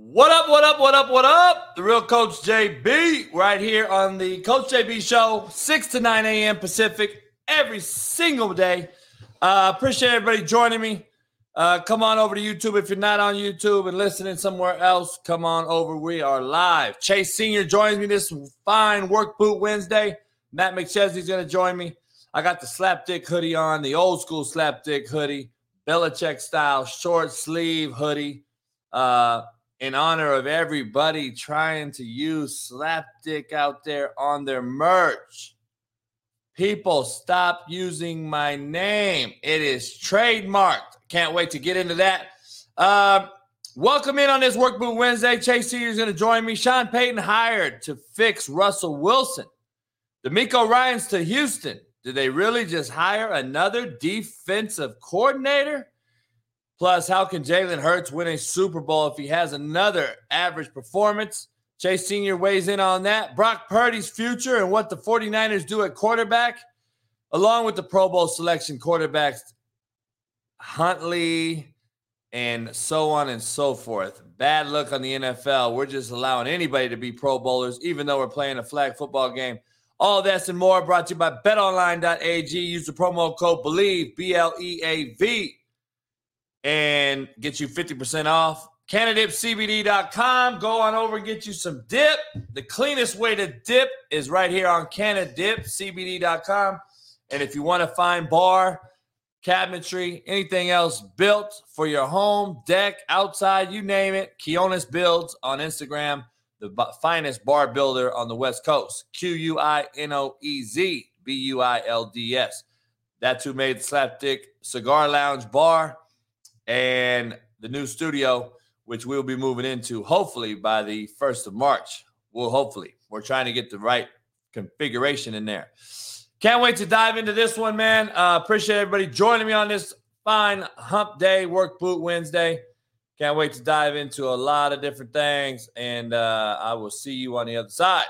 What up, what up, what up, what up? The real Coach JB right here on the Coach JB Show, 6 to 9 a.m. Pacific every single day. Uh, appreciate everybody joining me. Uh, come on over to YouTube if you're not on YouTube and listening somewhere else. Come on over. We are live. Chase Senior joins me this fine work boot Wednesday. Matt McChesney's going to join me. I got the slapdick hoodie on, the old school slapdick hoodie, Belichick style short sleeve hoodie. Uh, in honor of everybody trying to use slapdick out there on their merch. People, stop using my name. It is trademarked. Can't wait to get into that. Uh, welcome in on this Work Boot Wednesday. Chase Senior is going to join me. Sean Payton hired to fix Russell Wilson. DeMeco Ryans to Houston. Did they really just hire another defensive coordinator? Plus, how can Jalen Hurts win a Super Bowl if he has another average performance? Chase Sr. weighs in on that. Brock Purdy's future and what the 49ers do at quarterback, along with the Pro Bowl selection quarterbacks, Huntley, and so on and so forth. Bad luck on the NFL. We're just allowing anybody to be Pro Bowlers, even though we're playing a flag football game. All this and more brought to you by betonline.ag. Use the promo code BELIEVE, B L E A V and get you 50% off. CanadipCBD.com. Go on over and get you some dip. The cleanest way to dip is right here on CanadipCBD.com. And if you want to find bar, cabinetry, anything else built for your home, deck, outside, you name it, Quiones Builds on Instagram, the finest bar builder on the West Coast. Q U I N O E Z B U I L D S. That's who made Slapdick Cigar Lounge Bar and the new studio, which we'll be moving into hopefully by the 1st of March. Well, hopefully, we're trying to get the right configuration in there. Can't wait to dive into this one, man. Uh, appreciate everybody joining me on this fine hump day, work boot Wednesday. Can't wait to dive into a lot of different things, and uh, I will see you on the other side.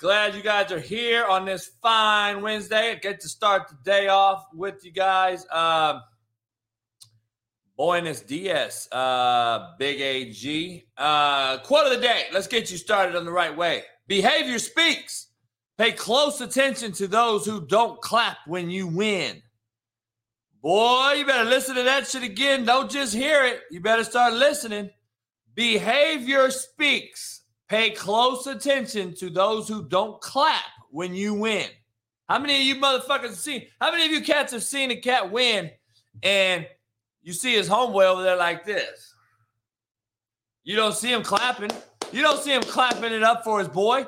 Glad you guys are here on this fine Wednesday. I get to start the day off with you guys. Um, Buenos dias, uh, Big AG. Uh, quote of the day. Let's get you started on the right way. Behavior speaks. Pay close attention to those who don't clap when you win. Boy, you better listen to that shit again. Don't just hear it. You better start listening. Behavior speaks. Pay close attention to those who don't clap when you win. How many of you motherfuckers have seen? How many of you cats have seen a cat win and you see his homeboy over there like this? You don't see him clapping. You don't see him clapping it up for his boy.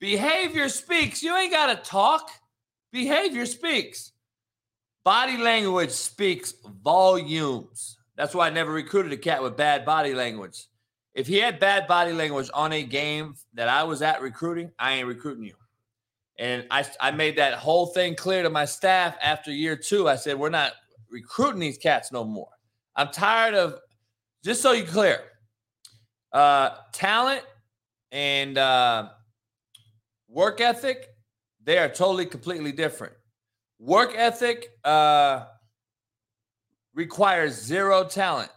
Behavior speaks. You ain't got to talk. Behavior speaks. Body language speaks volumes. That's why I never recruited a cat with bad body language. If he had bad body language on a game that I was at recruiting, I ain't recruiting you. And I, I made that whole thing clear to my staff after year two. I said, we're not recruiting these cats no more. I'm tired of, just so you clear, uh, talent and uh, work ethic, they are totally, completely different. Work ethic uh, requires zero talent.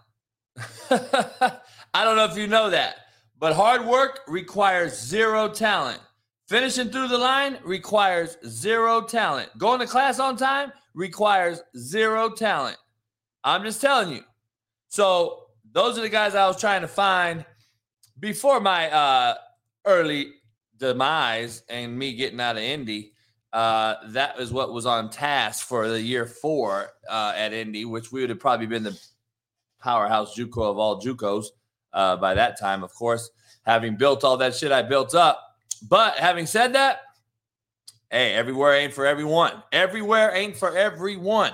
I don't know if you know that, but hard work requires zero talent. Finishing through the line requires zero talent. Going to class on time requires zero talent. I'm just telling you. So those are the guys I was trying to find before my uh, early demise and me getting out of Indy. Uh, that is what was on task for the year four uh, at Indy, which we would have probably been the powerhouse JUCO of all JUCOs uh, by that time, of course, having built all that shit I built up. But having said that, hey, everywhere ain't for everyone. Everywhere ain't for everyone.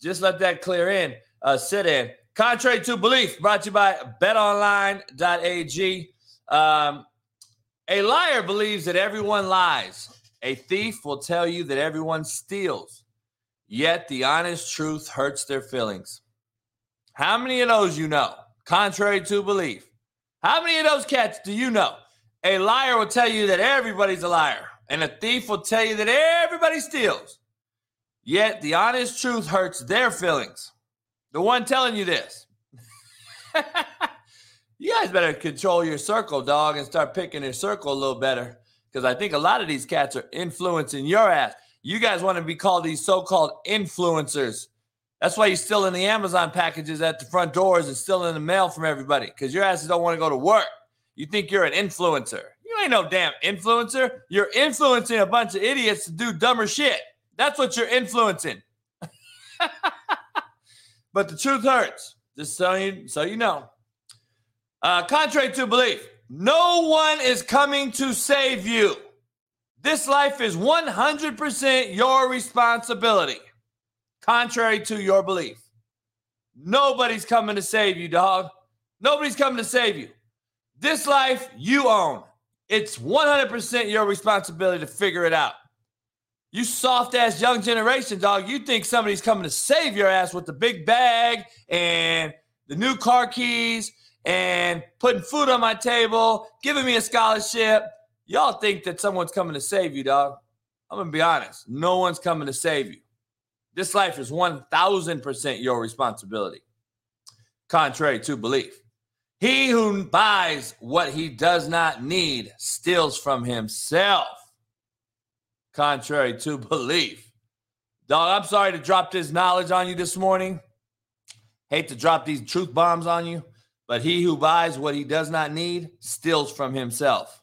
Just let that clear in, uh, sit in. Contrary to belief, brought to you by betonline.ag. Um, a liar believes that everyone lies. A thief will tell you that everyone steals. Yet the honest truth hurts their feelings. How many of those you know? Contrary to belief. How many of those cats do you know? A liar will tell you that everybody's a liar, and a thief will tell you that everybody steals. Yet the honest truth hurts their feelings. The one telling you this. you guys better control your circle, dog, and start picking your circle a little better. Because I think a lot of these cats are influencing your ass. You guys want to be called these so called influencers. That's why you're still in the Amazon packages at the front doors and still in the mail from everybody because your asses don't want to go to work. You think you're an influencer. You ain't no damn influencer. You're influencing a bunch of idiots to do dumber shit. That's what you're influencing. but the truth hurts. Just so you, so you know. Uh, contrary to belief, no one is coming to save you. This life is 100% your responsibility, contrary to your belief. Nobody's coming to save you, dog. Nobody's coming to save you. This life you own. It's 100% your responsibility to figure it out. You soft ass young generation, dog. You think somebody's coming to save your ass with the big bag and the new car keys and putting food on my table, giving me a scholarship. Y'all think that someone's coming to save you, dog. I'm going to be honest. No one's coming to save you. This life is 1000% your responsibility, contrary to belief. He who buys what he does not need steals from himself contrary to belief. Dog, I'm sorry to drop this knowledge on you this morning. Hate to drop these truth bombs on you, but he who buys what he does not need steals from himself.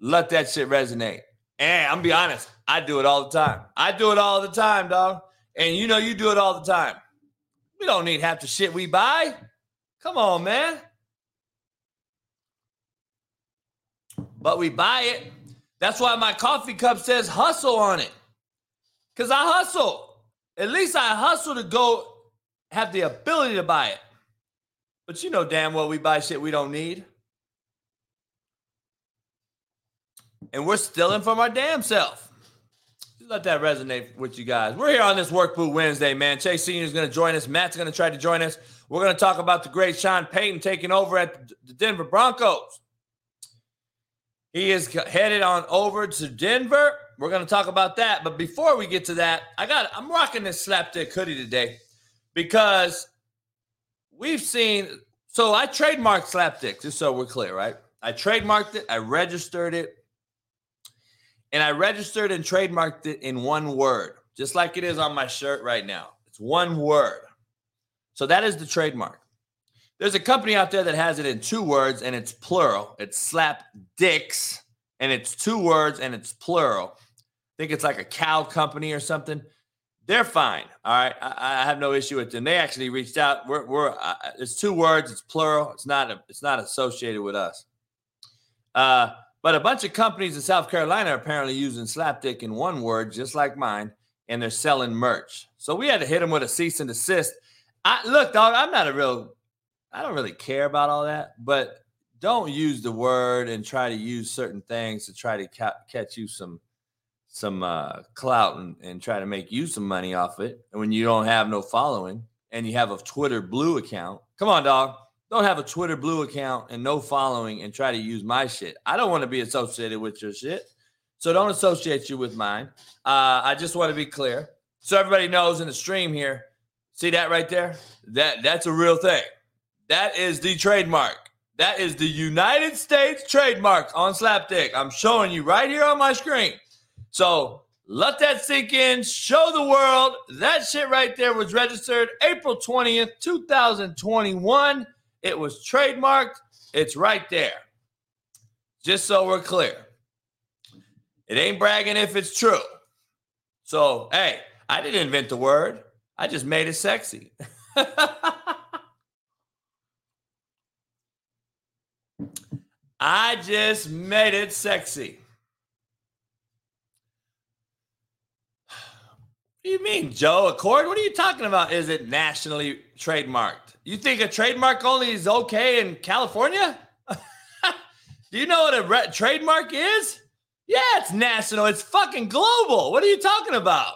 Let that shit resonate. And I'm gonna be honest, I do it all the time. I do it all the time, dog. And you know you do it all the time. We don't need half the shit we buy. Come on, man. But we buy it that's why my coffee cup says hustle on it. Because I hustle. At least I hustle to go have the ability to buy it. But you know damn well we buy shit we don't need. And we're stealing from our damn self. Just let that resonate with you guys. We're here on this Work Boot Wednesday, man. Chase Sr. is going to join us. Matt's going to try to join us. We're going to talk about the great Sean Payton taking over at the Denver Broncos. He is headed on over to Denver. We're going to talk about that. But before we get to that, I got I'm rocking this slapdick hoodie today because we've seen. So I trademarked slapdick, just so we're clear, right? I trademarked it, I registered it, and I registered and trademarked it in one word, just like it is on my shirt right now. It's one word. So that is the trademark. There's a company out there that has it in two words and it's plural. It's slap dicks and it's two words and it's plural. I think it's like a cow company or something. They're fine. All right. I, I have no issue with them. They actually reached out. We're, we're uh, it's two words. It's plural. It's not a, it's not associated with us. Uh, but a bunch of companies in South Carolina are apparently using slapdick in one word, just like mine, and they're selling merch. So we had to hit them with a cease and desist. I look, dog. I'm not a real I don't really care about all that, but don't use the word and try to use certain things to try to ca- catch you some some uh, clout and, and try to make you some money off it. When you don't have no following and you have a Twitter Blue account, come on, dog. Don't have a Twitter Blue account and no following and try to use my shit. I don't want to be associated with your shit. So don't associate you with mine. Uh, I just want to be clear. So everybody knows in the stream here, see that right there? That that's a real thing. That is the trademark. That is the United States trademark on Slapdick. I'm showing you right here on my screen. So let that sink in. Show the world that shit right there was registered April 20th, 2021. It was trademarked. It's right there. Just so we're clear. It ain't bragging if it's true. So, hey, I didn't invent the word, I just made it sexy. I just made it sexy. What do you mean, Joe? Accord? What are you talking about? Is it nationally trademarked? You think a trademark only is okay in California? do you know what a re- trademark is? Yeah, it's national. It's fucking global. What are you talking about?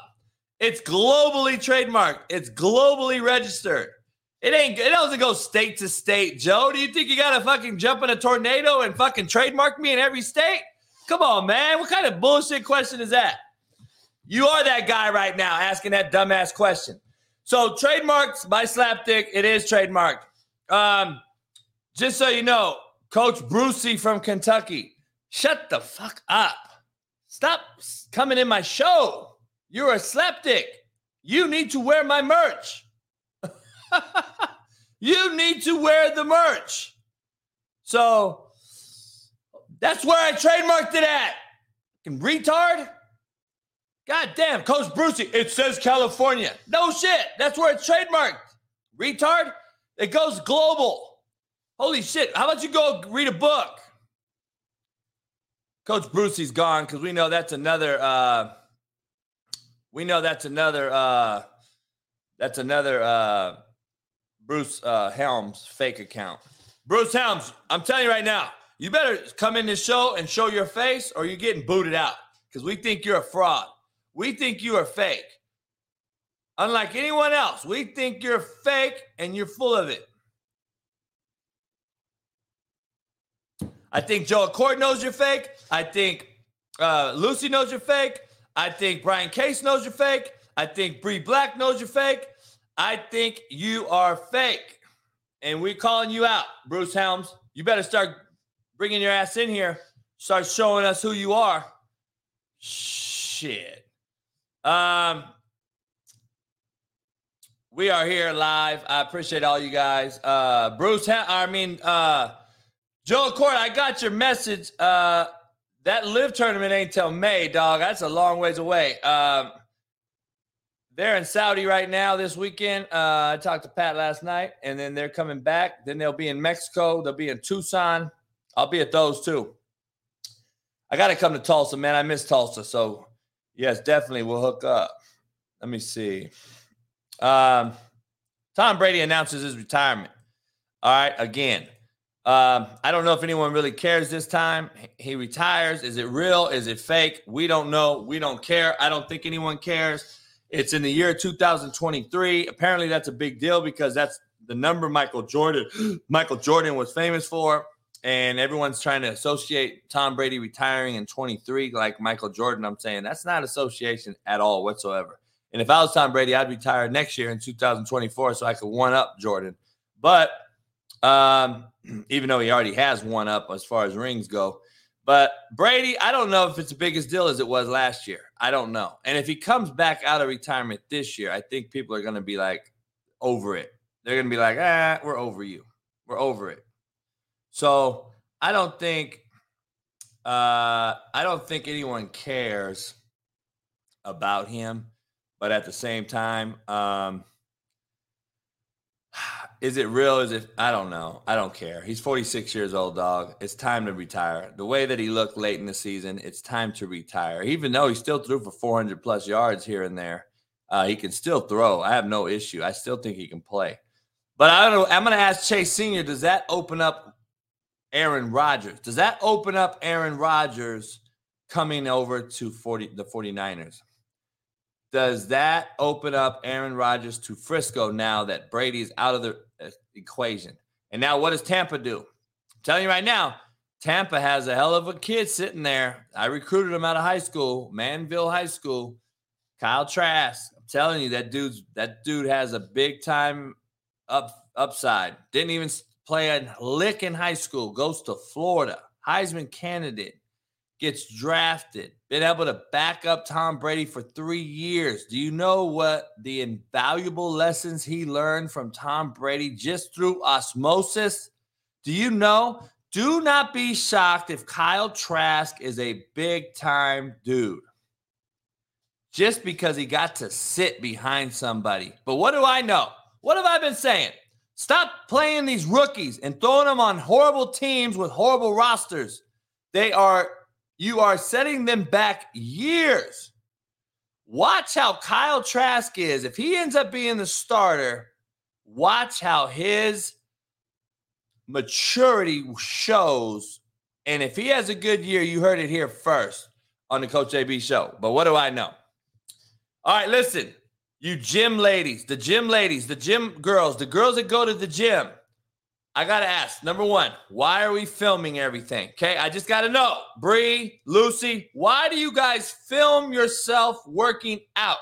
It's globally trademarked. It's globally registered. It ain't. It doesn't go state to state, Joe. Do you think you gotta fucking jump in a tornado and fucking trademark me in every state? Come on, man. What kind of bullshit question is that? You are that guy right now asking that dumbass question. So trademarks by Slapdick. It is trademarked. Um, just so you know, Coach Brucey from Kentucky. Shut the fuck up. Stop coming in my show. You're a slapdick. You need to wear my merch. you need to wear the merch. So that's where I trademarked it at. Retard. God damn, Coach Brucey, it says California. No shit. That's where it's trademarked. Retard. It goes global. Holy shit. How about you go read a book? Coach Brucey's gone because we know that's another uh we know that's another uh that's another uh Bruce uh, Helms fake account. Bruce Helms, I'm telling you right now, you better come in this show and show your face or you're getting booted out because we think you're a fraud. We think you are fake. Unlike anyone else, we think you're fake and you're full of it. I think Joe Accord knows you're fake. I think uh, Lucy knows you're fake. I think Brian Case knows you're fake. I think Bree Black knows you're fake. I think you are fake. And we're calling you out, Bruce Helms. You better start bringing your ass in here. Start showing us who you are. Shit. Um, we are here live. I appreciate all you guys. Uh, Bruce, I mean, uh, Joe Court, I got your message. Uh, that live tournament ain't till May, dog. That's a long ways away. Um, they're in Saudi right now this weekend. Uh, I talked to Pat last night, and then they're coming back. Then they'll be in Mexico. They'll be in Tucson. I'll be at those too. I got to come to Tulsa, man. I miss Tulsa. So, yes, definitely we'll hook up. Let me see. Um, Tom Brady announces his retirement. All right, again. Um, I don't know if anyone really cares this time. He retires. Is it real? Is it fake? We don't know. We don't care. I don't think anyone cares. It's in the year 2023. Apparently, that's a big deal because that's the number Michael Jordan Michael Jordan was famous for, and everyone's trying to associate Tom Brady retiring in 23 like Michael Jordan. I'm saying that's not association at all whatsoever. And if I was Tom Brady, I'd retire next year in 2024 so I could one up Jordan. But um, even though he already has one up as far as rings go, but Brady, I don't know if it's the biggest deal as it was last year. I don't know. And if he comes back out of retirement this year, I think people are going to be like over it. They're going to be like, ah, we're over you. We're over it. So I don't think, uh, I don't think anyone cares about him. But at the same time, um, is it real? Is it? I don't know. I don't care. He's 46 years old, dog. It's time to retire. The way that he looked late in the season, it's time to retire. Even though he still threw for 400 plus yards here and there, uh, he can still throw. I have no issue. I still think he can play. But I don't. I'm going to ask Chase Senior. Does that open up Aaron Rodgers? Does that open up Aaron Rodgers coming over to 40 the 49ers? Does that open up Aaron Rodgers to Frisco now that Brady's out of the uh, equation? And now what does Tampa do? I'm telling you right now, Tampa has a hell of a kid sitting there. I recruited him out of high school, Manvel High School. Kyle Trask. I'm telling you, that dude's that dude has a big time up upside. Didn't even play a lick in high school. Goes to Florida. Heisman candidate gets drafted, been able to back up Tom Brady for three years. Do you know what the invaluable lessons he learned from Tom Brady just through osmosis? Do you know? Do not be shocked if Kyle Trask is a big time dude just because he got to sit behind somebody. But what do I know? What have I been saying? Stop playing these rookies and throwing them on horrible teams with horrible rosters. They are you are setting them back years. Watch how Kyle Trask is. If he ends up being the starter, watch how his maturity shows. And if he has a good year, you heard it here first on the Coach JB show. But what do I know? All right, listen, you gym ladies, the gym ladies, the gym girls, the girls that go to the gym. I gotta ask, number one, why are we filming everything? Okay, I just gotta know, Bree, Lucy, why do you guys film yourself working out?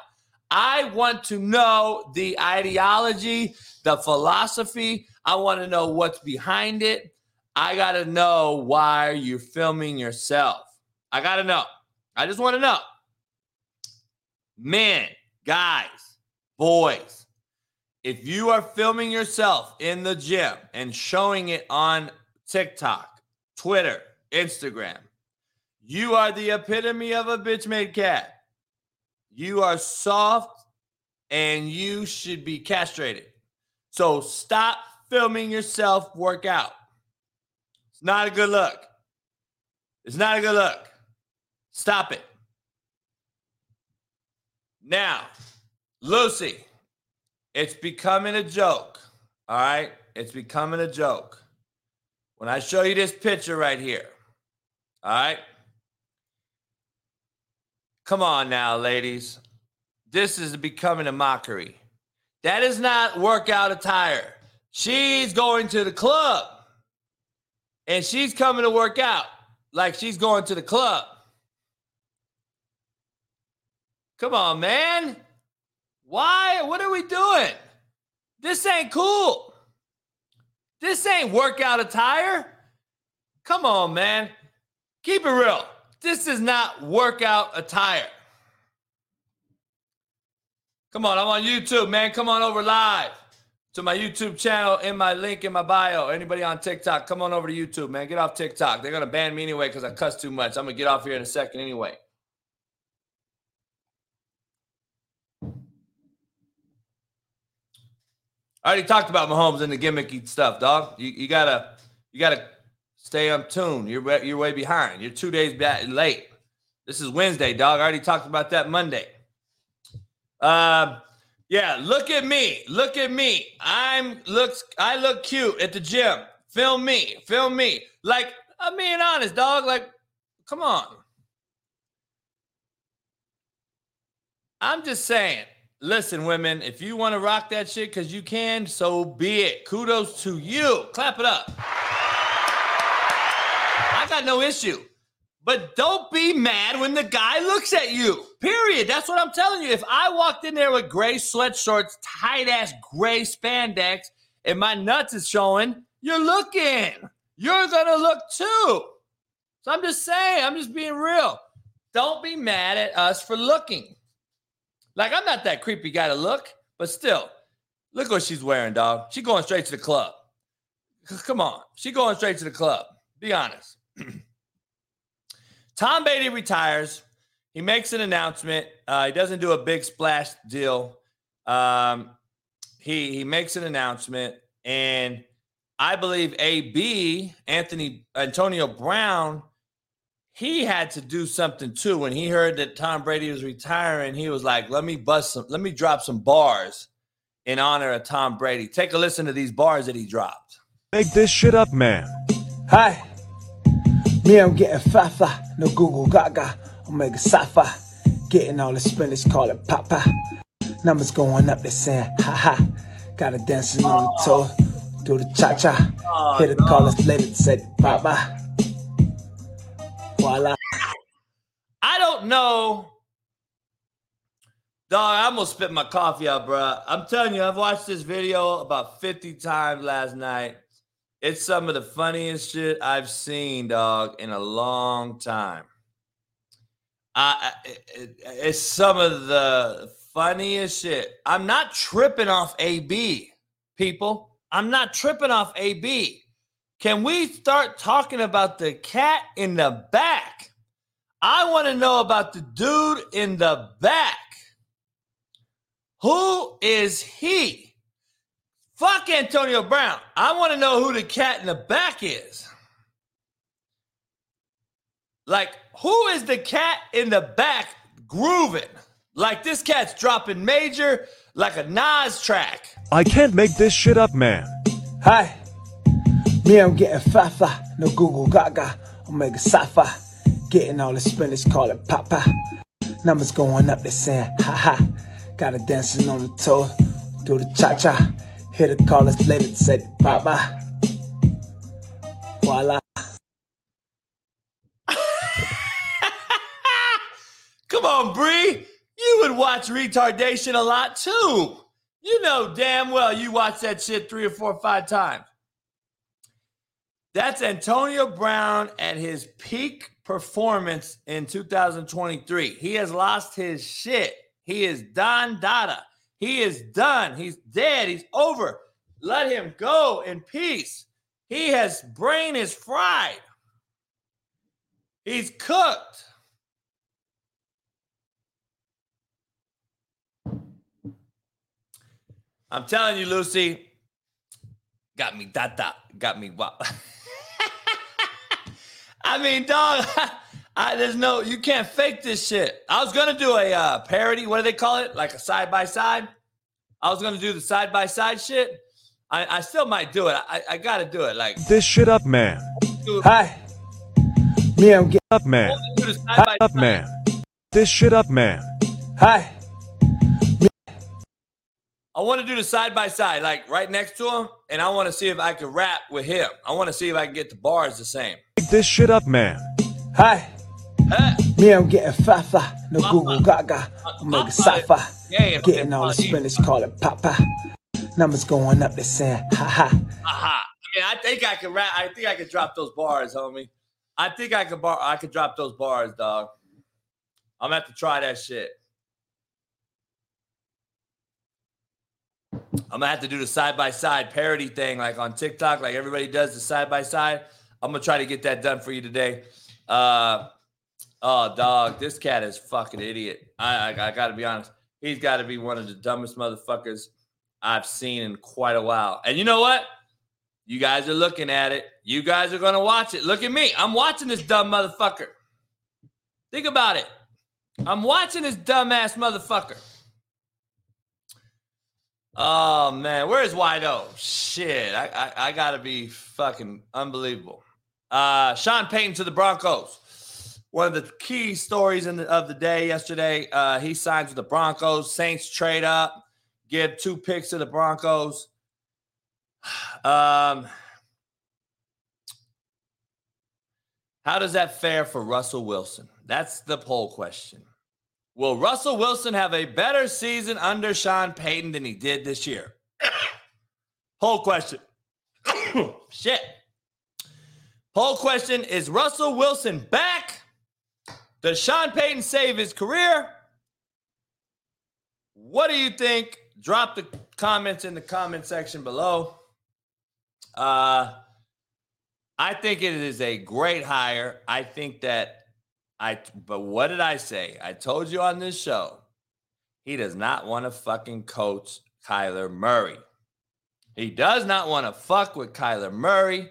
I want to know the ideology, the philosophy. I want to know what's behind it. I gotta know why you're filming yourself. I gotta know. I just want to know. Men, guys, boys, if you are filming yourself in the gym and showing it on TikTok, Twitter, Instagram, you are the epitome of a bitch made cat. You are soft and you should be castrated. So stop filming yourself work out. It's not a good look. It's not a good look. Stop it. Now, Lucy, it's becoming a joke. All right. It's becoming a joke. When I show you this picture right here, all right. Come on now, ladies. This is becoming a mockery. That is not workout attire. She's going to the club and she's coming to work out like she's going to the club. Come on, man. Why? What are we doing? This ain't cool. This ain't workout attire. Come on, man. Keep it real. This is not workout attire. Come on, I'm on YouTube, man. Come on over live to my YouTube channel in my link in my bio. Anybody on TikTok, come on over to YouTube, man. Get off TikTok. They're going to ban me anyway because I cuss too much. I'm going to get off here in a second anyway. I already talked about Mahomes and the gimmicky stuff, dog. You, you gotta you gotta stay on tune. You're you're way behind. You're two days back late. This is Wednesday, dog. I already talked about that Monday. Um, yeah, look at me. Look at me. I'm looks I look cute at the gym. Film me. Film me. Like, I'm being honest, dog. Like, come on. I'm just saying, Listen, women, if you want to rock that shit because you can, so be it. Kudos to you. Clap it up. I got no issue. But don't be mad when the guy looks at you. Period. That's what I'm telling you. If I walked in there with gray sweatshorts, tight ass gray spandex, and my nuts is showing, you're looking. You're going to look too. So I'm just saying, I'm just being real. Don't be mad at us for looking. Like I'm not that creepy guy to look, but still, look what she's wearing, dog. She going straight to the club. Come on, she going straight to the club. Be honest. Tom Brady retires. He makes an announcement. Uh, he doesn't do a big splash deal. Um, he he makes an announcement, and I believe AB Anthony Antonio Brown he had to do something too. When he heard that Tom Brady was retiring, he was like, "Let me bust some, let me drop some bars in honor of Tom Brady." Take a listen to these bars that he dropped. Make this shit up, man. Hi, me, I'm getting fafa, no Google Gaga, Omega Safa, getting all the spinach, call it Papa. Numbers going up, they saying ha ha. Got a dancing on the toe, do the cha cha. Oh, Hit a no. call us later, said Papa. Voila. I don't know. Dog, I'm gonna spit my coffee out, bro. I'm telling you, I've watched this video about 50 times last night. It's some of the funniest shit I've seen, dog, in a long time. I, it, it's some of the funniest shit. I'm not tripping off AB, people. I'm not tripping off AB. Can we start talking about the cat in the back? I want to know about the dude in the back. Who is he? Fuck Antonio Brown. I want to know who the cat in the back is. Like, who is the cat in the back grooving? Like this cat's dropping major like a Nas track. I can't make this shit up, man. Hi. Me, I'm getting fafa, no Google Gaga, Omega Safa. Getting all the spinach, call it Papa. Numbers going up, they saying ha ha. Got it dancing on the toe, do the cha cha. Hit the callers later, said Papa. Voila. Come on, Bree. You would watch retardation a lot too. You know damn well you watch that shit three or four or five times. That's Antonio Brown at his peak performance in 2023. He has lost his shit. He is done dada. He is done. He's dead. He's over. Let him go in peace. He has brain is fried. He's cooked. I'm telling you, Lucy, got me dada, got me what? I mean, dog, I, there's no, you can't fake this shit. I was gonna do a uh, parody. What do they call it? Like a side by side. I was gonna do the side by side shit. I, I still might do it. I, I gotta do it. Like This shit up, man. Hi. Me, I'm getting Up, man. do the side by Up, man. This shit up, man. Hi. I want to do the side by side, like right next to him, and I want to see if I can rap with him. I want to see if I can get the bars the same. Make this shit up, man. Hi. Hey, Me, I'm getting fafa, no Google Gaga, Omega Safa. Yeah, Getting all the spinach, call it Papa. Numbers going up, they saying ha ha. Ha I mean, I think I can rap. I think I can drop those bars, homie. I think I could bar. I could drop those bars, dog. I'm gonna have to try that shit. I'm gonna have to do the side by side parody thing, like on TikTok, like everybody does the side by side. I'm gonna try to get that done for you today. Uh, oh, dog, this cat is fucking idiot. I, I, I gotta be honest. He's got to be one of the dumbest motherfuckers I've seen in quite a while. And you know what? You guys are looking at it. You guys are gonna watch it. Look at me. I'm watching this dumb motherfucker. Think about it. I'm watching this dumbass motherfucker. Oh man, where's Wido? Shit, I, I I gotta be fucking unbelievable. Uh, Sean Payton to the Broncos. One of the key stories in the, of the day yesterday. Uh, he signs with the Broncos. Saints trade up, give two picks to the Broncos. Um, how does that fare for Russell Wilson? That's the poll question. Will Russell Wilson have a better season under Sean Payton than he did this year? Whole question. Shit. Poll question Is Russell Wilson back? Does Sean Payton save his career? What do you think? Drop the comments in the comment section below. Uh, I think it is a great hire. I think that I, but what did I say? I told you on this show, he does not want to fucking coach Kyler Murray. He does not want to fuck with Kyler Murray.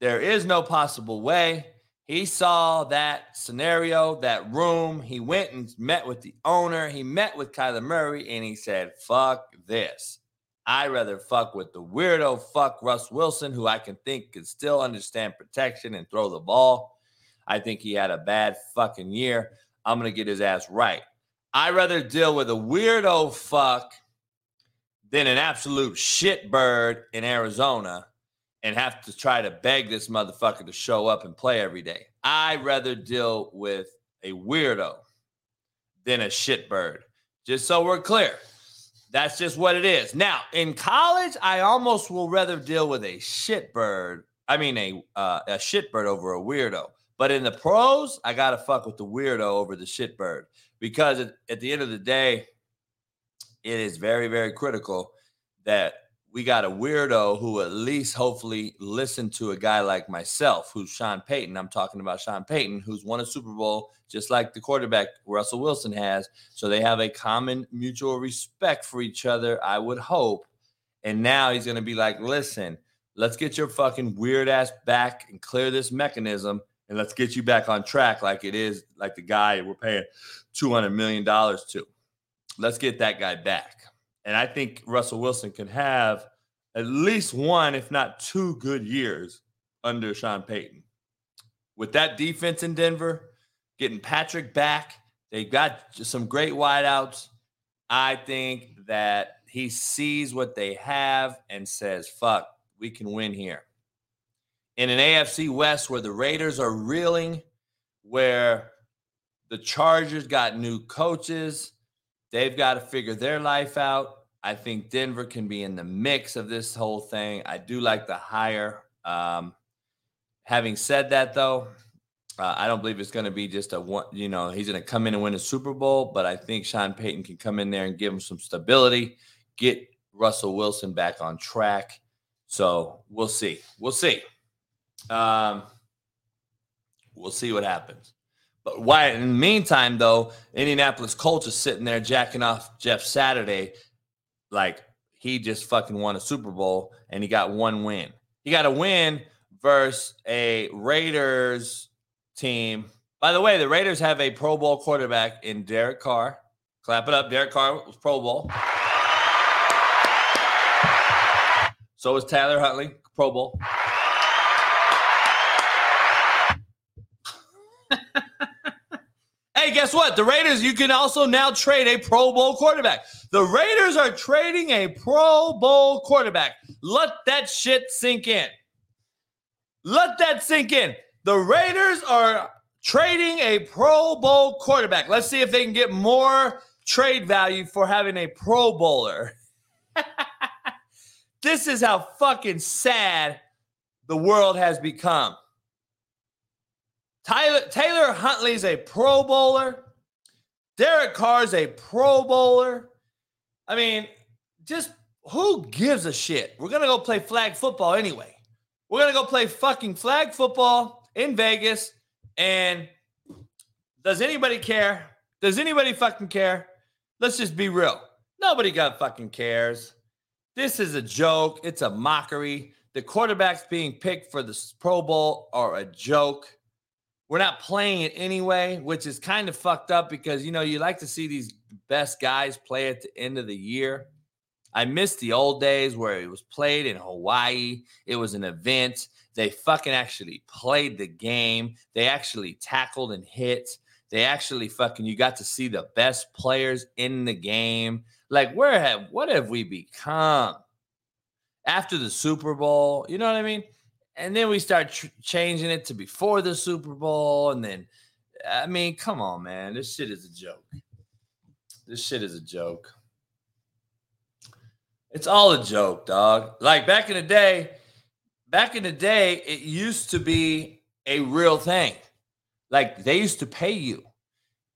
There is no possible way. He saw that scenario, that room. He went and met with the owner. He met with Kyler Murray and he said, fuck this. I'd rather fuck with the weirdo fuck Russ Wilson, who I can think can still understand protection and throw the ball. I think he had a bad fucking year. I'm going to get his ass right. I'd rather deal with a weirdo fuck than an absolute shitbird in Arizona and have to try to beg this motherfucker to show up and play every day. I'd rather deal with a weirdo than a shitbird. Just so we're clear. That's just what it is. Now, in college, I almost will rather deal with a shitbird. I mean, a uh, a shitbird over a weirdo. But in the pros, I gotta fuck with the weirdo over the shitbird because at, at the end of the day, it is very, very critical that we got a weirdo who at least hopefully listened to a guy like myself, who's Sean Payton. I'm talking about Sean Payton, who's won a Super Bowl just like the quarterback Russell Wilson has. So they have a common mutual respect for each other, I would hope. And now he's going to be like, listen, let's get your fucking weird ass back and clear this mechanism and let's get you back on track like it is like the guy we're paying 200 million dollars to. Let's get that guy back. And I think Russell Wilson can have at least one, if not two good years under Sean Payton. With that defense in Denver, getting Patrick back, they got some great wideouts. I think that he sees what they have and says, fuck, we can win here. In an AFC West where the Raiders are reeling, where the Chargers got new coaches, they've got to figure their life out. I think Denver can be in the mix of this whole thing. I do like the hire. Um, having said that, though, uh, I don't believe it's going to be just a one, you know, he's going to come in and win a Super Bowl, but I think Sean Payton can come in there and give him some stability, get Russell Wilson back on track. So we'll see. We'll see. Um, we'll see what happens. But why? In the meantime, though, Indianapolis Colts is sitting there jacking off Jeff Saturday like he just fucking won a Super Bowl and he got one win. He got a win versus a Raiders team. By the way, the Raiders have a Pro Bowl quarterback in Derek Carr. Clap it up. Derek Carr was Pro Bowl. So was Tyler Huntley, Pro Bowl. Guess what? The Raiders, you can also now trade a Pro Bowl quarterback. The Raiders are trading a Pro Bowl quarterback. Let that shit sink in. Let that sink in. The Raiders are trading a Pro Bowl quarterback. Let's see if they can get more trade value for having a Pro Bowler. this is how fucking sad the world has become. Tyler, Taylor Huntley's a Pro Bowler. Derek Carr's a Pro Bowler. I mean, just who gives a shit? We're to go play flag football anyway. We're to go play fucking flag football in Vegas. And does anybody care? Does anybody fucking care? Let's just be real. Nobody got fucking cares. This is a joke. It's a mockery. The quarterbacks being picked for the Pro Bowl are a joke. We're not playing it anyway, which is kind of fucked up because you know you like to see these best guys play at the end of the year. I miss the old days where it was played in Hawaii. It was an event. They fucking actually played the game. They actually tackled and hit. They actually fucking you got to see the best players in the game. Like where have what have we become after the Super Bowl? You know what I mean? And then we start tr- changing it to before the Super Bowl, and then I mean, come on, man, this shit is a joke. This shit is a joke. It's all a joke, dog. Like back in the day, back in the day, it used to be a real thing. Like they used to pay you.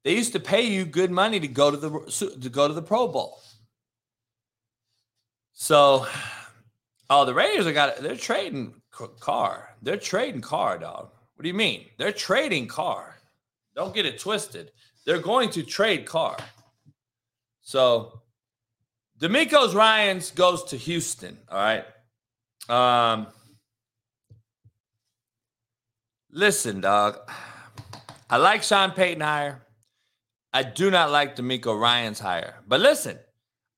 They used to pay you good money to go to the to go to the Pro Bowl. So, oh, the Raiders are got they're trading Carr. They're trading Carr, dog. What do you mean? They're trading Carr. Don't get it twisted. They're going to trade Carr. So DeMeco's Ryans goes to Houston. All right. Um, listen, dog. I like Sean Payton hire. I do not like DeMeco Ryans hire. But listen,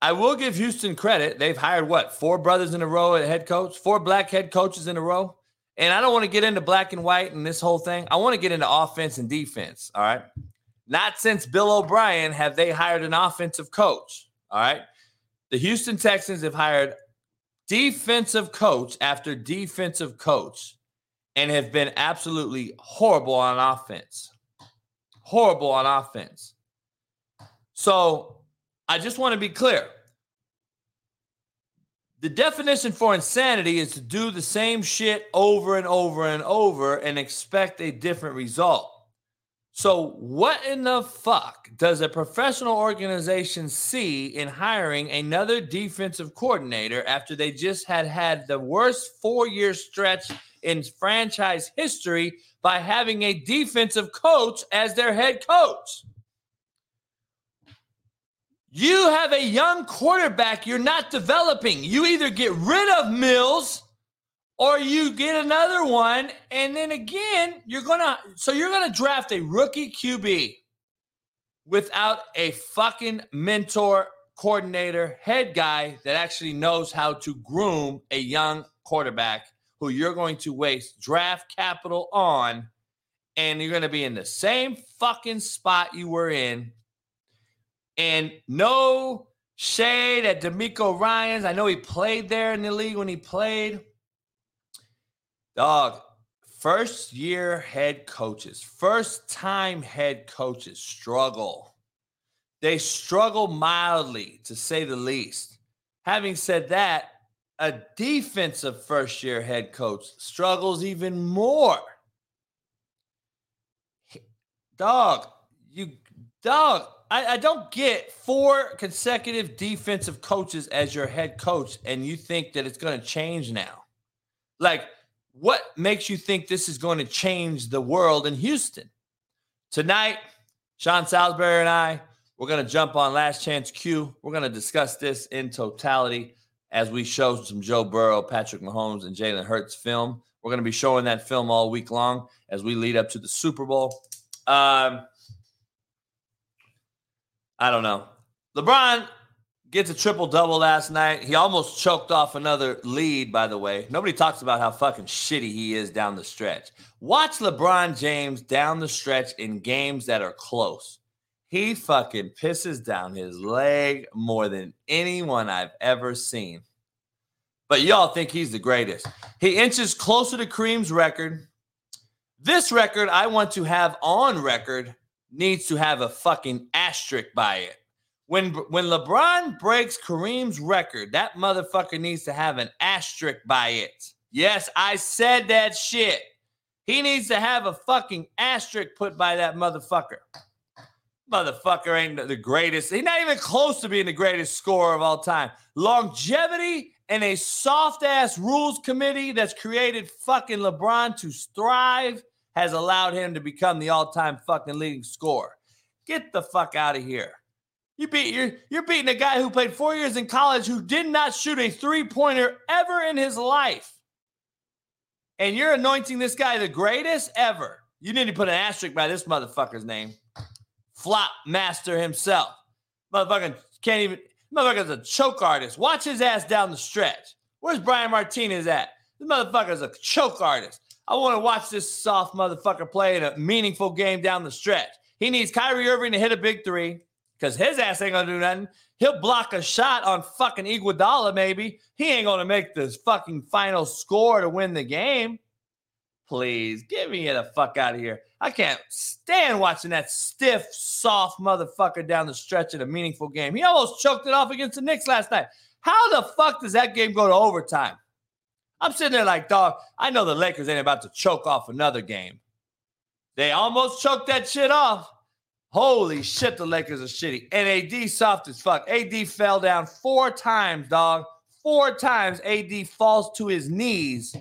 I will give Houston credit. They've hired what four brothers in a row at head coach, four black head coaches in a row. And I don't want to get into black and white and this whole thing. I want to get into offense and defense. All right. Not since Bill O'Brien have they hired an offensive coach. All right. The Houston Texans have hired defensive coach after defensive coach and have been absolutely horrible on offense. Horrible on offense. So I just want to be clear. The definition for insanity is to do the same shit over and over and over and expect a different result. So, what in the fuck does a professional organization see in hiring another defensive coordinator after they just had had the worst four year stretch in franchise history by having a defensive coach as their head coach? You have a young quarterback you're not developing. You either get rid of Mills or you get another one, and then again, you're gonna so you're gonna draft a rookie QB without a fucking mentor, coordinator, head guy that actually knows how to groom a young quarterback who you're going to waste draft capital on, and you're gonna be in the same fucking spot you were in. And no shade at DeMeco Ryans. I know he played there in the league when he played. Dog, first year head coaches, first time head coaches struggle. They struggle mildly, to say the least. Having said that, a defensive first year head coach struggles even more. Dog, you dog, I, I don't get four consecutive defensive coaches as your head coach, and you think that it's going to change now. Like, what makes you think this is going to change the world in Houston? Tonight, Sean Salisbury and I, we're going to jump on Last Chance Q. We're going to discuss this in totality as we show some Joe Burrow, Patrick Mahomes, and Jalen Hurts film. We're going to be showing that film all week long as we lead up to the Super Bowl. Um, I don't know. LeBron gets a triple double last night. He almost choked off another lead, by the way. Nobody talks about how fucking shitty he is down the stretch. Watch LeBron James down the stretch in games that are close. He fucking pisses down his leg more than anyone I've ever seen. But y'all think he's the greatest. He inches closer to Kareem's record. This record I want to have on record needs to have a fucking asterisk by it. When when LeBron breaks Kareem's record, that motherfucker needs to have an asterisk by it. Yes, I said that shit. He needs to have a fucking asterisk put by that motherfucker. Motherfucker ain't the greatest. He's not even close to being the greatest scorer of all time. Longevity and a soft ass rules committee that's created fucking LeBron to thrive has allowed him to become the all-time fucking leading scorer. Get the fuck out of here. You beat you're you're beating a guy who played four years in college who did not shoot a three-pointer ever in his life. And you're anointing this guy the greatest ever. You need to put an asterisk by this motherfucker's name. Flop master himself. Motherfucker can't even motherfucker's a choke artist. Watch his ass down the stretch. Where's Brian Martinez at? This motherfucker's a choke artist. I want to watch this soft motherfucker play in a meaningful game down the stretch. He needs Kyrie Irving to hit a big three because his ass ain't gonna do nothing. He'll block a shot on fucking Iguodala, maybe. He ain't gonna make this fucking final score to win the game. Please get me the fuck out of here. I can't stand watching that stiff, soft motherfucker down the stretch in a meaningful game. He almost choked it off against the Knicks last night. How the fuck does that game go to overtime? I'm sitting there like, dog, I know the Lakers ain't about to choke off another game. They almost choked that shit off. Holy shit, the Lakers are shitty. And AD soft as fuck. AD fell down four times, dog. Four times AD falls to his knees.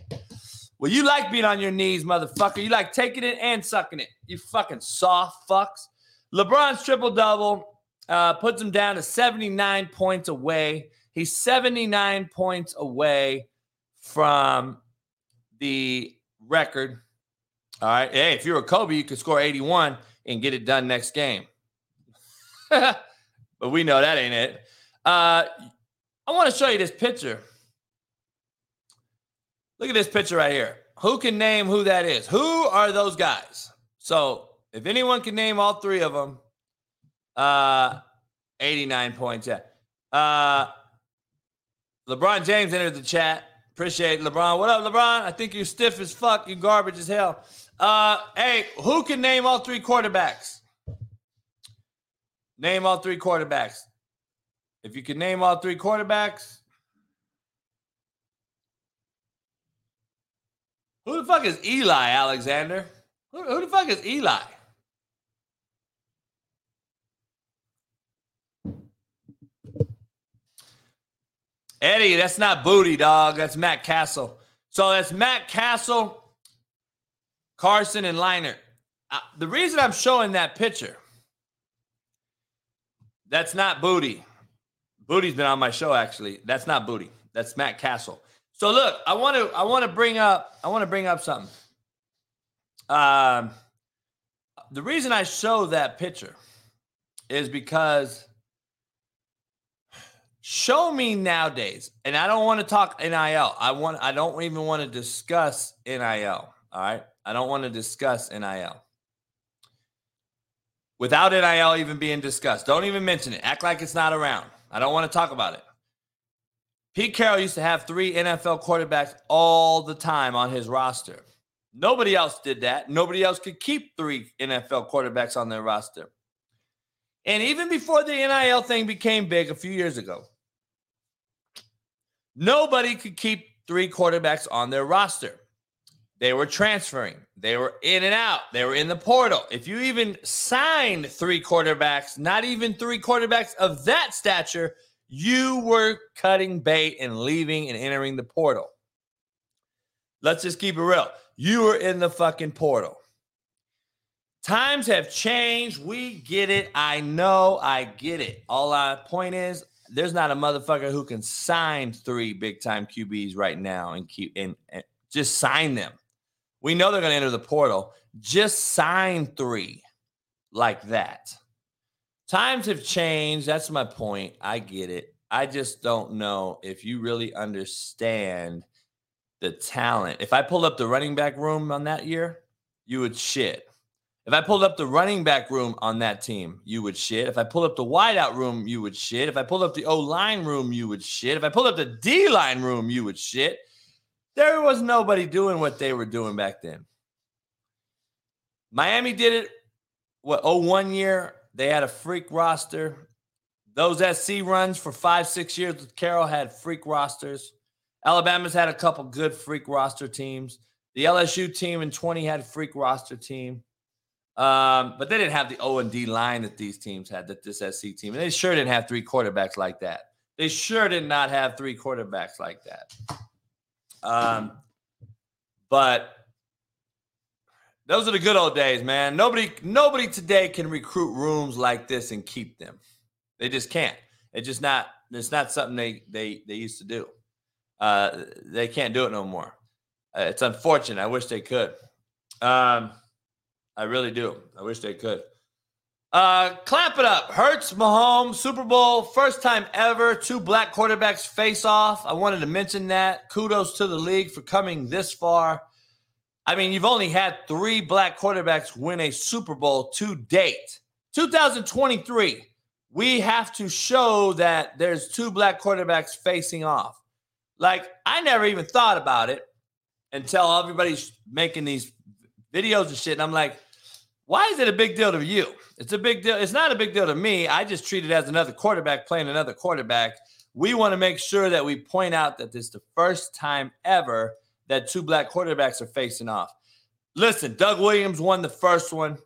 Well, you like being on your knees, motherfucker. You like taking it and sucking it. You fucking soft fucks. LeBron's triple double uh, puts him down to 79 points away. He's 79 points away from the record. All right. Hey, if you're a Kobe, you could score 81 and get it done next game. but we know that ain't it. Uh, I want to show you this picture. Look at this picture right here. Who can name who that is? Who are those guys? So, if anyone can name all three of them, uh, 89 points. Yeah. Uh, LeBron James entered the chat. Appreciate it, LeBron. What up, LeBron? I think you're stiff as fuck. You garbage as hell. Uh, hey, who can name all three quarterbacks? Name all three quarterbacks. If you can name all three quarterbacks, who the fuck is Eli, Alexander? Who, who the fuck is Eli? Eddie, that's not booty, dog. That's Matt Cassel. So that's Matt Cassel, Carson, and Leinart. Uh, the reason I'm showing that picture, that's not booty. Booty's been on my show, actually. That's not booty. That's Matt Cassel. So look, I want to I want to bring up I want to bring up something. Um, the reason I show that picture is because show me nowadays, and I don't want to talk NIL. I want I don't even want to discuss NIL. All right, I don't want to discuss NIL without NIL even being discussed. Don't even mention it. Act like it's not around. I don't want to talk about it. Pete Carroll used to have three NFL quarterbacks all the time on his roster. Nobody else did that. Nobody else could keep three NFL quarterbacks on their roster. And even before the NIL thing became big a few years ago, nobody could keep three quarterbacks on their roster. They were transferring, they were in and out, they were in the portal. If you even signed three quarterbacks, not even three quarterbacks of that stature, you were cutting bait and leaving and entering the portal. Let's just keep it real. You were in the fucking portal. Times have changed. We get it. I know. I get it. All I point is there's not a motherfucker who can sign three big time QBs right now and keep and, and just sign them. We know they're going to enter the portal. Just sign three like that. Times have changed. That's my point. I get it. I just don't know if you really understand the talent. If I pulled up the running back room on that year, you would shit. If I pulled up the running back room on that team, you would shit. If I pulled up the wideout room, you would shit. If I pulled up the O line room, you would shit. If I pulled up the D line room, you would shit. There was nobody doing what they were doing back then. Miami did it, what, oh, one year? They had a freak roster. Those SC runs for five, six years with Carroll had freak rosters. Alabama's had a couple good freak roster teams. The LSU team in 20 had a freak roster team. Um, but they didn't have the O and D line that these teams had, that this SC team. And they sure didn't have three quarterbacks like that. They sure did not have three quarterbacks like that. Um, but those are the good old days, man. Nobody, nobody today can recruit rooms like this and keep them. They just can't. It's just not. It's not something they they they used to do. Uh, they can't do it no more. Uh, it's unfortunate. I wish they could. Um, I really do. I wish they could. Uh, clap it up. Hurts, Mahomes, Super Bowl, first time ever. Two black quarterbacks face off. I wanted to mention that. Kudos to the league for coming this far. I mean, you've only had three black quarterbacks win a Super Bowl to date. 2023, we have to show that there's two black quarterbacks facing off. Like, I never even thought about it until everybody's making these videos and shit. And I'm like, why is it a big deal to you? It's a big deal. It's not a big deal to me. I just treat it as another quarterback playing another quarterback. We want to make sure that we point out that this is the first time ever that two black quarterbacks are facing off. Listen, Doug Williams won the first one,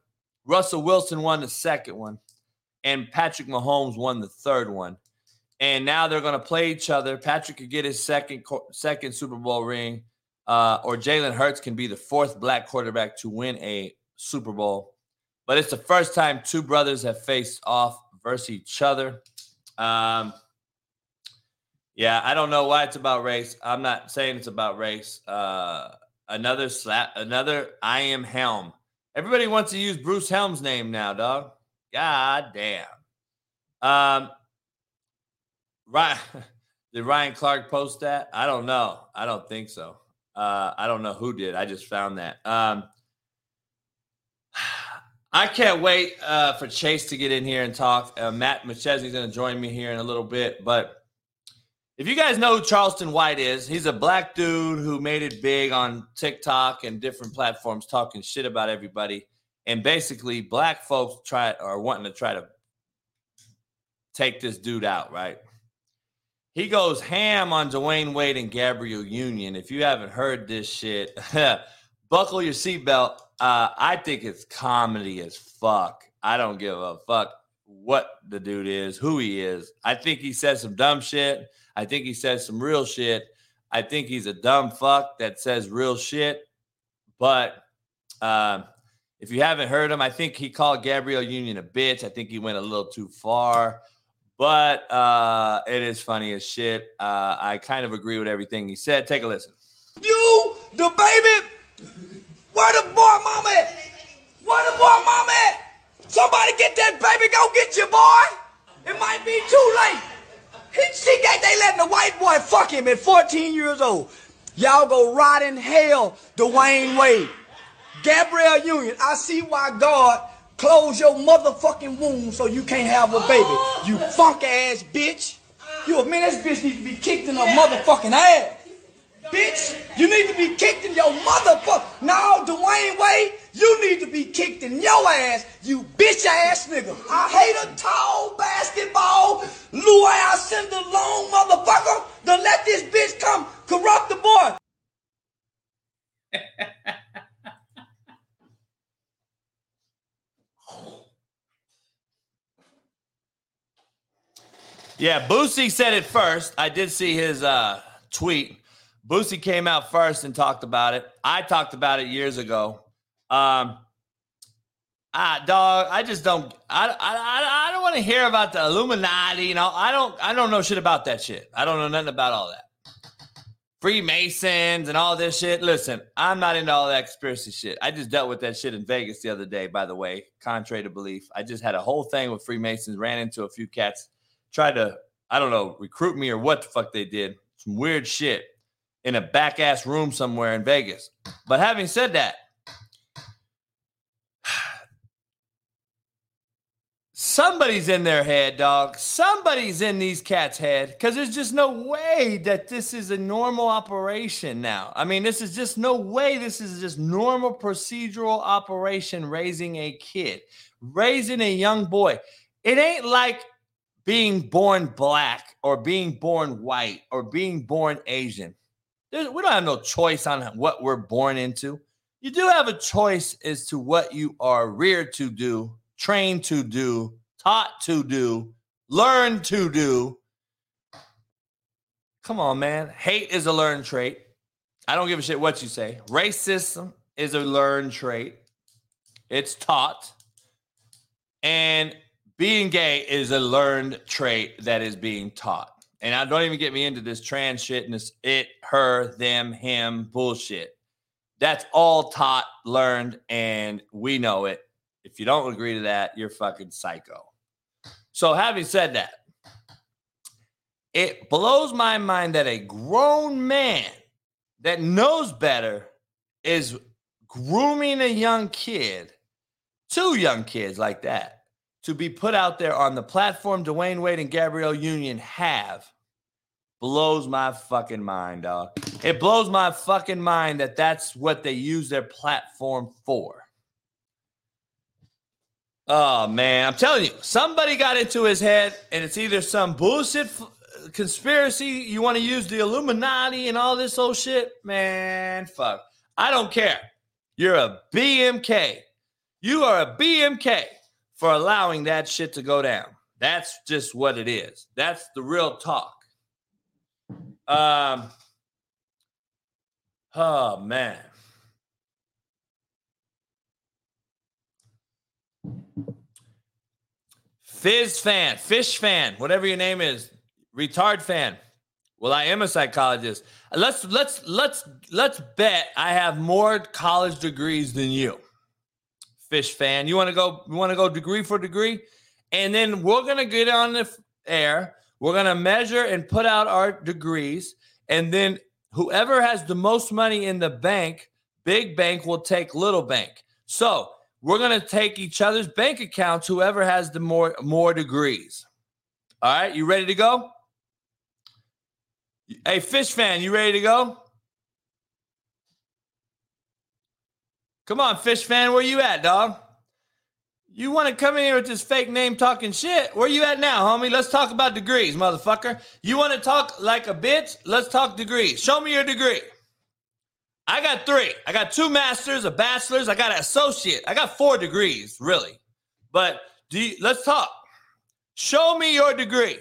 Russell Wilson won the second one, and Patrick Mahomes won the third one. And now they're going to play each other. Patrick could get his second second Super Bowl ring, uh, or Jalen Hurts can be the fourth black quarterback to win a Super Bowl but it's the first time two brothers have faced off versus each other. Um, yeah, I don't know why it's about race. I'm not saying it's about race. Uh, another slap, another I am Helm. Everybody wants to use Bruce Helm's name now, dog. God damn. Um, right. Did Ryan Clark post that? I don't know. I don't think so. Uh, I don't know who did. I just found that. Um, I can't wait uh, for Chase to get in here and talk. Uh, Matt is going to join me here in a little bit. But if you guys know who Charleston White is, he's a black dude who made it big on TikTok and different platforms talking shit about everybody. And basically, black folks try are wanting to try to take this dude out, right? He goes ham on Dwyane Wade and Gabrielle Union. If you haven't heard this shit, buckle your seatbelt uh, I think it's comedy as fuck. I don't give a fuck what the dude is, who he is. I think he says some dumb shit. I think he says some real shit. I think he's a dumb fuck that says real shit. But um, if you haven't heard him, I think he called Gabrielle Union a bitch. I think he went a little too far. but uh, it is funny as shit. Uh, I kind of agree with everything he said. Take a listen. You, the baby, where the boy mama at? Where the boy mama at? Somebody get that baby, go get your boy. It might be too late. He, she got, they letting the white boy fuck him at 14 years old. Y'all go rot in hell, Dwyane Wade. Gabrielle Union, I see why God closed your motherfucking womb so you can't have a baby. You funk ass bitch. You a man, this bitch needs to be kicked in her motherfucking ass. Bitch, you need to be kicked in your motherfucker. No, Dwyane Wade, you need to be kicked in your ass, you bitch ass nigga. I hate a tall basketball, Louis Cinder long motherfucker. To let this bitch come corrupt the boy. Yeah, Boosie said it first. I did see his uh, tweet. Boosie came out first and talked about it. I talked about it years ago. Um, ah, dog, I just don't. I I, I, don't want to hear about the Illuminati. You know, I don't. I don't know shit about that shit. I don't know nothing about all that. Freemasons and all this shit. Listen, I'm not into all that conspiracy shit. I just dealt with that shit in Vegas the other day, by the way, contrary to belief. I just had a whole thing with Freemasons, ran into a few cats, tried to, I don't know, recruit me or what the fuck they did. Some weird shit in a back ass room somewhere in Vegas. But having said that, somebody's in their head, dog. Somebody's in these cats' head because there's just no way that this is a normal operation now. I mean, this is just no way this is just normal procedural operation raising a kid, raising a young boy. It ain't like being born black or being born white or being born Asian. There's, we don't have no choice on what we're born into. You do have a choice as to what you are reared to do, trained to do, taught to do, learned to do. Come on, man. Hate is a learned trait. I don't give a shit what you say. Racism is a learned trait. It's taught. And being gay is a learned trait that is being taught. And I don't even get me into this trans shit and this it, her, them, him bullshit. That's all taught, learned, and we know it. If you don't agree to that, you're fucking psycho. So, having said that, it blows my mind that a grown man that knows better is grooming a young kid, two young kids like that, to be put out there on the platform Dwyane Wade and Gabrielle Union have blows my fucking mind, dog. It blows my fucking mind that that's what they use their platform for. Oh man, I'm telling you, somebody got into his head, and it's either some bullshit f- conspiracy. You want to use the Illuminati and all this old shit, man. Fuck, I don't care. You're a BMK. You are a BMK for allowing that shit to go down. That's just what it is. That's the real talk. Um. Oh man. Fizz fan, fish fan, whatever your name is, retard fan. Well, I am a psychologist. Let's let's let's let's bet I have more college degrees than you. Fish fan, you want to go? You want to go degree for degree, and then we're gonna get on the air. We're gonna measure and put out our degrees, and then whoever has the most money in the bank, big bank will take little bank. So we're gonna take each other's bank accounts. Whoever has the more more degrees. All right, you ready to go? Hey, fish fan, you ready to go? Come on, fish fan, where you at, dog? You want to come in here with this fake name talking shit? Where you at now, homie? Let's talk about degrees, motherfucker. You want to talk like a bitch? Let's talk degrees. Show me your degree. I got three. I got two masters, a bachelor's. I got an associate. I got four degrees, really. But do you, let's talk. Show me your degree.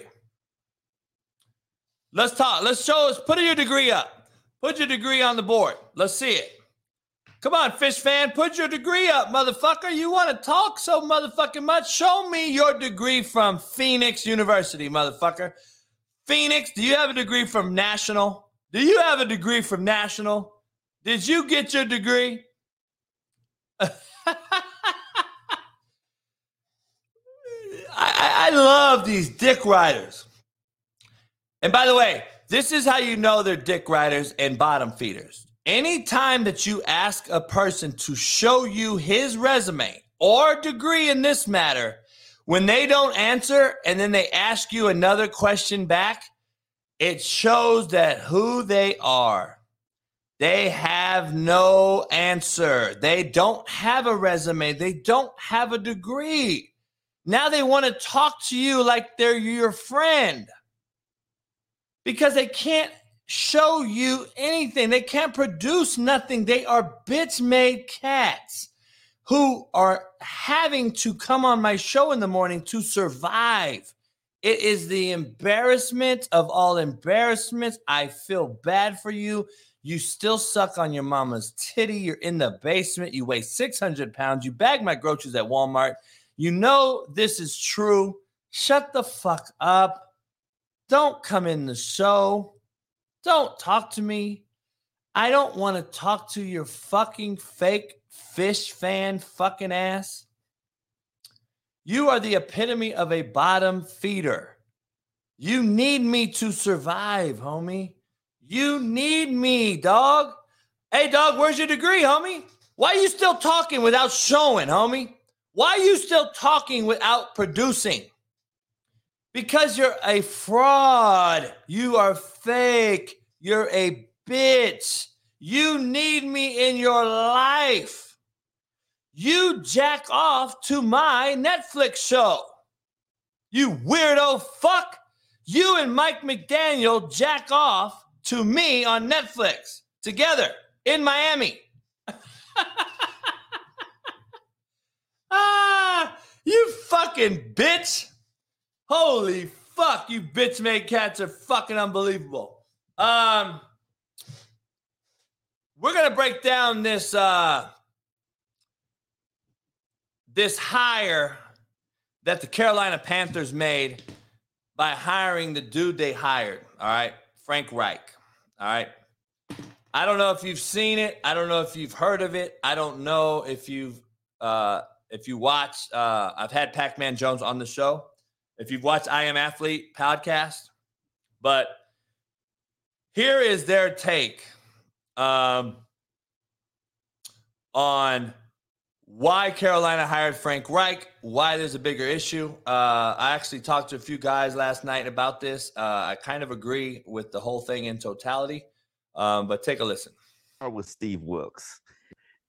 Let's talk. Let's show us. Put your degree up. Put your degree on the board. Let's see it. Come on, fish fan, put your degree up, motherfucker. You want to talk so motherfucking much? Show me your degree from Phoenix University, motherfucker. Phoenix, do you have a degree from National? Do you have a degree from National? Did you get your degree? I, I, love these dick riders. And by the way, this is how you know they're dick riders and bottom feeders. Anytime that you ask a person to show you his resume or degree in this matter, when they don't answer and then they ask you another question back, it shows that who they are. They have no answer. They don't have a resume. They don't have a degree. Now they want to talk to you like they're your friend because they can't show you anything. They can't produce nothing. They are bitch made cats who are having to come on my show in the morning to survive. It is the embarrassment of all embarrassments. I feel bad for you. You still suck on your mama's titty. You're in the basement. You weigh 600 pounds. You bag my groceries at Walmart. You know this is true. Shut the fuck up. Don't come in the show. Don't talk to me. I don't want to talk to your fucking fake fish fan fucking ass. You are the epitome of a bottom feeder. You need me to survive, homie. You need me, dog. Hey, dog, where's your degree, homie? Why are you still talking without showing, homie? Why are you still talking without producing? Because you're a fraud. You are fake. You're a bitch. You need me in your life. You jack off to my Netflix show. You weirdo fuck. You and Mike McDaniel jack off to me on Netflix together in Miami. ah, you fucking bitch. Holy fuck, you bitch made cats are fucking unbelievable. Um, we're gonna break down this uh this hire that the Carolina Panthers made by hiring the dude they hired. All right, Frank Reich. All right. I don't know if you've seen it. I don't know if you've heard of it. I don't know if you've uh if you watch uh I've had Pac-Man Jones on the show if you've watched I Am Athlete podcast. But here is their take um, on why Carolina hired Frank Reich, why there's a bigger issue. Uh, I actually talked to a few guys last night about this. Uh, I kind of agree with the whole thing in totality, um, but take a listen. With Steve Wilks.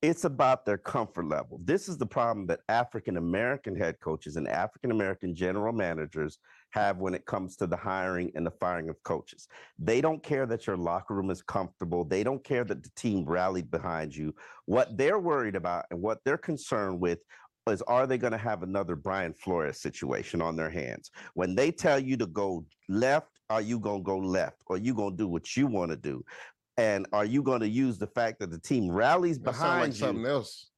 It's about their comfort level. This is the problem that African American head coaches and African American general managers have when it comes to the hiring and the firing of coaches. They don't care that your locker room is comfortable. They don't care that the team rallied behind you. What they're worried about and what they're concerned with is are they going to have another Brian Flores situation on their hands? When they tell you to go left, are you going to go left? Or you going to do what you want to do? And are you going to use the fact that the team rallies That behind like you? something else.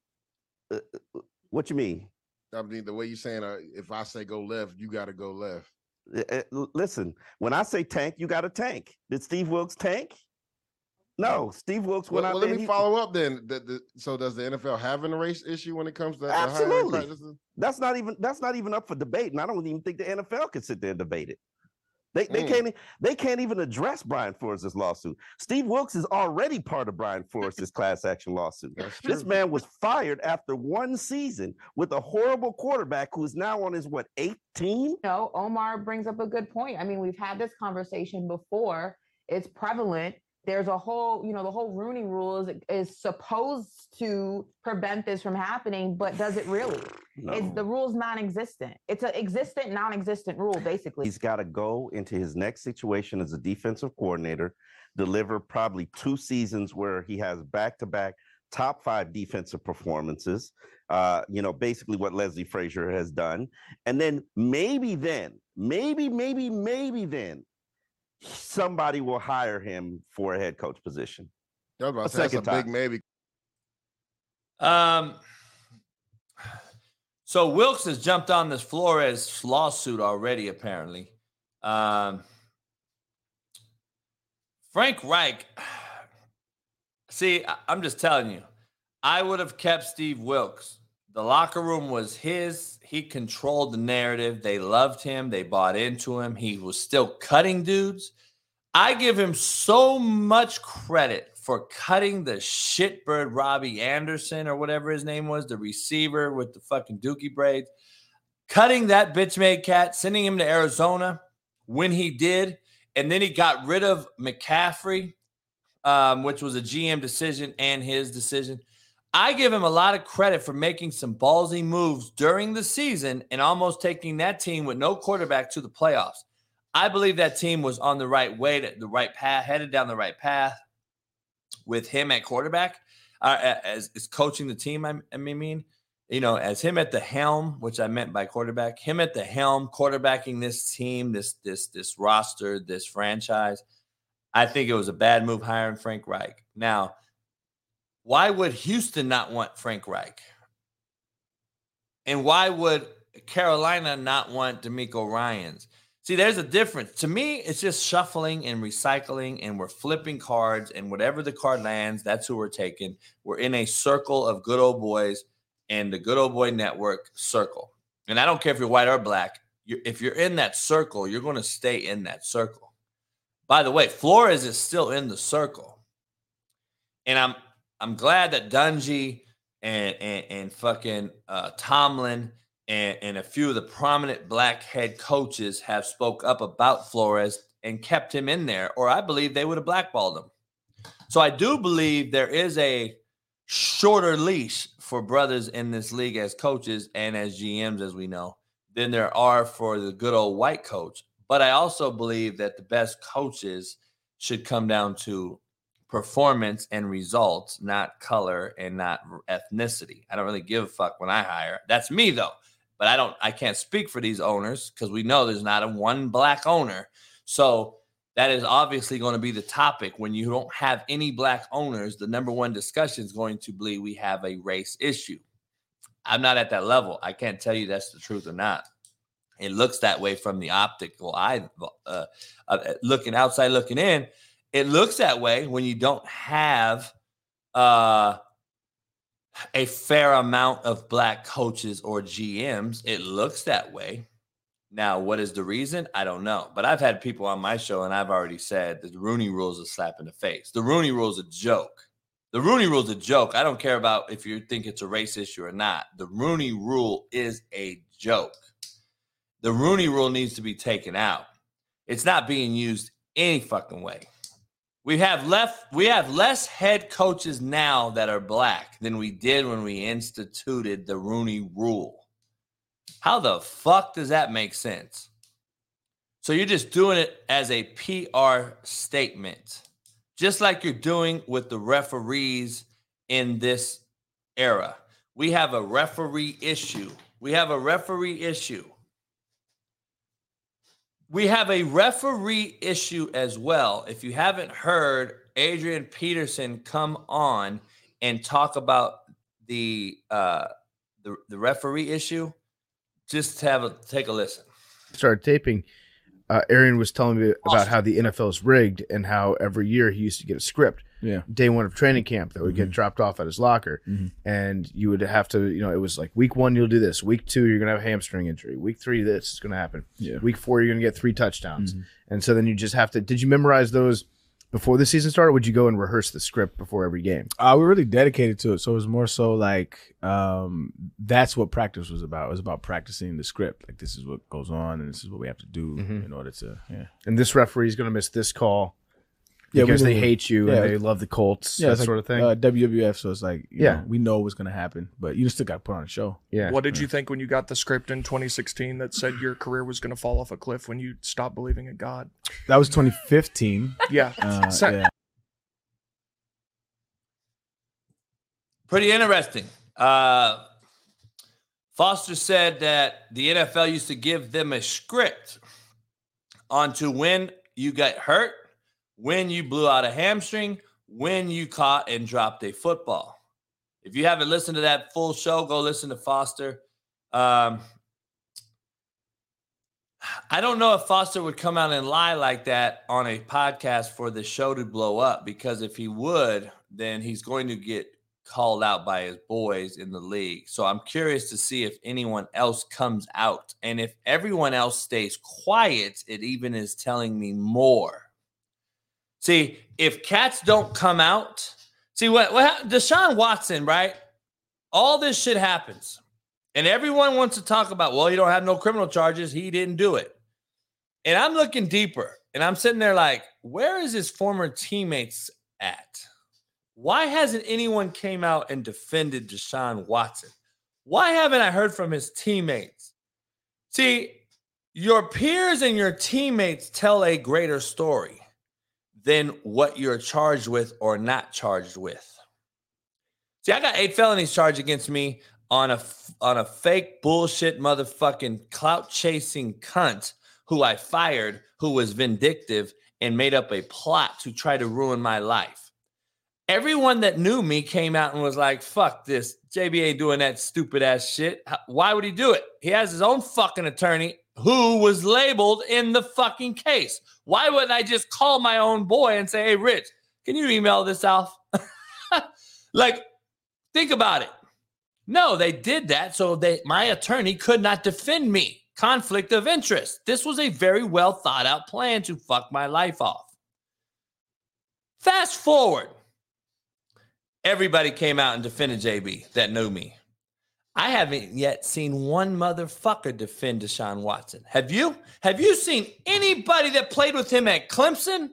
Uh, uh, What you mean? I mean, the way you're saying, uh, if I say go left, you got to go left. Uh, uh, Listen, when I say tank, you got to tank. Did Steve Wilks tank? No, Steve Wilks Well, went out well, there. let me he- follow up then. The, the, so, does the NFL have an race issue when it comes to Absolutely. That's not even that's not even up for debate, and I don't even think the NFL can sit there and debate it. They they Mm. can't they can't even address Brian Flores' lawsuit. Steve Wilks is already part of Brian Flores' class action lawsuit. This man was fired after one season with a horrible quarterback who is now on his what eighth team. know, Omar brings up a good point. I mean, we've had this conversation before. It's prevalent. There's a whole, you know, the whole Rooney rule is, supposed to prevent this from happening, but does it really? It's the rule's non-existent. It's an existent, non-existent rule, basically. He's got to go into his next situation as a defensive coordinator, deliver probably two seasons where he has back-to-back top five defensive performances. Uh, you know, basically what Leslie Frazier has done, and then maybe then, maybe, maybe, maybe then, somebody will hire him for a head coach position. I was about A to say, that's a second big maybe. Um, so Wilks has jumped on this Flores lawsuit already, apparently. Um, Frank Reich, see, I- I'm just telling you, I would have kept Steve Wilks. The locker room was his. He controlled the narrative. They loved him. They bought into him. He was still cutting dudes. I give him so much credit for cutting the shitbird Robbie Anderson or whatever his name was, the receiver with the fucking dookie braids, cutting that bitch made cat, sending him to Arizona when he did. And then he got rid of McCaffrey, um, which was a GM decision and his decision. I give him a lot of credit for making some ballsy moves during the season and almost taking that team with no quarterback to the playoffs. I believe that team was on the right way, to, the right path, headed down the right path with him at quarterback, uh, as, as coaching the team. I, I mean, you know, as him at the helm, which I meant by quarterback, him at the helm, quarterbacking this team, this this this roster, this franchise. I think it was a bad move hiring Frank Reich. Now, why would Houston not want Frank Reich? And why would Carolina not want DeMeco Ryans? See, there's a difference. To me, it's just shuffling and recycling, and we're flipping cards, and whatever the card lands, that's who we're taking. We're in a circle of good old boys and the good old boy network circle. And I don't care if you're white or black. You're, if you're in that circle, you're going to stay in that circle. By the way, Flores is still in the circle, and I'm I'm glad that Dungy and and, and fucking uh, Tomlin and, and a few of the prominent black head coaches have spoke up about Flores and kept him in there, or I believe they would have blackballed him. So I do believe there is a shorter leash for brothers in this league as coaches and as GMs, as we know, than there are for the good old white coach. But I also believe that the best coaches should come down to performance and results, not color and not ethnicity. I don't really give a fuck when I hire. That's me though. But I don't I can't speak for these owners because we know there's not a one black owner. So that is obviously going to be the topic when you don't have any black owners. The number one discussion is going to be we have a race issue. I'm not at that level. I can't tell you that's the truth or not. It looks that way from the optical eye, uh, uh, looking outside, looking in. It looks that way when you don't have uh, a fair amount of black coaches or GMs. It looks that way. Now, what is the reason? I don't know. But I've had people on my show, and I've already said the Rooney Rule is a slap in the face. The Rooney Rule is a joke. The Rooney Rule is a joke. I don't care about if you think it's a race issue or not. The Rooney Rule is a joke. The Rooney Rule needs to be taken out. It's not being used any fucking way. We have left we have less head coaches now that are black than we did when we instituted the Rooney Rule. How the fuck does that make sense? So you're just doing it as a PR statement, just like you're doing with the referees in this era. We have a referee issue. We have a referee issue. We have a referee issue as well. If you haven't heard Adrian Peterson come on and talk about the uh, the, the referee issue, just have a take a listen. started taping, uh, Arian was telling me about how the NFL is rigged and how every year he used to get a script. Yeah. Day one of training camp that would get mm-hmm. dropped off at his locker, mm-hmm. and you would have to, you know, it was like week one you'll do this, week two you're gonna have a hamstring injury, week three this is gonna happen, Yeah. week four you're gonna get three touchdowns, mm-hmm. and so then you just have to. Did you memorize those before the season started? Would you go and rehearse the script before every game? Uh, we were really dedicated to it, so it was more so like um, that's what practice was about. It was about practicing the script. Like this is what goes on, and this is what we have to do Mhm. in order to. Yeah, And this referee is gonna miss this call Yeah, because they hate you yeah. and they love the Colts, yeah, that it's like, sort of thing. Uh, WWF, so it's like you Yeah. know, we know what's gonna happen, but you still got to put on a show. yeah. What did you think when you got the script in 2016 that said your career was going to fall off a cliff when you stopped believing in God? That was 2015. Yeah. Uh, So- yeah. Pretty interesting. Uh, Foster said that the NFL used to give them a script on to when you got hurt, when you blew out a hamstring, when you caught and dropped a football. If you haven't listened to that full show, go listen to Foster. Um, I don't know if Foster would come out and lie like that on a podcast for the show to blow up because if he would, then he's going to get called out by his boys in the league. So I'm curious to see if anyone else comes out. And if everyone else stays quiet, it even is telling me more. See, if cats don't come out, see what, what Deshaun Watson, right? All this shit happens. And everyone wants to talk about, well, you don't have no criminal charges. He didn't do it. And I'm looking deeper and I'm sitting there like, where is his former teammates at? Why hasn't anyone came out and defended Deshaun Watson? Why haven't I heard from his teammates? See, your peers and your teammates tell a greater story than what you're charged with or not charged with. See, I got eight felonies charged against me on a on a fake bullshit motherfucking clout chasing cunt who I fired, who was vindictive and made up a plot to try to ruin my life. Everyone that knew me came out and was like, fuck this. JB ain't doing that stupid ass shit. Why would he do it? He has his own fucking attorney who was labeled in the fucking case. Why wouldn't I just call my own boy and say, hey, Rich, can you email this out? like, think about it. No, they did that so they my attorney could not defend me conflict of interest. This was a very well thought out plan to fuck my life off. Fast forward, everybody came out and defended JB that knew me. I haven't yet seen one motherfucker defend Deshaun Watson. Have you? Have you seen anybody that played with him at Clemson,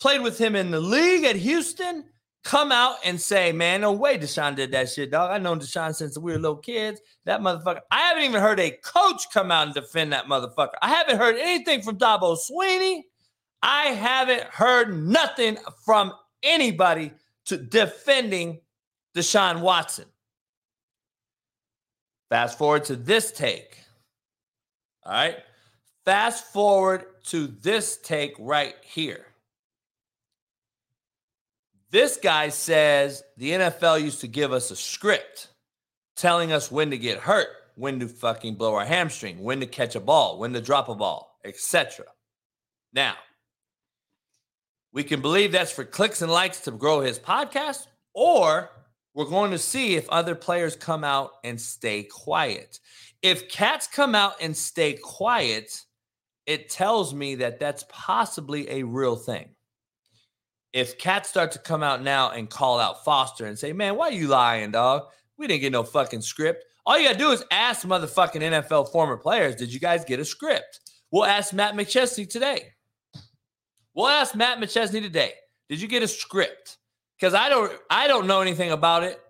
played with him in the league at Houston, come out and say, man, no way Deshaun did that shit, dog. I known Deshaun since we were little kids. That motherfucker. I haven't even heard a coach come out and defend that motherfucker. I haven't heard anything from Dabo Swinney. I haven't heard nothing from anybody to defending Deshaun Watson. Fast forward to this take. All right. Fast forward to this take right here. This guy says the NFL used to give us a script telling us when to get hurt, when to fucking blow our hamstring, when to catch a ball, when to drop a ball, etc. Now, we can believe that's for clicks and likes to grow his podcast, or we're going to see if other players come out and stay quiet. If cats come out and stay quiet, it tells me that that's possibly a real thing if cats start to come out now and call out Foster and say, man, why are you lying, dog? We didn't get no fucking script. All you gotta do is ask motherfucking NFL former players, did you guys get a script? We'll ask Matt McChesney today. We'll ask Matt McChesney today. Did you get a script? Because I don't I don't know anything about it.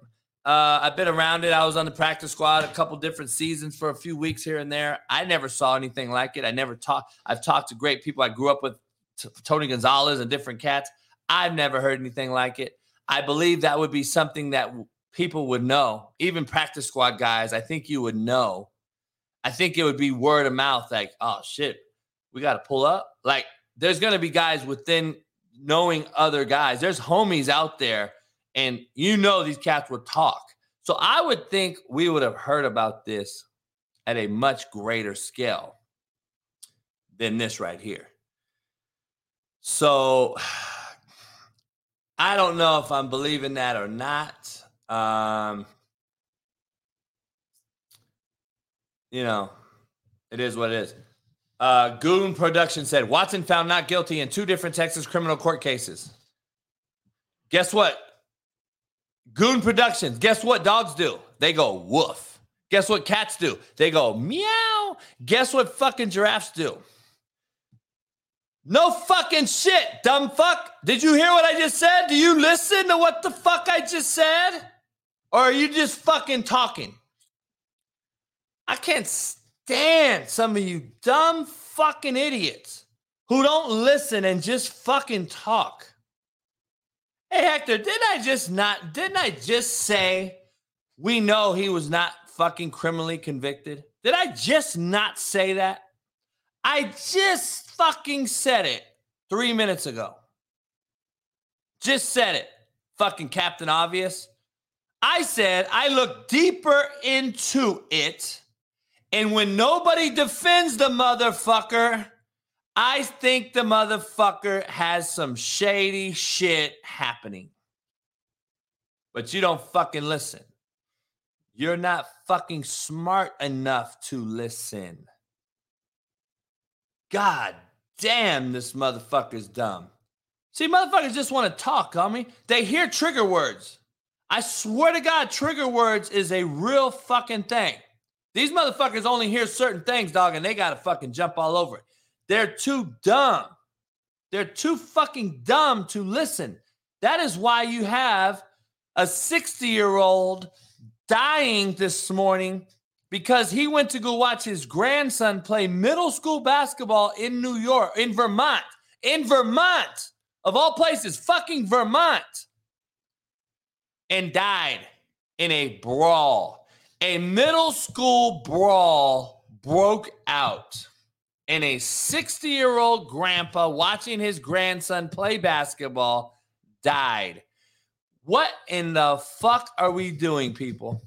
Uh, I've been around it. I was on the practice squad a couple different seasons for a few weeks here and there. I never saw anything like it. I never talked. I've talked to great people. I grew up with t- Tony Gonzalez and different cats. I've never heard anything like it. I believe that would be something that people would know, even practice squad guys. I think you would know. I think it would be word of mouth, like, oh shit, we got to pull up. Like, there's going to be guys within knowing other guys. There's homies out there, and you know these cats would talk. So I would think we would have heard about this at a much greater scale than this right here. So I don't know if I'm believing that or not. Um, you know, it is what it is. Uh, Goon Production said Watson found not guilty in two different Texas criminal court cases. Guess what? Goon Productions. Guess what dogs do? They go woof. Guess what cats do? They go meow. Guess what fucking giraffes do? No fucking shit, dumb fuck. Did you hear what I just said? Do you listen to what the fuck I just said? Or are you just fucking talking? I can't stand some of you dumb fucking idiots who don't listen and just fucking talk. Hey Hector, didn't I just not didn't I just say we know he was not fucking criminally convicted? Did I just not say that? I just fucking said it three minutes ago. Just said it. Fucking Captain Obvious. I said I look deeper into it. And when nobody defends the motherfucker, I think the motherfucker has some shady shit happening. But you don't fucking listen. You're not fucking smart enough to listen. God damn, this motherfucker's dumb. See, motherfuckers just want to talk, homie. They hear trigger words. I swear to God, trigger words is a real fucking thing. These motherfuckers only hear certain things, dog, and they gotta fucking jump all over it. They're too dumb. They're too fucking dumb to listen. That is why you have a 60 year old dying this morning because he went to go watch his grandson play middle school basketball in New York, in Vermont, in Vermont, of all places, fucking Vermont, and died in a brawl. A middle school brawl broke out, and a 60 year old grandpa watching his grandson play basketball died. What in the fuck are we doing, people?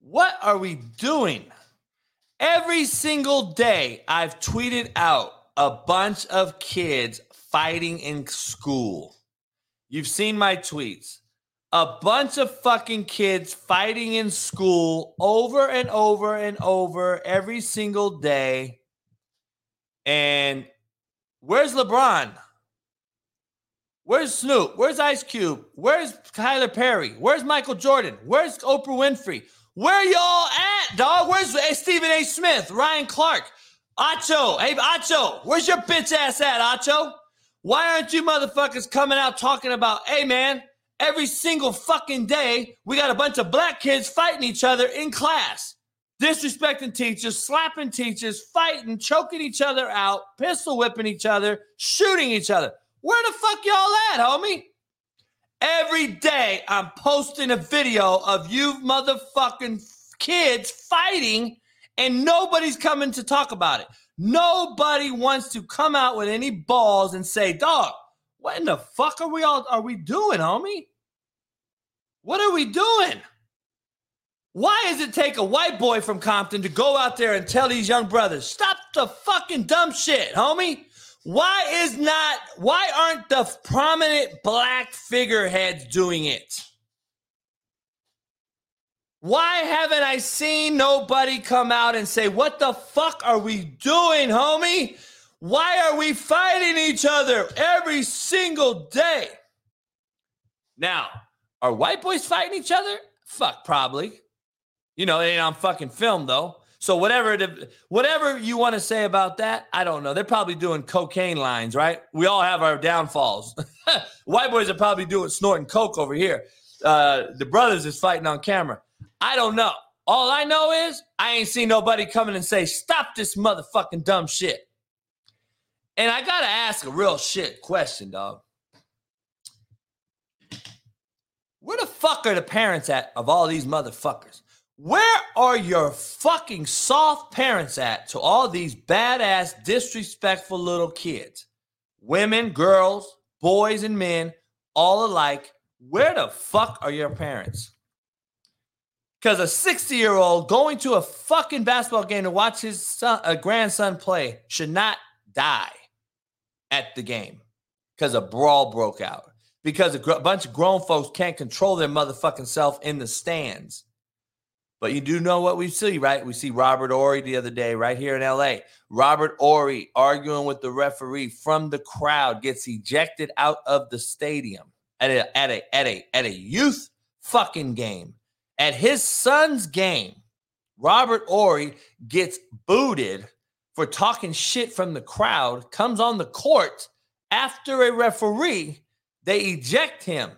What are we doing? Every single day, I've tweeted out a bunch of kids fighting in school. You've seen my tweets. A bunch of fucking kids fighting in school over and over and over every single day. And where's LeBron? Where's Snoop? Where's Ice Cube? Where's Tyler Perry? Where's Michael Jordan? Where's Oprah Winfrey? Where y'all at, dog? Where's Stephen A. Smith, Ryan Clark, Acho? Hey, Acho, where's your bitch ass at, Acho? Why aren't you motherfuckers coming out talking about, hey, man, every single fucking day we got a bunch of black kids fighting each other in class, disrespecting teachers, slapping teachers, fighting, choking each other out, pistol whipping each other, shooting each other. Where the fuck y'all at, homie? Every day I'm posting a video of you motherfucking kids fighting and nobody's coming to talk about it. Nobody wants to come out with any balls and say, dog, what in the fuck are we all are we doing, homie? What are we doing? Why does it take a white boy from Compton to go out there and tell these young brothers, stop the fucking dumb shit, homie? Why is not why aren't the prominent black figureheads doing it? Why haven't I seen nobody come out and say, What the fuck are we doing, homie? Why are we fighting each other every single day? Now, are white boys fighting each other? Fuck, probably. You know, it ain't on fucking film though. So whatever whatever you want to say about that, I don't know. They're probably doing cocaine lines, right? We all have our downfalls. White boys are probably doing snorting coke over here. Uh, the brothers is fighting on camera. I don't know. All I know is I ain't seen nobody coming and say, "Stop this motherfucking dumb shit." And I gotta ask a real shit question, dog. Where the fuck are the parents at of all these motherfuckers? Where are your fucking soft parents at to all these badass, disrespectful little kids? Women, girls, boys, and men, all alike. Where the fuck are your parents? Because a 60 year old going to a fucking basketball game to watch his son, a grandson play should not die at the game because a brawl broke out. Because a gr- bunch of grown folks can't control their motherfucking self in the stands. But you do know what we see, right? We see Robert Horry the other day, right here in LA. Robert Horry arguing with the referee from the crowd gets ejected out of the stadium at a at a at a at a youth fucking game. At his son's game, Robert Horry gets booted for talking shit from the crowd, comes on the court after a referee, they eject him.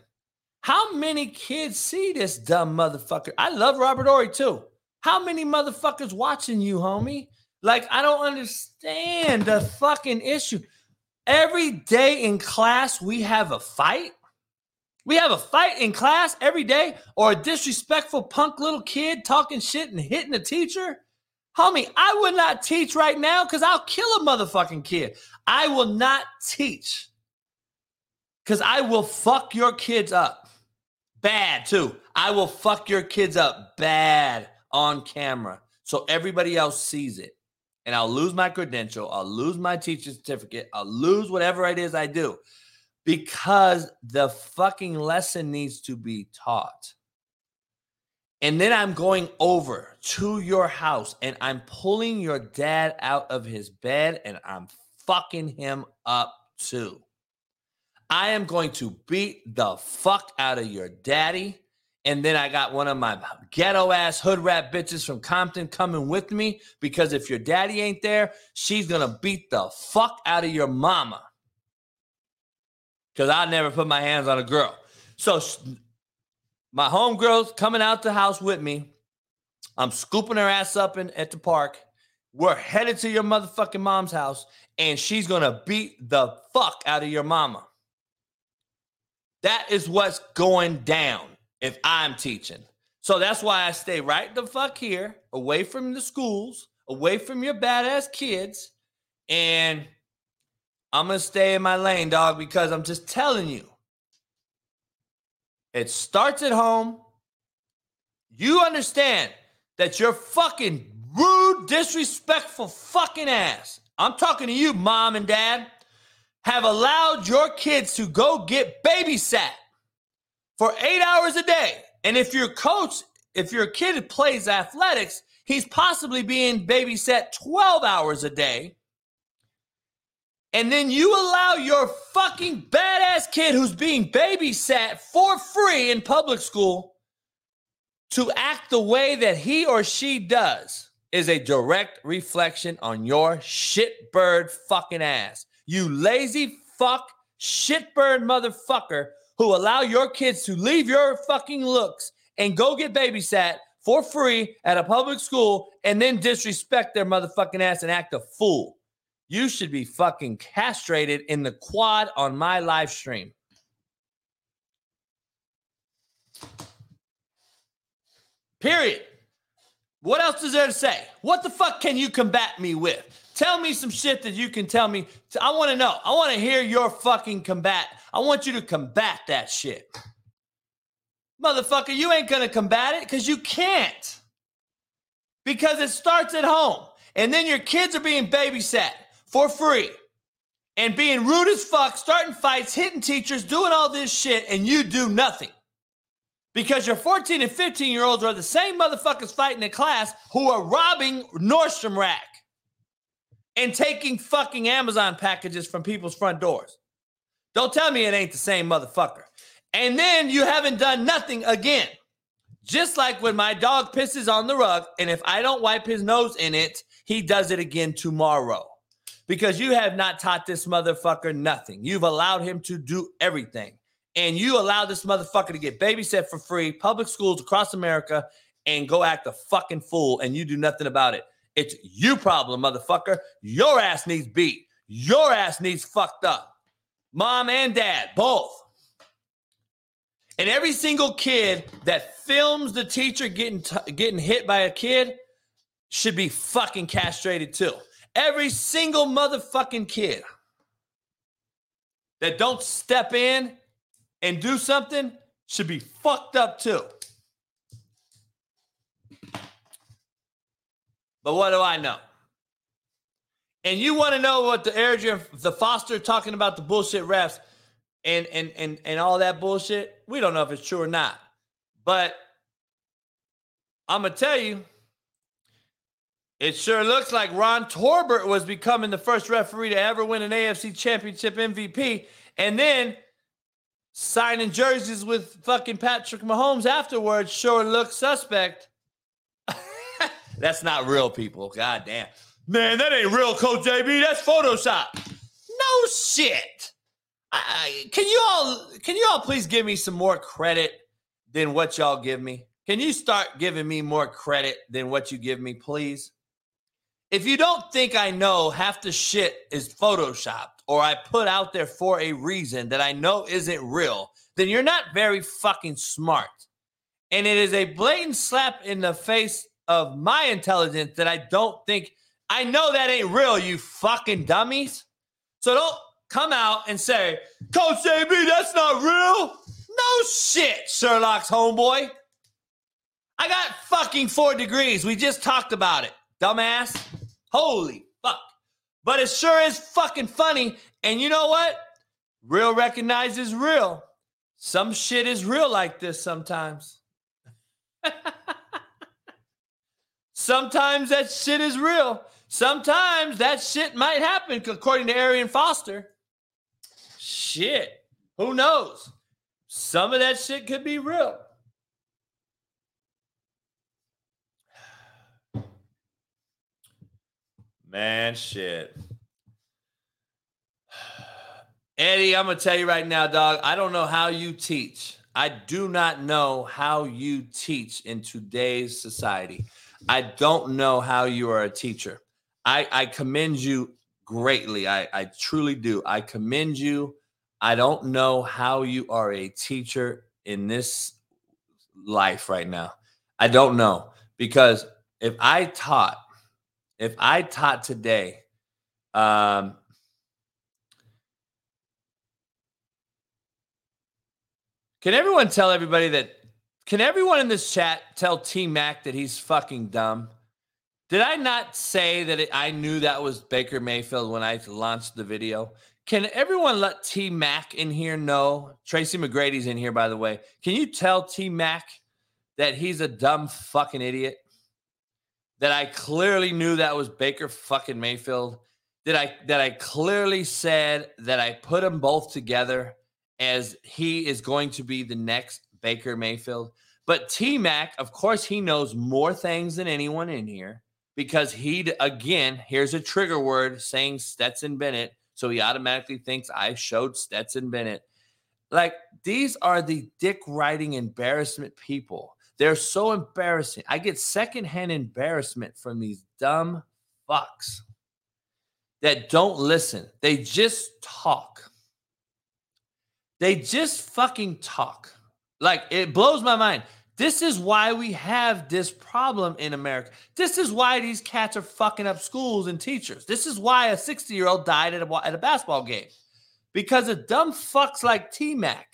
How many kids see this dumb motherfucker? I love Robert Horry too. How many motherfuckers watching you, homie? Like, I don't understand the fucking issue. Every day in class, we have a fight. We have a fight in class every day, or a disrespectful punk little kid talking shit and hitting a teacher. Homie, I would not teach right now because I'll kill a motherfucking kid. I will not teach because I will fuck your kids up. Bad too. I will fuck your kids up bad on camera so everybody else sees it. And I'll lose my credential. I'll lose my teacher certificate. I'll lose whatever it is I do because the fucking lesson needs to be taught. And then I'm going over to your house and I'm pulling your dad out of his bed and I'm fucking him up too. I am going to beat the fuck out of your daddy. And then I got one of my ghetto ass hood rat bitches from Compton coming with me because if your daddy ain't there, she's gonna beat the fuck out of your mama. Because I never put my hands on a girl. So my homegirl's coming out the house with me. I'm scooping her ass up in, at the park. We're headed to your motherfucking mom's house, and she's gonna beat the fuck out of your mama. That is what's going down if I'm teaching. So that's why I stay right the fuck here, away from the schools, away from your badass kids, and I'm gonna stay in my lane, dog, because I'm just telling you. It starts at home. You understand that your fucking rude, disrespectful fucking ass. I'm talking to you, mom and dad have allowed your kids to go get babysat for eight hours a day. And if your coach, if your kid plays athletics, he's possibly being babysat 12 hours a day. And then you allow your fucking badass kid who's being babysat for free in public school to act the way that he or she does is a direct reflection on your shitbird fucking ass. You lazy fuck shitbird motherfucker who allow your kids to leave your fucking looks and go get babysat for free at a public school and then disrespect their motherfucking ass and act a fool. You should be fucking castrated in the quad on my live stream. Period. What else is there to say? What the fuck can you combat me with? Tell me some shit that you can tell me. I want to know. I want to hear your fucking combat. I want you to combat that shit. Motherfucker, you ain't going to combat it because you can't. Because it starts at home. And then your kids are being babysat for free and being rude as fuck, starting fights, hitting teachers, doing all this shit, and you do nothing. Because your 14 and 15 year olds are the same motherfuckers fighting in class who are robbing Nordstrom Rack and taking fucking Amazon packages from people's front doors. Don't tell me it ain't the same motherfucker. And then you haven't done nothing again. Just like when my dog pisses on the rug, and if I don't wipe his nose in it, he does it again tomorrow. Because you have not taught this motherfucker nothing. You've allowed him to do everything and you allow this motherfucker to get babysat for free, public schools across America, and go act a fucking fool, and you do nothing about it. It's you problem, motherfucker. Your ass needs beat. Your ass needs fucked up. Mom and dad, both. And every single kid that films the teacher getting t- getting hit by a kid should be fucking castrated too. Every single motherfucking kid that don't step in and do something should be fucked up too. But what do I know? And you want to know what the Arian, the Foster talking about the bullshit refs and and and and all that bullshit? We don't know if it's true or not. But I'm gonna tell you, it sure looks like Ron Torbert was becoming the first referee to ever win an AFC championship MVP. And then signing jerseys with fucking Patrick Mahomes afterwards sure looks suspect. That's not real, people. God damn. Man, that ain't real, Coach JB. That's Photoshop. No shit. I, can you all can you all please give me some more credit than what y'all give me? Can you start giving me more credit than what you give me, please? If you don't think I know half the shit is photoshopped or I put out there for a reason that I know isn't real, then you're not very fucking smart. And it is a blatant slap in the face of my intelligence that I don't think I know that ain't real, you fucking dummies. So don't come out and say, Coach JB, that's not real. No shit. Sherlock's homeboy. I got fucking four degrees. We just talked about it, dumbass. Holy fuck. But it sure is fucking funny. And you know what? Real recognizes real. Some shit is real like this sometimes. sometimes that shit is real. Sometimes that shit might happen, according to Arian Foster. Shit. Who knows? Some of that shit could be real. Man, shit. Eddie, I'm going to tell you right now, dog. I don't know how you teach. I do not know how you teach in today's society. I don't know how you are a teacher. I, I commend you greatly. I, I truly do. I commend you. I don't know how you are a teacher in this life right now. I don't know because if I taught, if I taught today, um, can everyone tell everybody that? Can everyone in this chat tell T Mac that he's fucking dumb? Did I not say that it, I knew that was Baker Mayfield when I launched the video? Can everyone let T Mac in here know? Tracy McGrady's in here, by the way. Can you tell T Mac that he's a dumb fucking idiot? That I clearly knew that was Baker fucking Mayfield. That I that I clearly said that I put them both together as he is going to be the next Baker Mayfield. But T Mac, of course, he knows more things than anyone in here because he again, here's a trigger word saying Stetson Bennett so he automatically thinks I showed Stetson Bennett. Like these are the dick writing embarrassment people. They're so embarrassing. I get secondhand embarrassment from these dumb fucks that don't listen. They just talk. They just fucking talk. Like it blows my mind. This is why we have this problem in America. This is why these cats are fucking up schools and teachers. This is why a 60 year old died at a, at a basketball game because of dumb fucks like T Mac.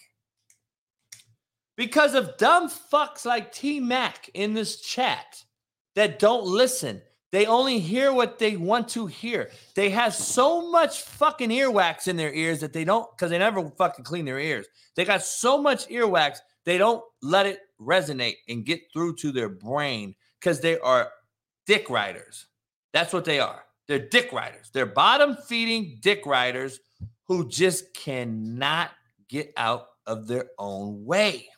Because of dumb fucks like T Mac in this chat that don't listen. They only hear what they want to hear. They have so much fucking earwax in their ears that they don't, because they never fucking clean their ears. They got so much earwax, they don't let it resonate and get through to their brain because they are dick riders. That's what they are. They're dick riders. They're bottom feeding dick riders who just cannot get out of their own way.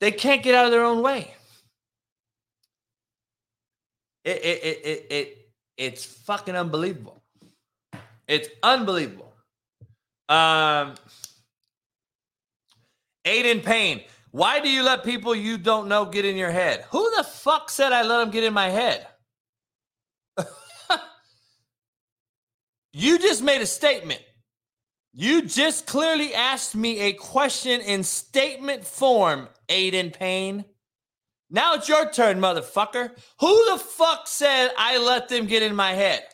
They can't get out of their own way. It, it, it, it, it it's fucking unbelievable. It's unbelievable. Um, Aiden Payne, why do you let people you don't know get in your head? Who the fuck said I let them get in my head? you just made a statement. You just clearly asked me a question in statement form, Aiden Payne. Now it's your turn, motherfucker. Who the fuck said I let them get in my head?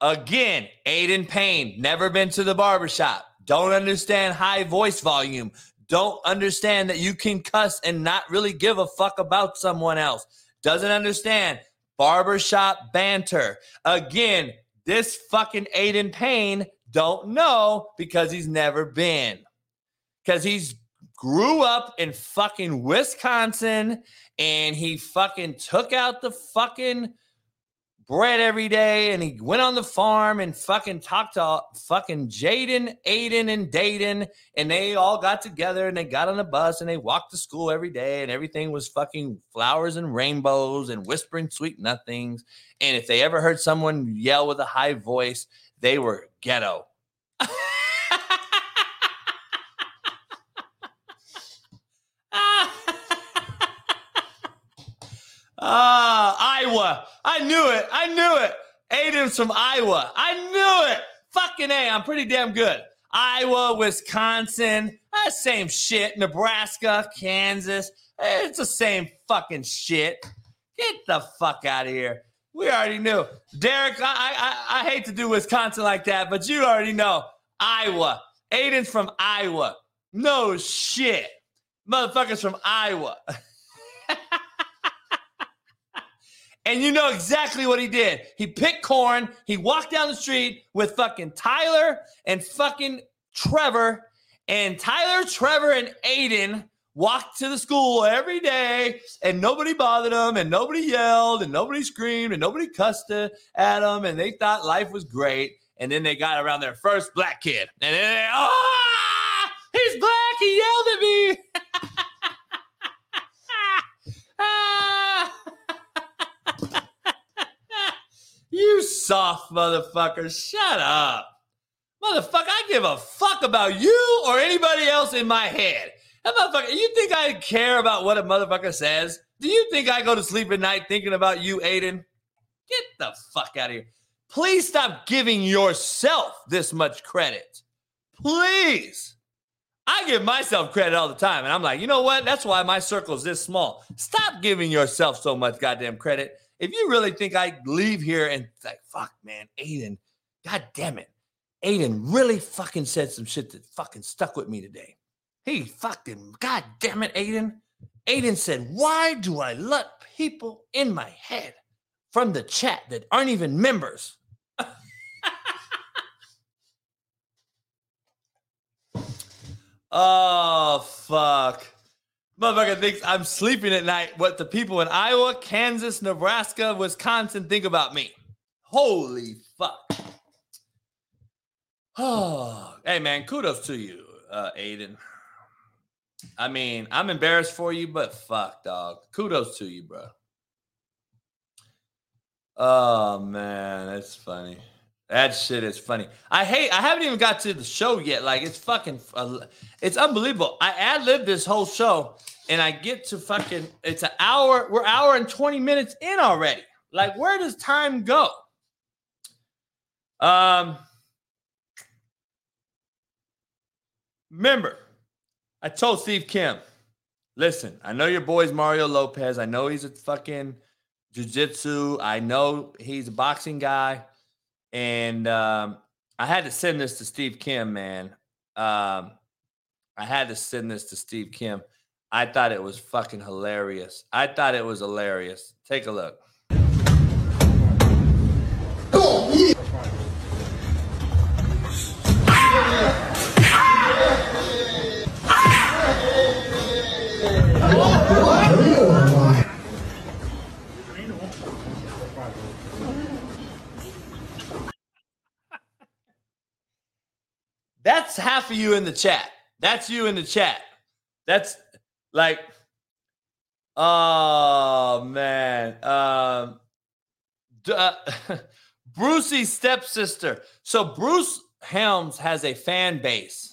Again, Aiden Payne, never been to the barbershop don't understand high voice volume, don't understand that you can cuss and not really give a fuck about someone else, doesn't understand barbershop banter. Again, this fucking Aiden Payne don't know because he's never been. Because he's grew up in fucking Wisconsin and he fucking took out the fucking bread every day and he went on the farm and fucking talked to fucking Jaden, Aiden, and Dayton. And they all got together and they got on the bus and they walked to school every day and everything was fucking flowers and rainbows and whispering sweet nothings. And if they ever heard someone yell with a high voice, they were ghetto. Ah, Iowa. I knew it. I knew it. Aiden's from Iowa. I knew it. Fucking A. I'm pretty damn good. Iowa, Wisconsin, uh, same shit. Nebraska, Kansas. It's the same fucking shit. Get the fuck out of here. We already knew. Derek, I, I, I hate to do Wisconsin like that, but you already know. Iowa. Aiden's from Iowa. No shit. Motherfuckers from Iowa. and you know exactly what he did. He picked corn. He walked down the street with fucking Tyler and fucking Trevor. And Tyler, Trevor, and Aiden walked to the school every day and nobody bothered them and nobody yelled and nobody screamed and nobody cussed at them and they thought life was great. And then they got around their first black kid. And then they, oh, he's black. He yelled at me. you soft motherfucker. Shut up. Motherfucker, I give a fuck about you or anybody else in my head. That motherfucker, you think I care about what a motherfucker says? Do you think I go to sleep at night thinking about you, Aiden? Get the fuck out of here. Please stop giving yourself this much credit. Please. I give myself credit all the time. And I'm like, you know what? That's why my circle is this small. Stop giving yourself so much goddamn credit. If you really think I leave here and like, fuck, man, Aiden, god damn it. Aiden really fucking said some shit that fucking stuck with me today. He fucking, god damn it, Aiden. Aiden said, Why do I let people in my head from the chat that aren't even members? oh, fuck. Motherfucker thinks I'm sleeping at night. What the people in Iowa, Kansas, Nebraska, Wisconsin think about me. Holy fuck. Oh, hey, man, kudos to you, uh, Aiden. I mean, I'm embarrassed for you, but fuck, dog. Kudos to you, bro. Oh man, that's funny. That shit is funny. I hate. I haven't even got to the show yet. Like it's fucking. Uh, it's unbelievable. I ad libbed this whole show, and I get to fucking. It's an hour. We're hour and twenty minutes in already. Like where does time go? Um. Remember, I told Steve Kim, listen, I know your boy's Mario Lopez. I know he's a fucking jujitsu. I know he's a boxing guy. And um, I had to send this to Steve Kim, man. Um, I had to send this to Steve Kim. I thought it was fucking hilarious. I thought it was hilarious. Take a look. That's half of you in the chat. That's you in the chat. That's like, oh man. Um, uh, Brucey's stepsister. So Bruce Helms has a fan base,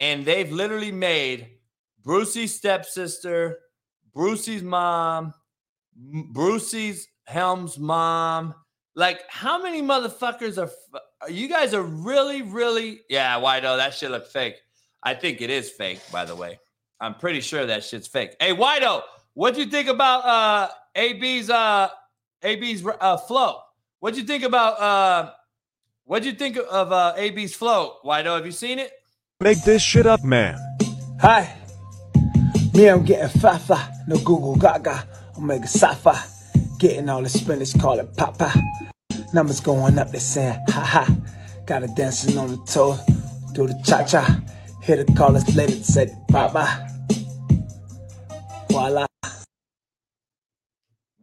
and they've literally made Brucey's stepsister, Brucey's mom, Brucey's Helms' mom. Like, how many motherfuckers are? are You guys are really, really. Yeah, why though? That shit look fake. I think it is fake, by the way. I'm pretty sure that shit's fake. Hey, Wido, what'd you think about uh AB's uh AB's uh flow? What'd you think about uh what'd you think of uh AB's flow? Wido, have you seen it? Make this shit up, man. Hi. Me, I'm getting fafa. No Google Gaga. Omega Safa. Getting all the spinach, call it papa. Numbers going up, they saying ha ha. Got her dancing on the toe. Do the cha cha. Hear the callers later say papa. Voila.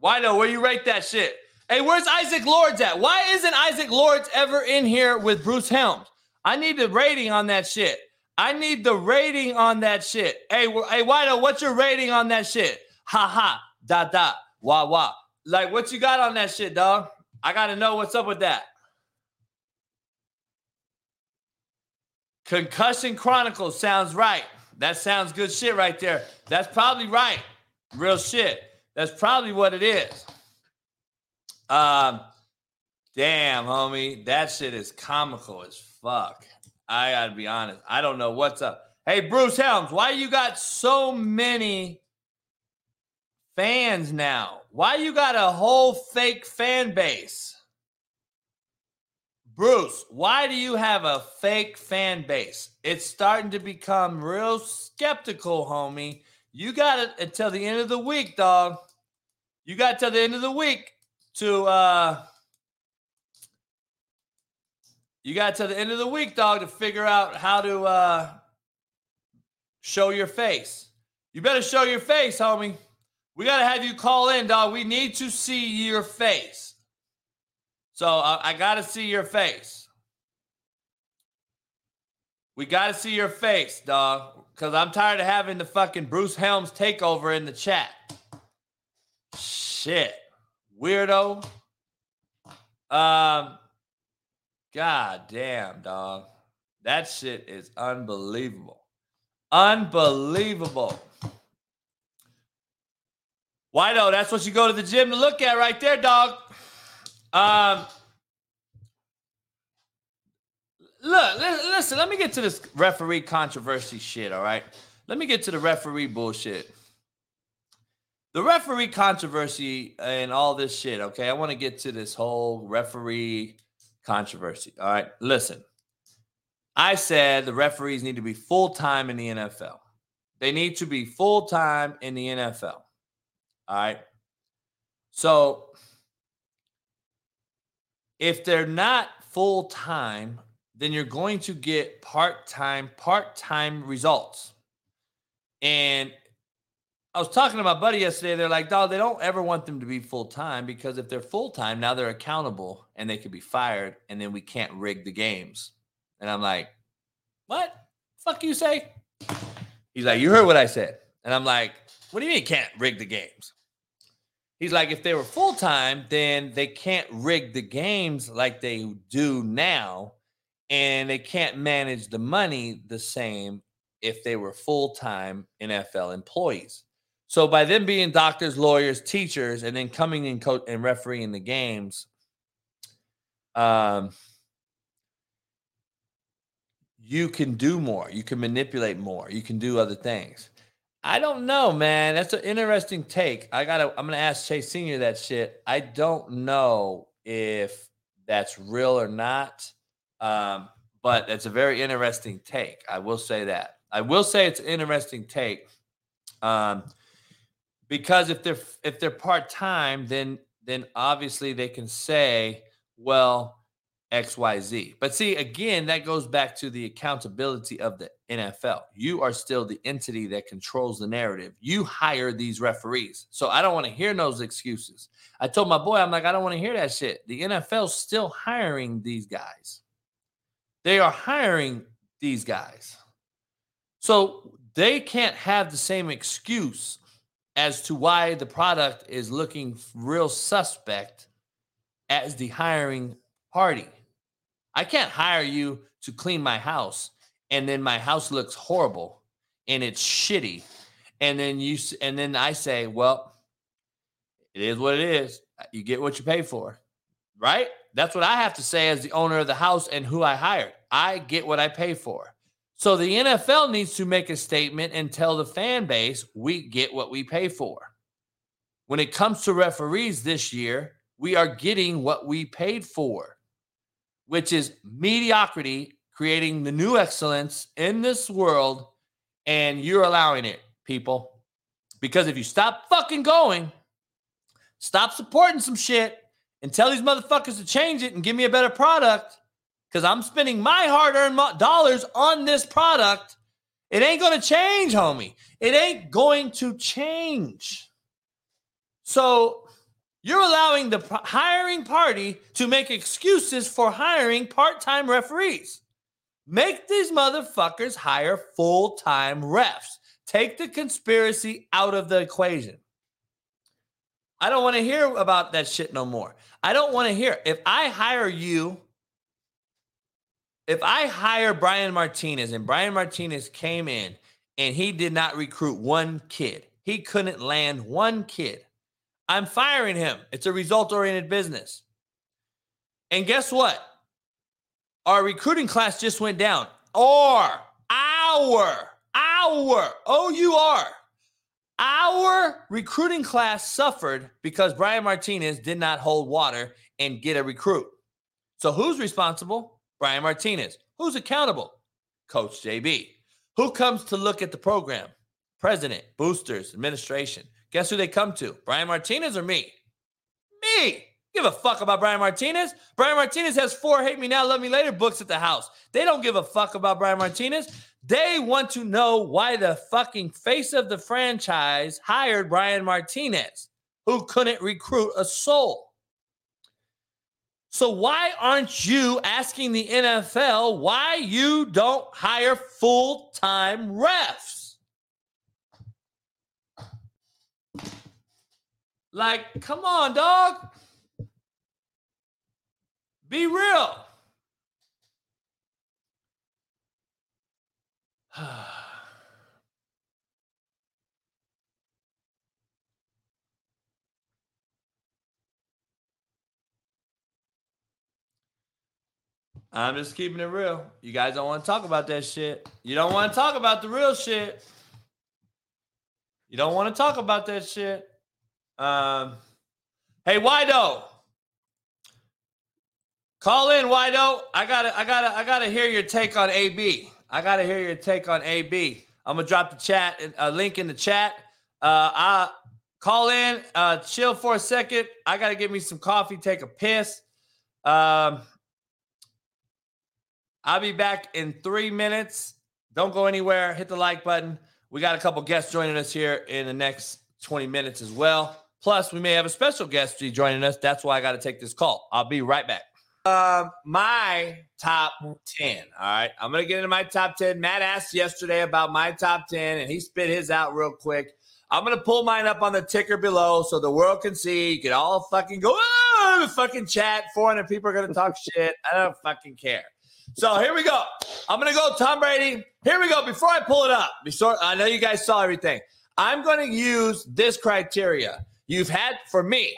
Wido, where you rate that shit? Hey, where's Isaac Lords at? Why isn't Isaac Lords ever in here with Bruce Helms? I need the rating on that shit. I need the rating on that shit. Hey, hey, Wido, what's your rating on that shit? Ha ha, da da, wah wah. Like, what you got on that shit, dog? I got to know what's up with that. Concussion Chronicles sounds right. That sounds good shit right there. That's probably right. Real shit. That's probably what it is. Um, damn, homie, that shit is comical as fuck. I gotta be honest. I don't know what's up. Hey, Bruce Helms, why you got so many fans now? Why you got a whole fake fan base? Bruce, why do you have a fake fan base? It's starting to become real skeptical, homie. You got it until the end of the week, dog. You got till the end of the week to uh you got till the end of the week, dog, to figure out how to uh show your face. You better show your face, homie. We got to have you call in, dog. We need to see your face. So uh, I got to see your face. We got to see your face, dog, because I'm tired of having the fucking Bruce Helms takeover in the chat. Shit. Weirdo. Um, God damn, dog. That shit is unbelievable. Unbelievable. Why though? That's what you go to the gym to look at right there, dog. Um, look, li- listen. Let me get to this referee controversy shit. All right. Let me get to the referee bullshit. The referee controversy and all this shit. Okay, I want to get to this whole referee controversy. All right, listen. I said the referees need to be full time in the NFL. They need to be full time in the NFL. All right. So if they're not full time, then you're going to get part time, part time results. And I was talking to my buddy yesterday. They're like, dog, they don't ever want them to be full time because if they're full time, now they're accountable and they could be fired and then we can't rig the games. And I'm like, what? Fuck you say? He's like, you heard what I said. And I'm like, what do you mean can't rig the games? He's like, if they were full time, then they can't rig the games like they do now. And they can't manage the money the same if they were full time NFL employees. So by them being doctors, lawyers, teachers, and then coming in coach and refereeing the games, um, you can do more. You can manipulate more. You can do other things. I don't know, man. That's an interesting take. I gotta. I'm gonna ask Chase Senior that shit. I don't know if that's real or not, um, but it's a very interesting take. I will say that. I will say it's an interesting take, um, because if they're if they're part time, then then obviously they can say, well, XYZ. But see, again, that goes back to the accountability of the NFL. You are still the entity that controls the narrative. You hire these referees. So I don't want to hear those excuses. I told my boy, I'm like, I don't want to hear that shit. The NFL's still hiring these guys. They are hiring these guys. So they can't have the same excuse as to why the product is looking real suspect as the hiring party. I can't hire you to clean my house and then my house looks horrible and it's shitty. And then you and then I say, well, it is what it is. You get what you pay for. Right? That's what I have to say as the owner of the house and who I hired. I get what I pay for. So the NFL needs to make a statement and tell the fan base we get what we pay for. When it comes to referees this year, we are getting what we paid for which is mediocrity creating the new excellence in this world, and you're allowing it, people. Because if you stop fucking going, stop supporting some shit, and tell these motherfuckers to change it and give me a better product, because I'm spending my hard earned dollars on this product, it ain't going to change, homie. It ain't going to change. So you're allowing the hiring party to make excuses for hiring part time referees. Make these motherfuckers hire full time refs. Take the conspiracy out of the equation. I don't want to hear about that shit no more. I don't want to hear. If I hire you, if I hire Brian Martinez and Brian Martinez came in and he did not recruit one kid, he couldn't land one kid. I'm firing him. It's a result oriented business. And guess what? Our recruiting class just went down. Or our, our, O U R, our recruiting class suffered because Brian Martinez did not hold water and get a recruit. So who's responsible? Brian Martinez. Who's accountable? Coach JB. Who comes to look at the program? President, boosters, administration. Guess who they come to? Brian Martinez or me? Me. Give a fuck about Brian Martinez. Brian Martinez has four Hate Me Now, Love Me Later books at the house. They don't give a fuck about Brian Martinez. They want to know why the fucking face of the franchise hired Brian Martinez, who couldn't recruit a soul. So why aren't you asking the NFL why you don't hire full-time refs? Like, come on, dog. Be real. I'm just keeping it real. You guys don't want to talk about that shit. You don't want to talk about the real shit. You don't want to talk about that shit. Um, hey, Wido, call in, Wido. I gotta, I gotta, I gotta hear your take on AB. I gotta hear your take on AB. I'm gonna drop the chat, a link in the chat. Uh, I call in, uh, chill for a second. I gotta get me some coffee, take a piss. Um, I'll be back in three minutes. Don't go anywhere. Hit the like button. We got a couple guests joining us here in the next 20 minutes as well. Plus, we may have a special guest joining us. That's why I got to take this call. I'll be right back. Uh, my top 10. All right. I'm going to get into my top 10. Matt asked yesterday about my top 10, and he spit his out real quick. I'm going to pull mine up on the ticker below so the world can see. You can all fucking go, oh, fucking chat. 400 people are going to talk shit. I don't fucking care. So here we go. I'm gonna go Tom Brady. Here we go. Before I pull it up, before I know you guys saw everything. I'm gonna use this criteria. You've had for me,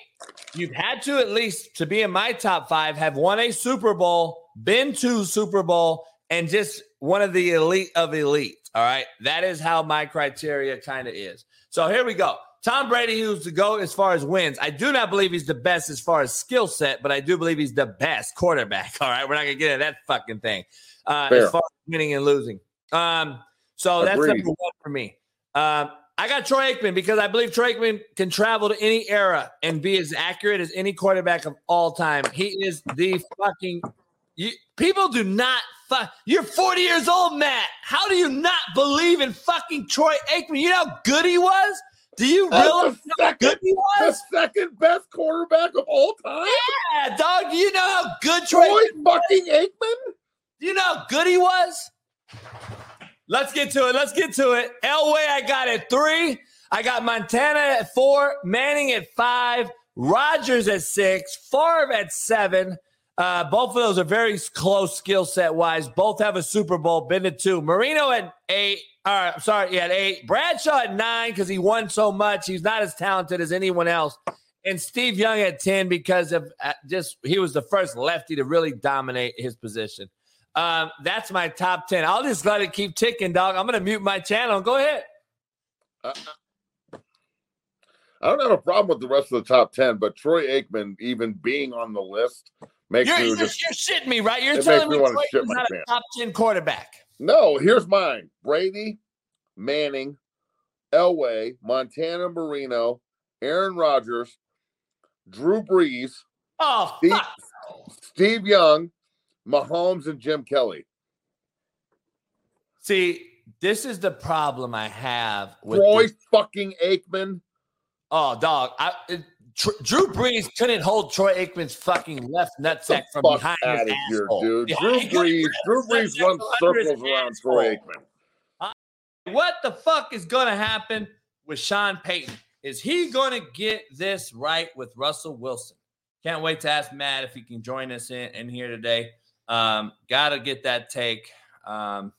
you've had to at least to be in my top five have won a Super Bowl, been to Super Bowl, and just one of the elite of elite. All right, that is how my criteria kind of is. So here we go. Tom Brady, who's to go as far as wins. I do not believe he's the best as far as skill set, but I do believe he's the best quarterback. All right, we're not gonna get into that fucking thing uh, as far as winning and losing. Um, so that's number one for me. Um, I got Troy Aikman because I believe Troy Aikman can travel to any era and be as accurate as any quarterback of all time. He is the fucking. You, people do not. Fu- You're 40 years old, Matt. How do you not believe in fucking Troy Aikman? You know how good he was. Do you That's realize how good he The second best quarterback of all time. Yeah, dog. Do you know how good Troy? Troy fucking Aikman. Do you know how good he was? Let's get to it. Let's get to it. Elway, I got at three. I got Montana at four. Manning at five. Rodgers at six. Favre at seven. Uh, both of those are very close skill set wise. Both have a Super Bowl. Been to two. Marino at eight. All right, I'm sorry. Yeah, at eight. Bradshaw at nine because he won so much. He's not as talented as anyone else. And Steve Young at 10 because of uh, just he was the first lefty to really dominate his position. Um, that's my top 10. I'll just let it keep ticking, dog. I'm going to mute my channel. Go ahead. I don't have a problem with the rest of the top ten, but Troy Aikman even being on the list makes You're, me you're, just you're shitting me, right? You're telling me me Troy shit is my not a top 10 quarterback. No, here's mine: Brady, Manning, Elway, Montana Marino, Aaron Rodgers, Drew Brees, Oh, Steve. Steve Young, Mahomes, and Jim Kelly. See, this is the problem I have with Troy this- fucking Aikman. Oh, dog. I, it, Tr- Drew Brees couldn't hold Troy Aikman's fucking left nutsack from behind out his of here, asshole. dude. Drew Brees. Drew Brees runs from under his circles around Troy asshole. Aikman. Uh, what the fuck is going to happen with Sean Payton? Is he going to get this right with Russell Wilson? Can't wait to ask Matt if he can join us in, in here today. Um, Got to get that take. Um,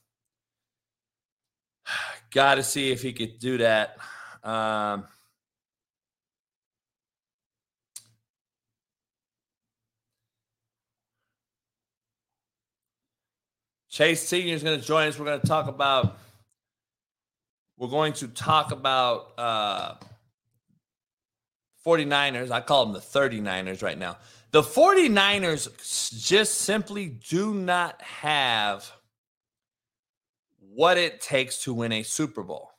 Got to see if he could do that. Um, Chase Senior is going to join us. We're going to talk about. We're going to talk about uh, 49ers. I call them the 39ers right now. The 49ers just simply do not have what it takes to win a Super Bowl.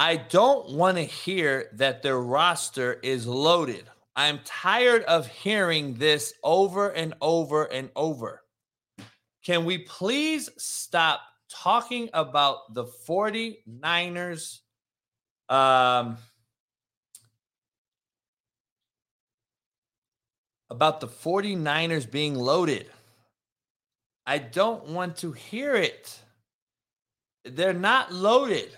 I don't want to hear that their roster is loaded. I'm tired of hearing this over and over and over. Can we please stop talking about the 49ers? Um, about the 49ers being loaded. I don't want to hear it. They're not loaded.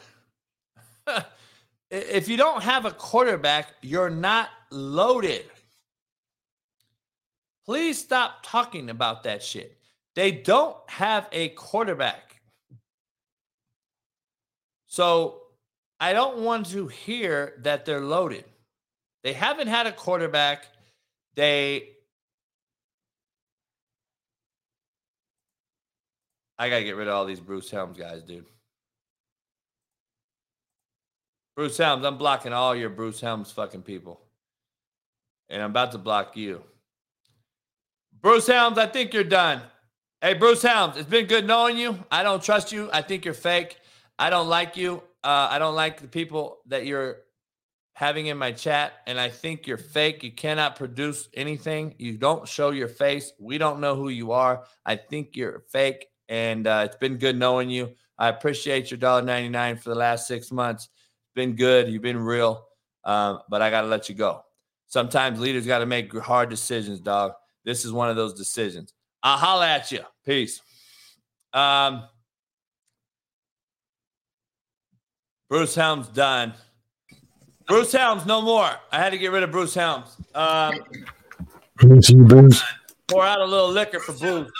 if you don't have a quarterback, you're not loaded. Please stop talking about that shit. They don't have a quarterback. So I don't want to hear that they're loaded. They haven't had a quarterback. They I gotta get rid of all these Bruce Helms guys, dude. Bruce Helms, I'm blocking all your Bruce Helms fucking people. And I'm about to block you. Bruce Helms, I think you're done. Hey, Bruce Helms, it's been good knowing you. I don't trust you. I think you're fake. I don't like you. Uh, I don't like the people that you're having in my chat, and I think you're fake. You cannot produce anything. You don't show your face. We don't know who you are. I think you're fake, and uh, it's been good knowing you. I appreciate your dollar ninety nine for the last six months. It's been good. You've been real, um, but I got to let you go. Sometimes leaders got to make hard decisions, dog. This is one of those decisions. I'll holla at you. Peace. Um, Bruce Helms done. Bruce Helms, no more. I had to get rid of Bruce Helms. Um, pour out a little liquor for Bruce.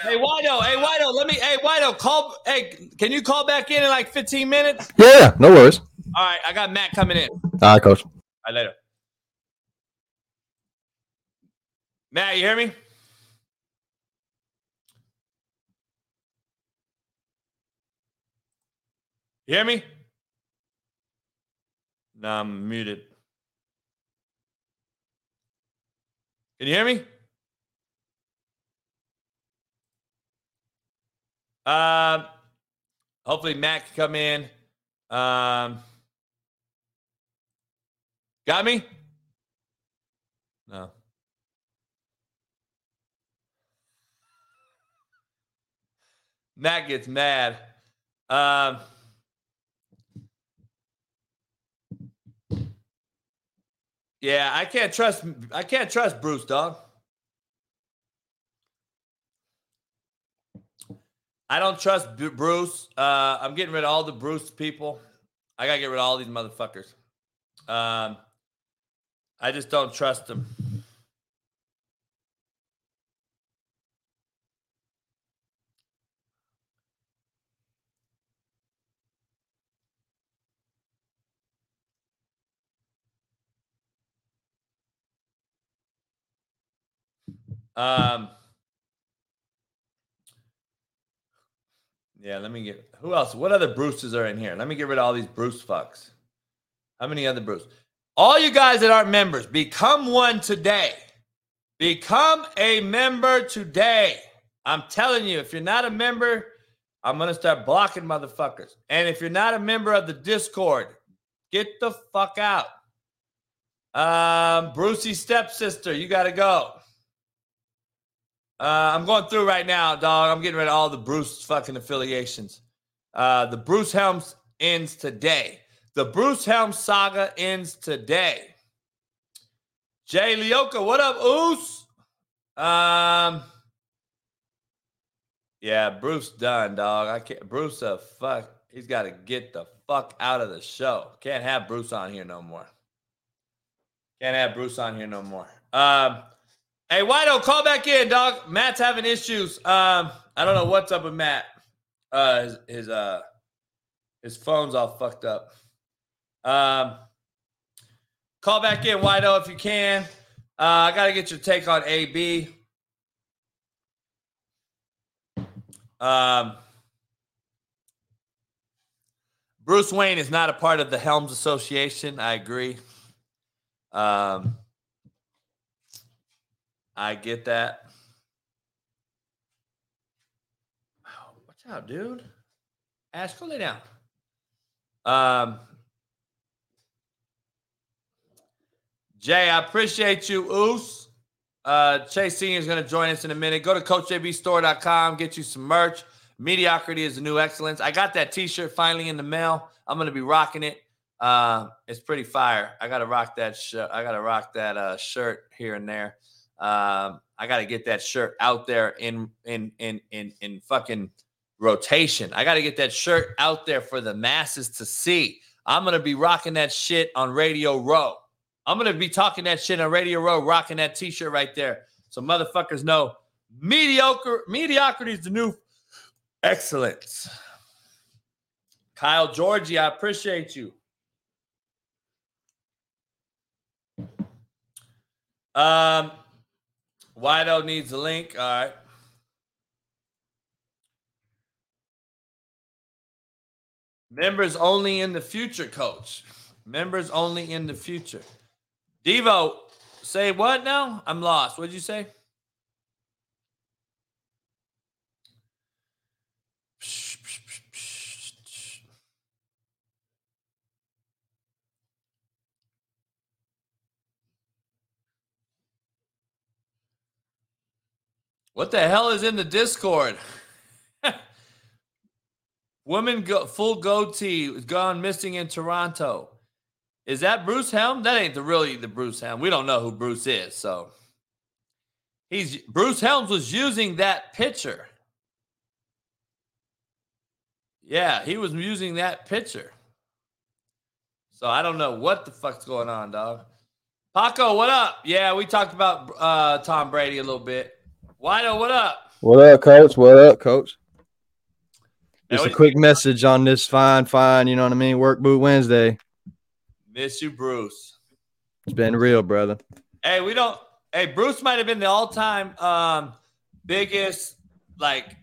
Hey Wido, hey Wido, let me. Hey Wido, call. Hey, can you call back in in like 15 minutes? Yeah, no worries. All right, I got Matt coming in. All All right, coach. right, later. Matt, you hear me? You hear me? No, I'm muted. Can you hear me? Um, hopefully Matt can come in. Um, got me? No. Matt gets mad. Um, yeah, I can't trust. I can't trust Bruce, dog. I don't trust Bu- Bruce. Uh, I'm getting rid of all the Bruce people. I gotta get rid of all these motherfuckers. Um, I just don't trust them. Um, yeah, let me get who else? What other Bruces are in here? Let me get rid of all these Bruce fucks. How many other Bruce? All you guys that aren't members, become one today. Become a member today. I'm telling you, if you're not a member, I'm gonna start blocking motherfuckers. And if you're not a member of the Discord, get the fuck out. Um, Brucey's stepsister, you gotta go. Uh, I'm going through right now, dog. I'm getting rid of all the Bruce fucking affiliations. Uh, the Bruce Helms ends today. The Bruce Helms saga ends today. Jay Leoka, what up, Oos? Um, yeah, Bruce done, dog. I can't. Bruce, a fuck. He's got to get the fuck out of the show. Can't have Bruce on here no more. Can't have Bruce on here no more. Um, hey, Whiteo, call back in, dog. Matt's having issues. Um, I don't know what's up with Matt. Uh, his, his uh, his phone's all fucked up. Um, call back in, Whiteo, if you can. Uh, I got to get your take on AB. Um, Bruce Wayne is not a part of the Helms Association. I agree. Um, I get that. Watch out, dude. Ash, go lay down. Um, Jay, I appreciate you, Oos. Uh, Chase Senior is going to join us in a minute. Go to CoachJBStore.com, get you some merch. Mediocrity is the new excellence. I got that T-shirt finally in the mail. I'm going to be rocking it. Uh, it's pretty fire. I got to rock that. Sh- I got to rock that uh, shirt here and there. Um, I got to get that shirt out there in in in in in fucking rotation. I got to get that shirt out there for the masses to see. I'm gonna be rocking that shit on Radio Row. I'm gonna be talking that shit on Radio Row, rocking that T-shirt right there, so motherfuckers know mediocre mediocrity is the new excellence. Kyle Georgie, I appreciate you. Um, Wido needs a link. All right. Members only in the future, coach. Members only in the future. Devo, say what now? I'm lost. What'd you say? What the hell is in the Discord? Woman go, full goatee gone missing in Toronto. Is that Bruce Helm? That ain't the really the Bruce Helm. We don't know who Bruce is. So he's Bruce Helms was using that picture. Yeah, he was using that picture. So I don't know what the fuck's going on, dog. Paco, what up? Yeah, we talked about uh, Tom Brady a little bit. Wido, what up? What up, coach? What up, coach? Just a quick message on this fine, fine, you know what I mean? Work boot Wednesday. Miss you, Bruce. It's been real, brother. Hey, we don't. Hey, Bruce might have been the all-time um, biggest, like,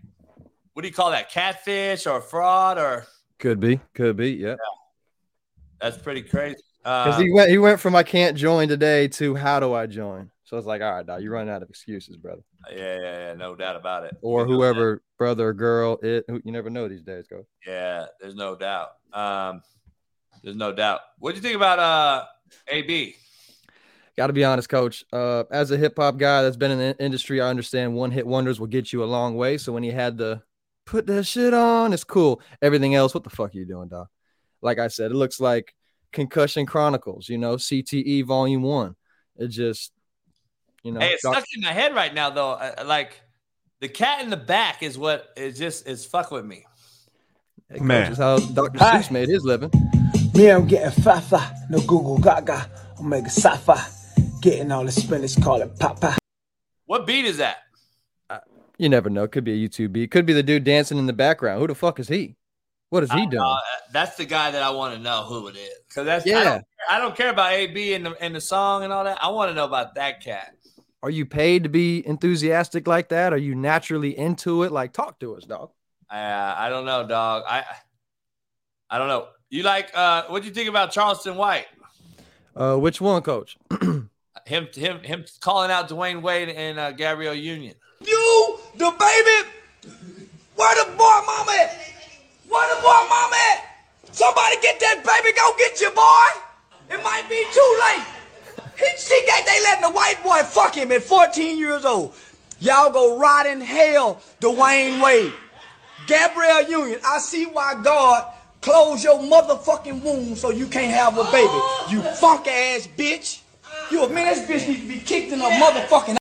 what do you call that? Catfish or fraud or? Could be, could be, yeah. That's pretty crazy. Because Uh, he went, he went from I can't join today to how do I join? So it's like, all right, dog, you're running out of excuses, brother. yeah, yeah, yeah, no doubt about it. Or whoever, brother or girl, it. who- You never know these days, coach. Yeah, there's no doubt. Um, there's no doubt. What do you think about uh AB? Got to be honest, coach. Uh, as a hip hop guy that's been in the industry, I understand one hit wonders will get you a long way. So when he had the put that shit on, it's cool. Everything else, what the fuck are you doing, doc? Like I said, it looks like Concussion Chronicles, you know, CTE Volume One. It just, you know, Hey, it's doc- stuck in my head right now though. Uh, like the cat in the back is what is just is fuck with me. Hey, coach, is how Dr. Seuss made his living. Me, I'm getting fafa, no Google Gaga, Omega Safa. Getting all the spinach, call it Papa. What beat is that? You never know. Could be a YouTube beat. Could be the dude dancing in the background. Who the fuck is he? What is he doing? Uh, that's the guy that I want to know who it is. Because that's I Yeah. don't, I don't care about AB and the and the song and all that. I want to know about that cat. Are you paid to be enthusiastic like that? Are you naturally into it? Like, talk to us, dog. Uh, I don't know, dog. I I don't know. You like uh what do you think about Charleston White? Uh, which one, coach? Him him him calling out Dwyane Wade and uh, Gabrielle Union. You, the baby, where the boy mama at? Where the boy mama at? Somebody get that baby, go get your boy. It might be too late. He, she got, they letting the white boy fuck him at 14 years old. Y'all go rot in hell, Dwyane Wade. Gabrielle Union, I see why God closed your motherfucking womb so you can't have a baby. You funk ass bitch. You a man, this bitch needs to be kicked in the motherfucking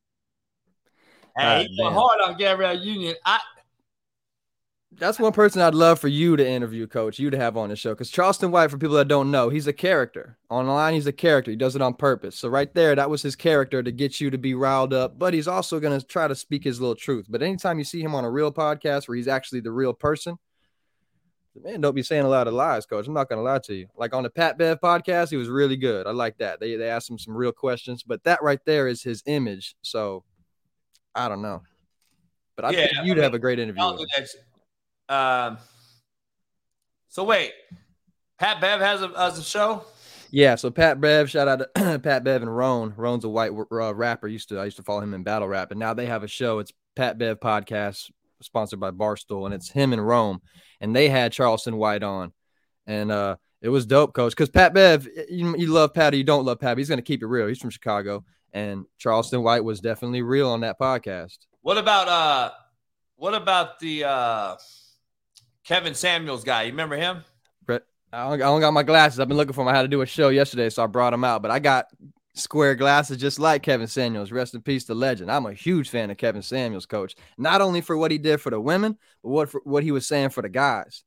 Hey, he went hard on Gabrielle Union. I That's one person I'd love for you to interview, coach, you to have on the show. Because Charleston White, for people that don't know, he's a character. Online, he's a character. He does it on purpose. So, right there, that was his character to get you to be riled up. But he's also going to try to speak his little truth. But anytime you see him on a real podcast where he's actually the real person, man don't be saying a lot of lies, coach. I'm not going to lie to you. Like on the Pat Bev podcast, he was really good. I like that. They, they asked him some real questions. But that right there is his image. So, I don't know. But I Yeah, think you'd mean, have a great interview. Um, so wait, Pat Bev has a, has a show. Yeah, so Pat Bev, shout out to Pat Bev and Rone. Rone's a white uh, rapper. Used to I used to follow him in battle rap, and now they have a show. It's Pat Bev podcast, sponsored by Barstool, and it's him and Rone, and they had Charleston White on, and uh, it was dope, coach. Because Pat Bev, you, you love Pat or you don't love Pat, he's gonna keep it real. He's from Chicago, and Charleston White was definitely real on that podcast. What about uh, what about the uh, Kevin Samuels guy? You remember him? Brett, I don't, I don't got my glasses. I've been looking for them. I had to do a show yesterday, so I brought them out. But I got square glasses just like Kevin Samuels. Rest in peace, the legend. I'm a huge fan of Kevin Samuels, coach. Not only for what he did for the women, but what for, what he was saying for the guys.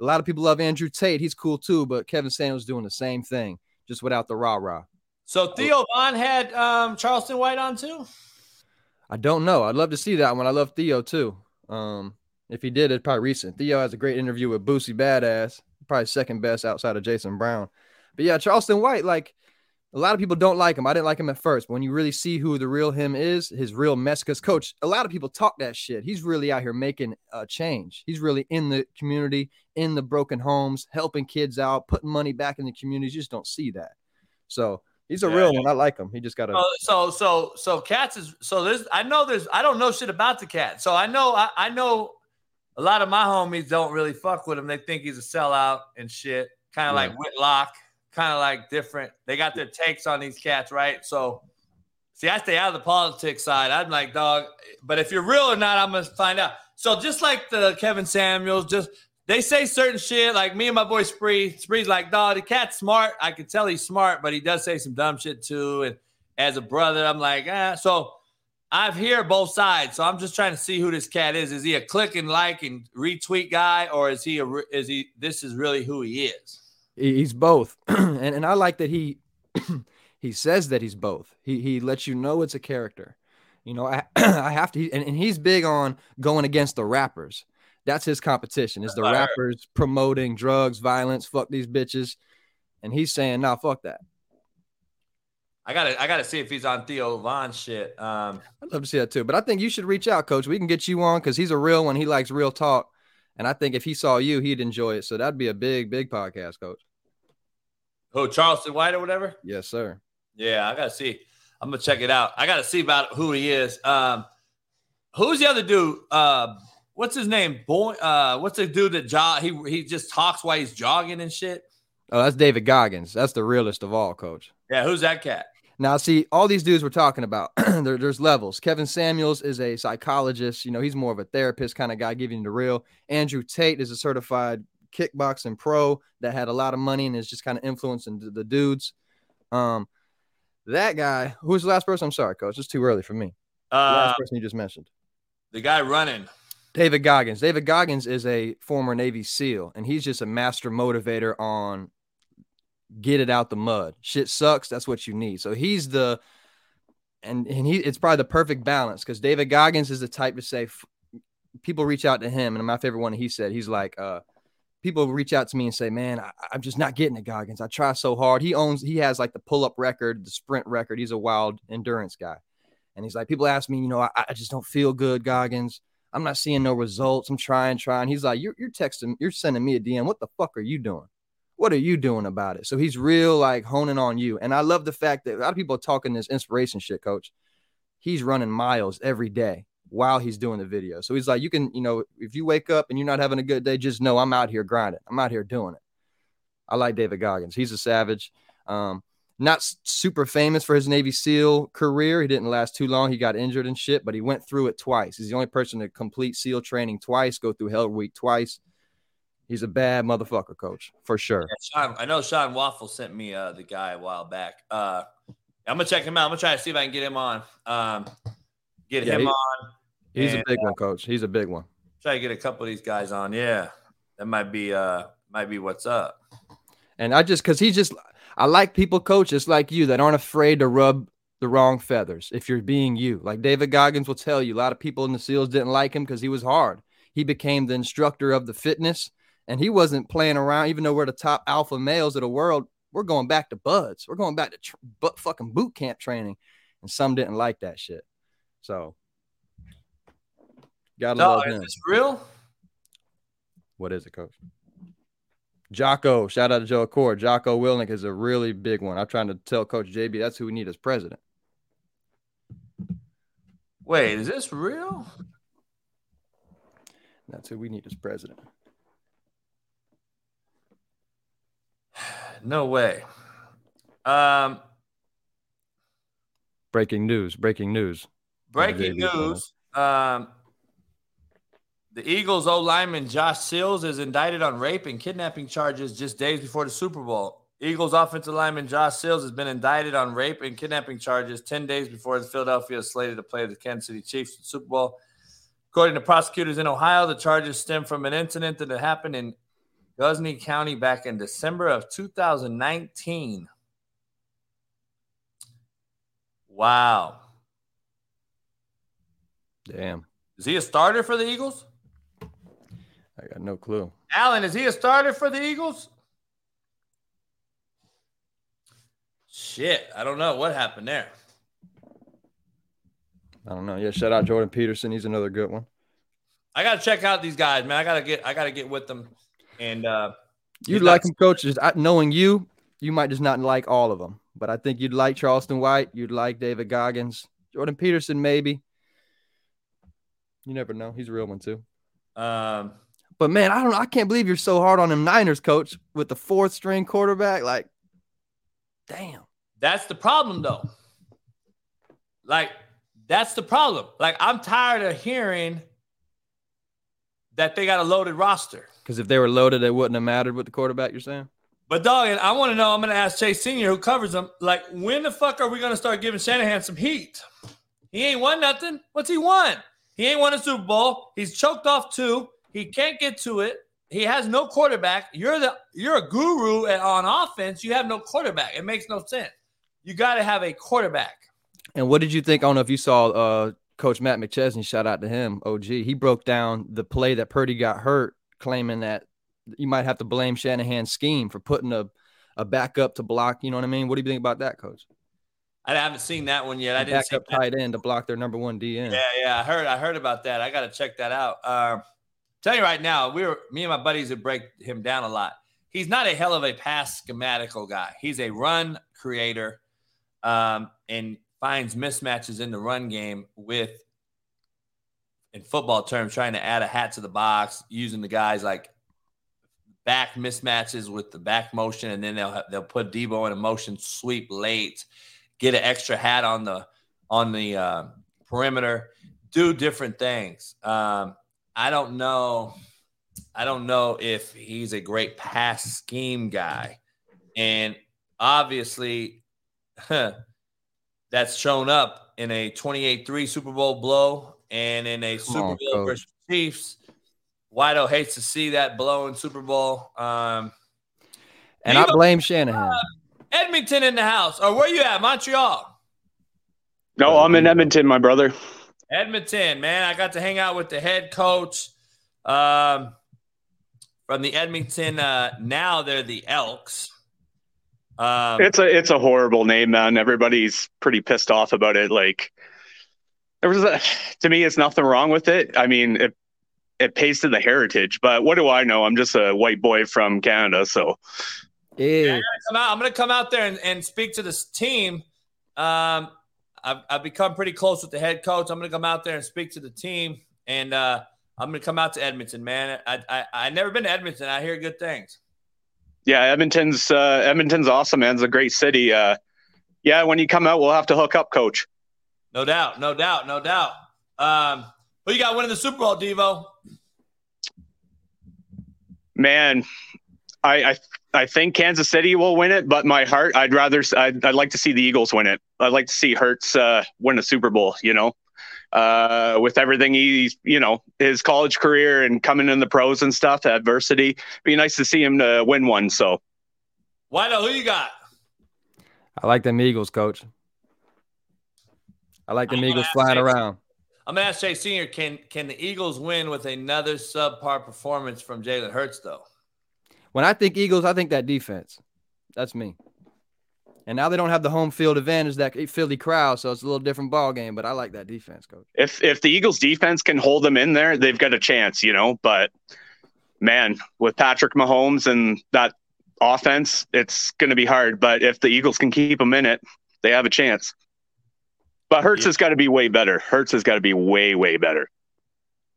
A lot of people love Andrew Tate. He's cool too, but Kevin Samuels doing the same thing, just without the rah rah. So Theo Von had um, Charleston White on too. I don't know. I'd love to see that one. I love Theo too. Um, if he did, it's probably recent. Theo has a great interview with Boosie Badazz, probably second best outside of Jason Brown. But yeah, Charleston White, like a lot of people don't like him. I didn't like him at first. But when you really see who the real him is, his real mess, because coach, a lot of people talk that shit. He's really out here making a change. He's really in the community, in the broken homes, helping kids out, putting money back in the community. You just don't see that. So he's a Yeah. real one. I like him. He just got to. Oh, so so so cats is so there's I know there's I don't know shit about the cat. So I know I, I know a lot of my homies don't really fuck with him. They think he's a sellout and shit. Kind of Yeah. like Whitlock, kind of like different. They got their takes on these cats, right? So see, I stay out of the politics side. I'm like, dog, but if you're real or not, I'm gonna find out. So just like the Kevin Samuels, just they say certain shit. Like me and my boy Spree. Spree's like, dog, the cat's smart. I can tell he's smart, but he does say some dumb shit too. And as a brother, I'm like, ah. So I've hear both sides. So I'm just trying to see who this cat is. Is he a click and like and retweet guy, or is he a is he this is really who he is? He's both, and and I like that he he says that he's both. He he lets you know it's a character. You know, I I have to, and, and he's big on going against the rappers. That's his competition. Is the rappers promoting drugs, violence, fuck these bitches, and he's saying, "Nah, fuck that." I gotta I gotta see if he's on Theo Von shit. Um, I'd love to see that too. But I think you should reach out, coach. We can get you on because he's a real one. He likes real talk. And I think if he saw you, he'd enjoy it. So that'd be a big, big podcast, coach. who Charleston White or whatever. Yes, sir. Yeah, I gotta see. I'm gonna check it out. I gotta see about who he is. Um, who's the other dude? Uh, what's his name? Boy, uh, what's the dude that jog? He he just talks while he's jogging and shit. Oh, that's David Goggins. That's the realest of all, coach. Yeah, who's that cat? Now, see, all these dudes we're talking about, there, there's levels. Kevin Samuels is a psychologist. You know, he's more of a therapist kind of guy, giving you the real. Andrew Tate is a certified kickboxing pro that had a lot of money and is just kind of influencing the, the dudes. Um, that guy, who's the last person? I'm sorry, coach. It's too early for me. The Uh, last person you just mentioned. the guy running. David Goggins. David Goggins is a former Navy SEAL, and he's just a master motivator on get it out the mud. Shit sucks. That's what you need. So he's the, and and he it's probably the perfect balance because David Goggins is the type to say, people reach out to him, and my favorite one he said he's like, uh, people reach out to me and say, man, I, I'm just not getting it, Goggins. I try so hard. He owns, he has like the pull up record, the sprint record. He's a wild endurance guy, and he's like, people ask me, you know, I, I just don't feel good, Goggins. I'm not seeing no results. I'm trying, trying. He's like, you're, you're texting, you're sending me a DM. What the fuck are you doing? What are you doing about it? So he's real like honing on you. And I love the fact that a lot of people are talking this inspiration shit, coach. He's running miles every day while he's doing the video. So he's like, you can, you know, if you wake up and you're not having a good day, just know I'm out here grinding. I'm out here doing it. I like David Goggins. He's a savage. Um, not super famous for his Navy SEAL career. He didn't last too long. He got injured and shit, but he went through it twice. He's the only person to complete SEAL training twice, go through Hell Week twice. He's a bad motherfucker, coach, for sure. Yeah, Sean, I know Sean Waffle sent me uh, the guy a while back. Uh, I'm gonna check him out. I'm gonna try to see if I can get him on. Um, get Yeah, him he- on. He's a big uh, one, coach. He's a big one. Try to get a couple of these guys on. Yeah, that might be uh might be what's up. And I just because he's just I like people coaches like you that aren't afraid to rub the wrong feathers if you're being you. Like David Goggins will tell you, a lot of people in the SEALs didn't like him because he was hard. He became the instructor of the fitness and he wasn't playing around, even though we're the top alpha males of the world. We're going back to BUD/S. We're going back to tr- but fucking boot camp training. And some didn't like that shit. So gotta No, love is this real? What is it, coach? Jocko, shout out to Joe Accord. Jocko Willink is a really big one. I'm trying to tell Coach JB that's who we need as president. Wait, is this real? That's who we need as president. No way. Um, Breaking news. Breaking news. breaking JB 's on news. Um, the Eagles O lineman Josh Sills is indicted on rape and kidnapping charges just days before the Super Bowl. Eagles offensive lineman Josh Sills has been indicted on rape and kidnapping charges 10 days before the Philadelphia is slated to play the Kansas City Chiefs in Super Bowl. According to prosecutors in Ohio, the charges stem from an incident that happened in Guernsey County back in December of 2019. Wow. Damn. Is he a starter for the Eagles? I got no clue. Allen, is he a starter for the Eagles? Shit, I don't know what happened there. I don't know. Yeah, shout out Jordan Peterson. He's another good one. I gotta check out these guys, man. I gotta get I gotta get with them. And uh You'd like not- him, coach. I- knowing you, you might just not like all of them. But I think you'd like Charleston White. You'd like David Goggins. Jordan Peterson, maybe. You never know. He's a real one too. Um But man, I don't. I can't believe you're so hard on them Niners, coach, with the fourth string quarterback. Like, damn. That's the problem, though. Like, that's the problem. Like, I'm tired of hearing that they got a loaded roster. Because if they were loaded, it wouldn't have mattered with the quarterback. You're saying? But dog, and I want to know. I'm going to ask Chase Senior, who covers them. Like, when the fuck are we going to start giving Shanahan some heat? He ain't won nothing. What's he won? He ain't won a Super Bowl. He's choked off two. He can't get to it. He has no quarterback. You're the you're a guru at, on offense. You have no quarterback. It makes no sense. You got to have a quarterback. And what did you think? I don't know if you saw uh, Coach Matt McChesney. Shout out to him. OG. He broke down the play that Purdy got hurt, claiming that you might have to blame Shanahan's scheme for putting a a backup to block. You know what I mean? What do you think about that, Coach? I haven't seen that one yet. I didn't see backup tight end to block their number one DN. Yeah, yeah, I heard. I heard about that. I got to check that out. Uh, tell you right now, we were me and my buddies would break him down a lot. He's not a hell of a pass schematical guy. He's a run creator, um, and finds mismatches in the run game with, in football terms, trying to add a hat to the box, using the guys like back mismatches with the back motion, and then they'll they'll put Deebo in a motion sweep late, get an extra hat on the on the uh, perimeter, do different things. Um, I don't know. I don't know if he's a great pass scheme guy, and obviously, that's shown up in a 28-3 Super Bowl blow and in a Super on, Bowl coach. versus Chiefs. Wido hates to see that blow in Super Bowl. Um, And I blame Shanahan. Edmonton in the house, or where you at? Montreal. No, I'm in Edmonton, my brother. Edmonton, man. I got to hang out with the head coach um, from the Edmonton. Uh, now they're the Elks. Um, It's a it's a horrible name, man. Everybody's pretty pissed off about it. Like there was a to me, it's nothing wrong with it. I mean, it it pays to the heritage, but what do I know? I'm just a white boy from Canada, so Yeah. come out. I'm going to come out there and, and speak to this team. Um, I've, I've become pretty close with the head coach. I'm going to come out there and speak to the team, and uh, I'm going to come out to Edmonton, man. I, I I never been to Edmonton. I hear good things. yeah, Edmonton's uh, Edmonton's awesome, man. It's a great city. Uh, yeah, when you come out, we'll have to hook up, coach. No doubt, no doubt, no doubt. Um, who you got winning the Super Bowl, Devo? Man, I, I I think Kansas City will win it, but my heart, I'd rather I'd, I'd like to see the Eagles win it. I'd like to see Hurts uh, win a Super Bowl. You know, uh, with everything he's you know his college career and coming in the pros and stuff, adversity. Be nice to see him to win one. So Wido, who you got? I like them Eagles, coach. I like them I'm Eagles flying Chase- around. I'm gonna ask Jay Senior. Can can the Eagles win with another subpar performance from Jalen Hurts, though? When I think Eagles, I think that defense. That's me. And now they don't have the home field advantage that Philly crowd, so it's a little different ball game. But I like that defense, coach. if if the Eagles defense can hold them in there, they've got a chance. You know, but man, with Patrick Mahomes and that offense, it's going to be hard. But if the Eagles can keep them in it, they have a chance. But Hurts has got to be way better. Hurts has got to be way, way better.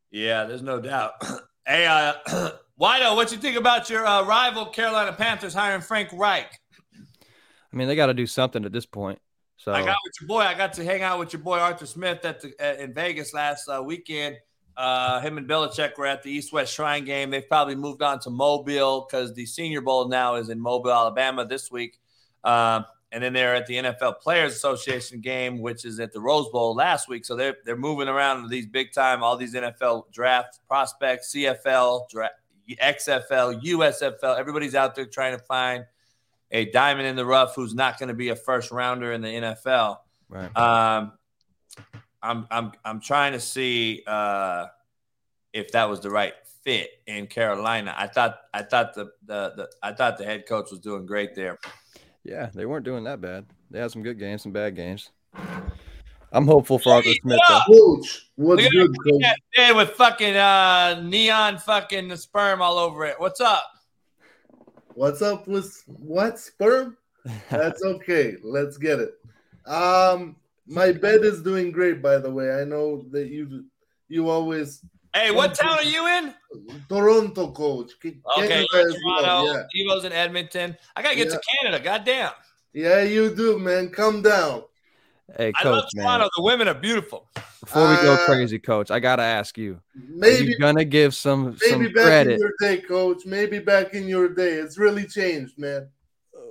Yeah, there's no doubt. hey, uh, Wido, what you think about your uh, rival Carolina Panthers hiring Frank Reich? I mean, they got to do something at this point. So I got with your boy. I got to hang out with your boy Arthur Smith at the at, in Vegas last uh, weekend. Uh, him and Belichick were at the East West Shrine game. They've probably moved on to Mobile because the Senior Bowl now is in Mobile, Alabama this week. Um, and then they're at the NFL Players Association game, which is at the Rose Bowl last week. So they're they're moving around these big time, all these NFL draft prospects, CFL, draft, XFL, USFL. Everybody's out there trying to find a diamond in the rough who's not going to be a first rounder in the NFL. Right. Um, I'm I'm I'm trying to see uh, if that was the right fit in Carolina. I thought I thought the, the the I thought the head coach was doing great there. Yeah, they weren't doing that bad. They had some good games, some bad games. I'm hopeful for Arthur Smith. Though. Coach, what's Look at good, that coach? that bed with fucking uh, neon fucking sperm all over it. What's up? What's up with what sperm? That's okay. Let's get it. Um, my bed is doing great, by the way. I know that you you always Hey, what town are you in? Toronto, coach. Ca- Okay, Canada you're in as well, Toronto. Evo's in Edmonton. I gotta get to Canada. Goddamn. Yeah. yeah, you do, man. Come down. Hey, I love coach, man. Toronto. The women are beautiful. Before we go Uh, crazy, coach, I gotta ask you: Are Maybe you gonna give some some maybe back credit in your day, coach. Maybe back in your day. It's really changed, man.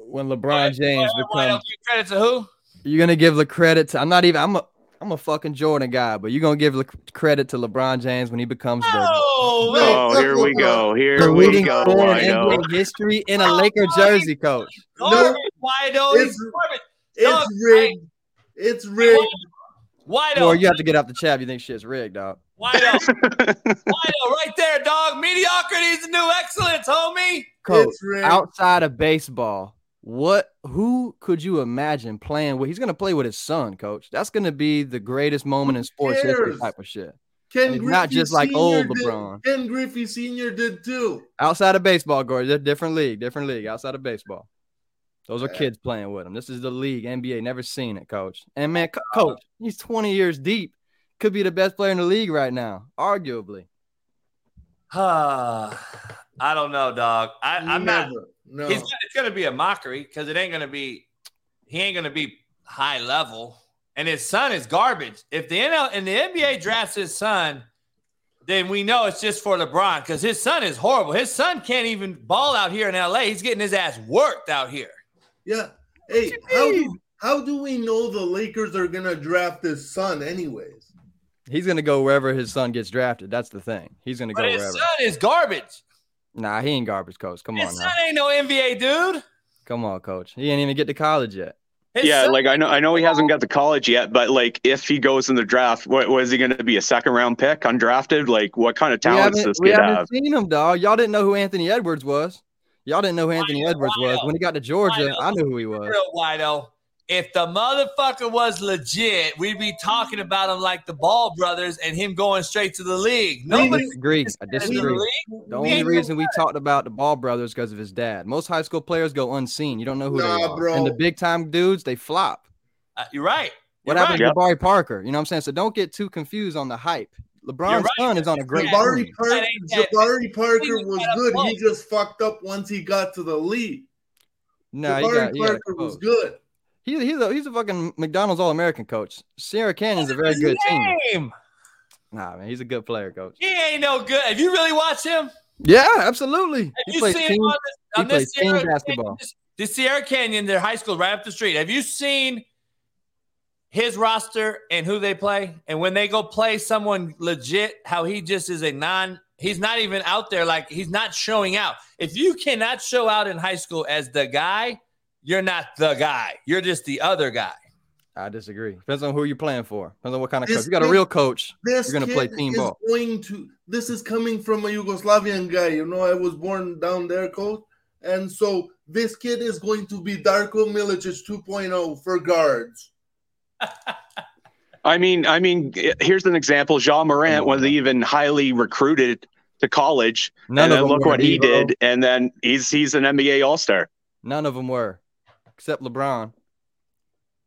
when LeBron James Why don't becomes? credit to who? You're gonna give the credit to? I'm not even. I'm a. I'm a fucking Jordan guy, but you're gonna give the credit to LeBron James when he becomes the, Oh, Oh, here we go. Here the we go. scorer in I know. NBA history in a Laker jersey, coach. Garbage. Why don't It's- It's rigged. It's rigged. Why don't? Or you have to get off the chat. if You think shit's rigged, dog? Why don't? Why don't? Right there, dog. Mediocrity is the new excellence, homie. Coach, outside of baseball, what who could you imagine playing with? He's gonna play with his son, coach. That's gonna be the greatest moment in sports history type of shit. Ken Griffey not just like old Sr. did- LeBron. Ken Griffey Senior did too. Outside of baseball, Gordy, different league, different league. Outside of baseball, those are kids playing with him. This is the league, NBA. Never seen it, coach. And man, co- uh-huh. coach, he's 20 years deep. Could be the best player in the league right now, arguably. I don't know, dog. I, I'm not. Never. No. He's, it's going to be a mockery because it ain't going to be. He ain't going to be high level, and his son is garbage. If the NL and the NBA drafts his son, then we know it's just for LeBron because his son is horrible. His son can't even ball out here in LA. He's getting his ass worked out here. Yeah. Hey, how do, how do we know the Lakers are gonna draft his son anyways? He's gonna go wherever his son gets drafted. That's the thing. He's gonna go But his wherever. son is garbage. Nah, he ain't garbage, coach. Come on His now. son ain't no NBA dude. Come on, coach. He ain't even get to college yet. His yeah, son- like I know, I know he hasn't got to college yet, but like if he goes in the draft, what was he going to be a second round pick, undrafted? Like what kind of We talent does haven't, this we kid haven't have? seen him, dog. Y'all didn't know who Anthony Edwards was. Y'all didn't know who Anthony Edwards was. When he got to Georgia, I knew who he was. real Wido. If the motherfucker was legit, we'd be talking about him like the Ball brothers and him going straight to the league. I Nobody disagree. I in the disagree. The only reason we talked about the Ball brothers because of his dad. Most high school players go unseen. You don't know who they are. bro. And the big time dudes, they flop. Uh, you're right. What You're happened right. to Jabari Parker? You know what I'm saying? So don't get too confused on the hype. LeBron's right. son is on a great Jabari, team. Parker, Jabari Parker was good. He just fucked up once he got to the league. No, he Jabari got, he got Parker was good. He, he's a he's a fucking McDonald's All American coach. Sierra Canyon's a very good team. Nah, man, he's a good player, coach. He ain't no good. Have you really watched him? Yeah, absolutely. Have He you plays seen team. him on this, on this Sierra basketball. Canyon, this Sierra Canyon, their high school right up the street. Have you seen his roster and who they play? And when they go play someone legit, how he just is a non, he's not even out there. Like he's not showing out. If you cannot show out in high school as the guy, you're not the guy. You're just the other guy. I disagree. Depends on who you're playing for. Depends on what kind of This coach. You got a real coach. This You're gonna play kid team is ball. Going to this is coming from a Yugoslavian guy. You know, I was born down there, coach, and so this kid is going to be Darko Milicic 2.0 for guards. I mean, I mean, here's an example. Jean Morant was even highly recruited to college, None and of then them look were, what he Devo. did, and then he's he's an NBA All Star. None of them were, except LeBron.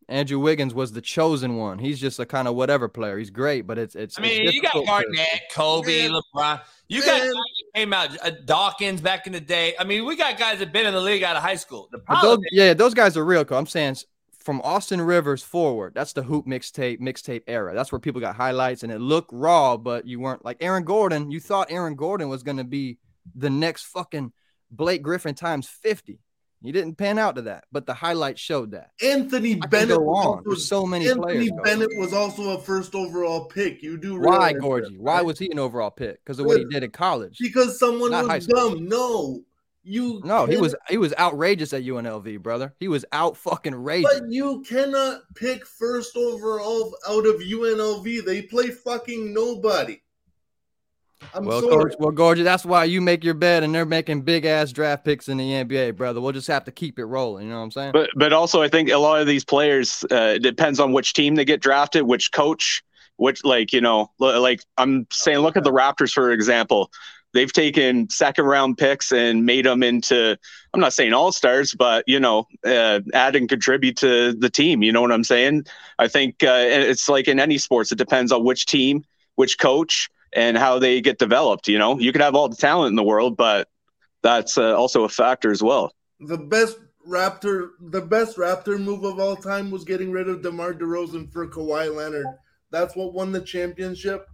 Andrew Wiggins was the chosen one. He's just a kind of whatever player. He's great, but it's it's. I mean, it's you got Garnett, Kobe, LeBron. You got guys that came out, uh, Dawkins back in the day. I mean, we got guys that been in the league out of high school. The But problem those, yeah, those guys are real. Cool. I'm saying from Austin Rivers forward, that's the hoop mixtape mixtape era. That's where people got highlights and it looked raw, but you weren't like Aaron Gordon. You thought Aaron Gordon was going to be the next fucking Blake Griffin times 50. He didn't pan out to that, but the highlights showed that. Anthony Bennett. was also- so many Anthony players. Bennett was also a first overall pick. You do Why, realize that, Why right? was he an overall pick? Because of what he did in college. Because someone Not was dumb. No, you. No, he was he was outrageous at UNLV, brother. He was out fucking raging. But you cannot pick first overall out of UNLV. They play fucking nobody. I'm well, sorry. coach, well, Gorgie, that's why you make your bed and they're making big ass draft picks in the NBA, brother. We'll just have to keep it rolling. You know what I'm saying? But but also, I think a lot of these players uh, it depends on which team they get drafted, which coach, which like you know, like I'm saying, look at the Raptors for example. They've taken second round picks and made them into. I'm not saying all stars, but you know, uh, add and contribute to the team. You know what I'm saying? I think uh, it's like in any sports, it depends on which team, which coach, and how they get developed. You know, you could have all the talent in the world, but that's uh, also a factor as well. the best Raptor, the best Raptor move of all time was getting rid of DeMar DeRozan for Kawhi Leonard. That's what won the championship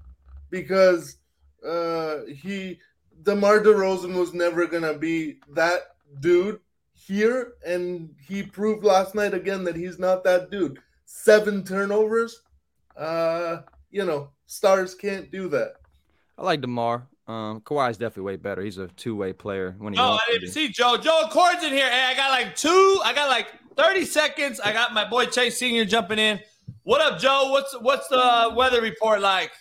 because uh, he DeMar DeRozan was never gonna be that dude here, and he proved last night again that he's not that dude. Seven turnovers, uh, you know, stars can't do that. I like DeMar. Um, Kawhi's definitely way better. He's a two way player when he Oh, I didn't see Joe. Joe Accord's in here. Hey, I got like two. I got like 30 seconds. I got my boy Chase Senior jumping in. What up, Joe? What's what's the weather report like?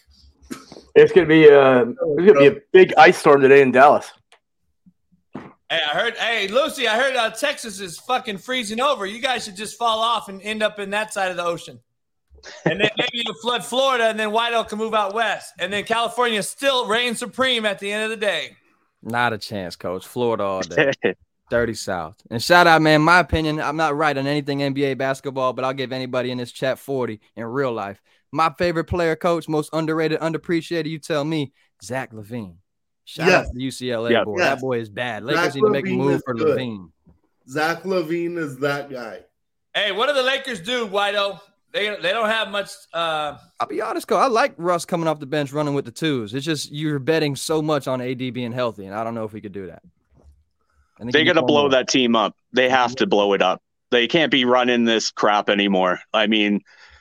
It's gonna be uh, it's gonna be a big ice storm today in Dallas. Hey, I heard. Hey, Lucy, I heard uh, Texas is fucking freezing over. You guys should just fall off and end up in that side of the ocean. And then maybe you'll flood Florida, and then White Oak can move out west, and then California still reigns supreme at the end of the day. Not a chance, coach. Florida all day. Dirty South. And shout out, man. My opinion, I'm not right on anything NBA basketball, but I'll give anybody in this chat 40 in real life. My favorite player, coach, most underrated, underappreciated, you tell me, Zach LaVine. Shout out to the UCLA Yes. boy. Yes. That boy is bad. Lakers Zach need to make a move for good. LaVine. Zach LaVine is that guy. Hey, what do the Lakers do, Whiteo? They they don't have much. Uh, I'll be honest, coach. I like Russ coming off the bench running with the twos. It's just you're betting so much on AD being healthy, and I don't know if we could do that. They you got to blow that team up. They have to blow it up. They can't be running this crap anymore. I mean,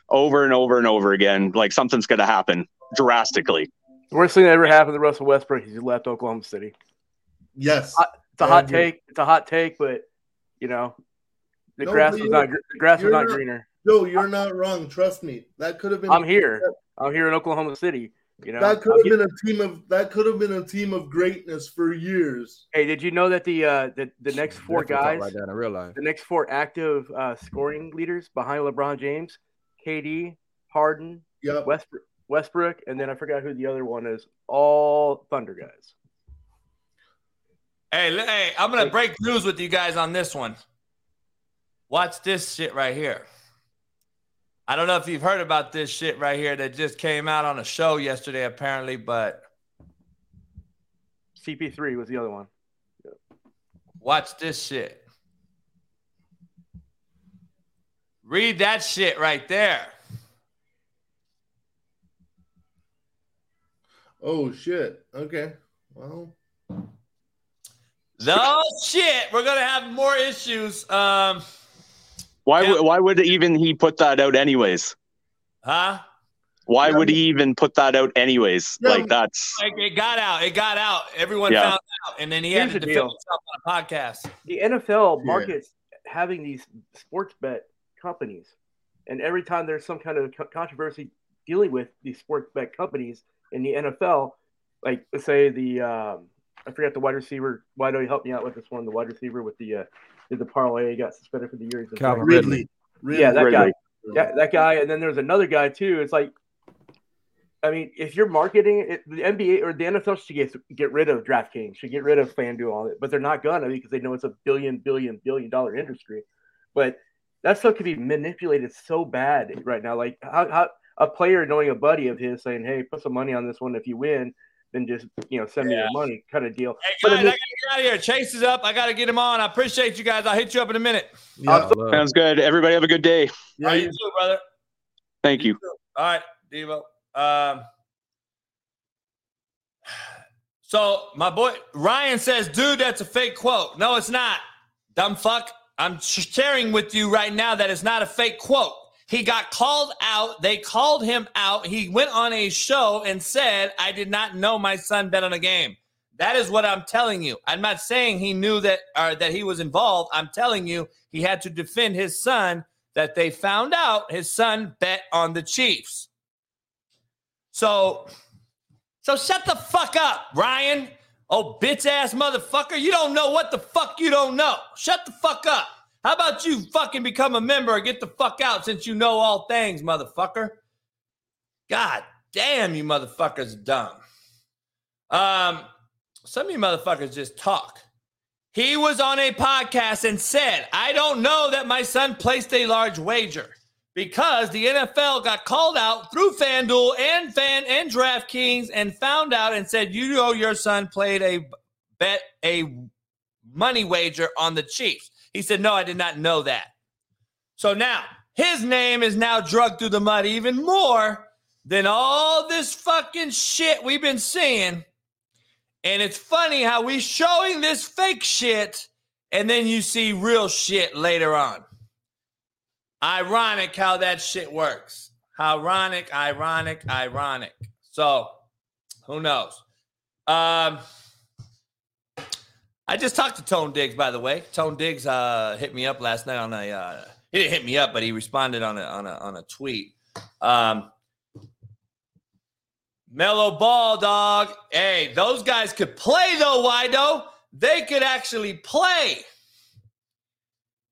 over and over and over again. Like something's going to happen drastically. The worst thing that ever happened to Russell Westbrook is he left Oklahoma City. Yes, It's a hot take. It's a hot take, but you know, the No, grass but was not the grass was not not- greener. Joe, you're not wrong. Trust me. That could have been. I'm here. I'm here in Oklahoma City. You know, that could have been a team of. That could have been a team of greatness for years. Hey, did you know that the uh the, the next four guys, talk like that in real life. the next four active uh, scoring leaders behind LeBron James, KD, Harden, Yep. Westbrook, Westbrook, and then I forgot who the other one is. All Thunder guys. hey, hey, I'm gonna break news with you guys on this one. Watch this shit right here. I don't know if you've heard about this shit right here that just came out on a show yesterday, apparently, but CP3 was the other one. Yep. watch this shit. Read that shit right there. Oh shit. Okay. Well, No shit. We're gonna have more issues. Um, Why would why would even he put that out anyways? huh? Why would he even put that out anyways? Yeah, like that's Like it got out. It got out. Everyone Yeah. found out, and then he had to the defend deal. himself on a podcast. The NFL Yeah. markets having these sports bet companies, and every time there's some kind of co- controversy dealing with these sports bet companies in the NFL, like let's say the um, I forgot the wide receiver. Why don't you help me out with this one? The wide receiver with the uh, did the parlay He got suspended for the year. He's Calvin playing. Ridley. Ridley. Yeah, that guy. Ridley. Yeah, that guy. And then there's another guy too. It's like I mean, if you're marketing it, the NBA or the NFL should get get rid of DraftKings, should get rid of FanDuel, all it, but they're not gonna because they know it's a billion, billion, billion dollar industry. But that stuff can be manipulated so bad right now. Like how, how a player knowing a buddy of his saying, "Hey, put some money on this one if you win." Then just you know send me Yeah. the money, kind of deal. Hey But guys, I I mean- gotta get out of here. Chase is up. I gotta get him on. I appreciate you guys. I'll hit you up in a minute. Sounds good. Everybody have a good day. All right, you too, brother. Thank you. All right, Devo. Um, so my boy Ryan says, "Dude, that's a fake quote." No, it's not. Dumb fuck. I'm sharing with you right now that it's not a fake quote. He got called out. They called him out. He went on a show and said, "I did not know my son bet on a game." That is what I'm telling you. I'm not saying he knew that or that he was involved. I'm telling you he had to defend his son that they found out his son bet on the Chiefs. So, so shut the fuck up, Ryan. Oh, bitch ass motherfucker. You don't know what the fuck you don't know. Shut the fuck up. How about you fucking become a member or get the fuck out since you know all things, motherfucker? God damn, you motherfuckers dumb. Um, some of you motherfuckers just talk. He was on a podcast and said, I don't know that my son placed a large wager because the NFL got called out through FanDuel and Fan and DraftKings and found out and said, You know, your son played a bet, a money wager on the Chiefs. He said, No, I did not know that. So now his name is now drugged through the mud even more than all this fucking shit we've been seeing. And it's funny how we showing this fake shit and then you see real shit later on. Ironic how that shit works. Ironic, ironic, ironic. So, who knows? Um I just talked to Tone Diggs, by the way. Tone Diggs uh, hit me up last night on a. Uh, he didn't hit me up, but he responded on a on a on a tweet. Um, Melo Ball, dog. Hey, those guys could play though, Wido. They could actually play.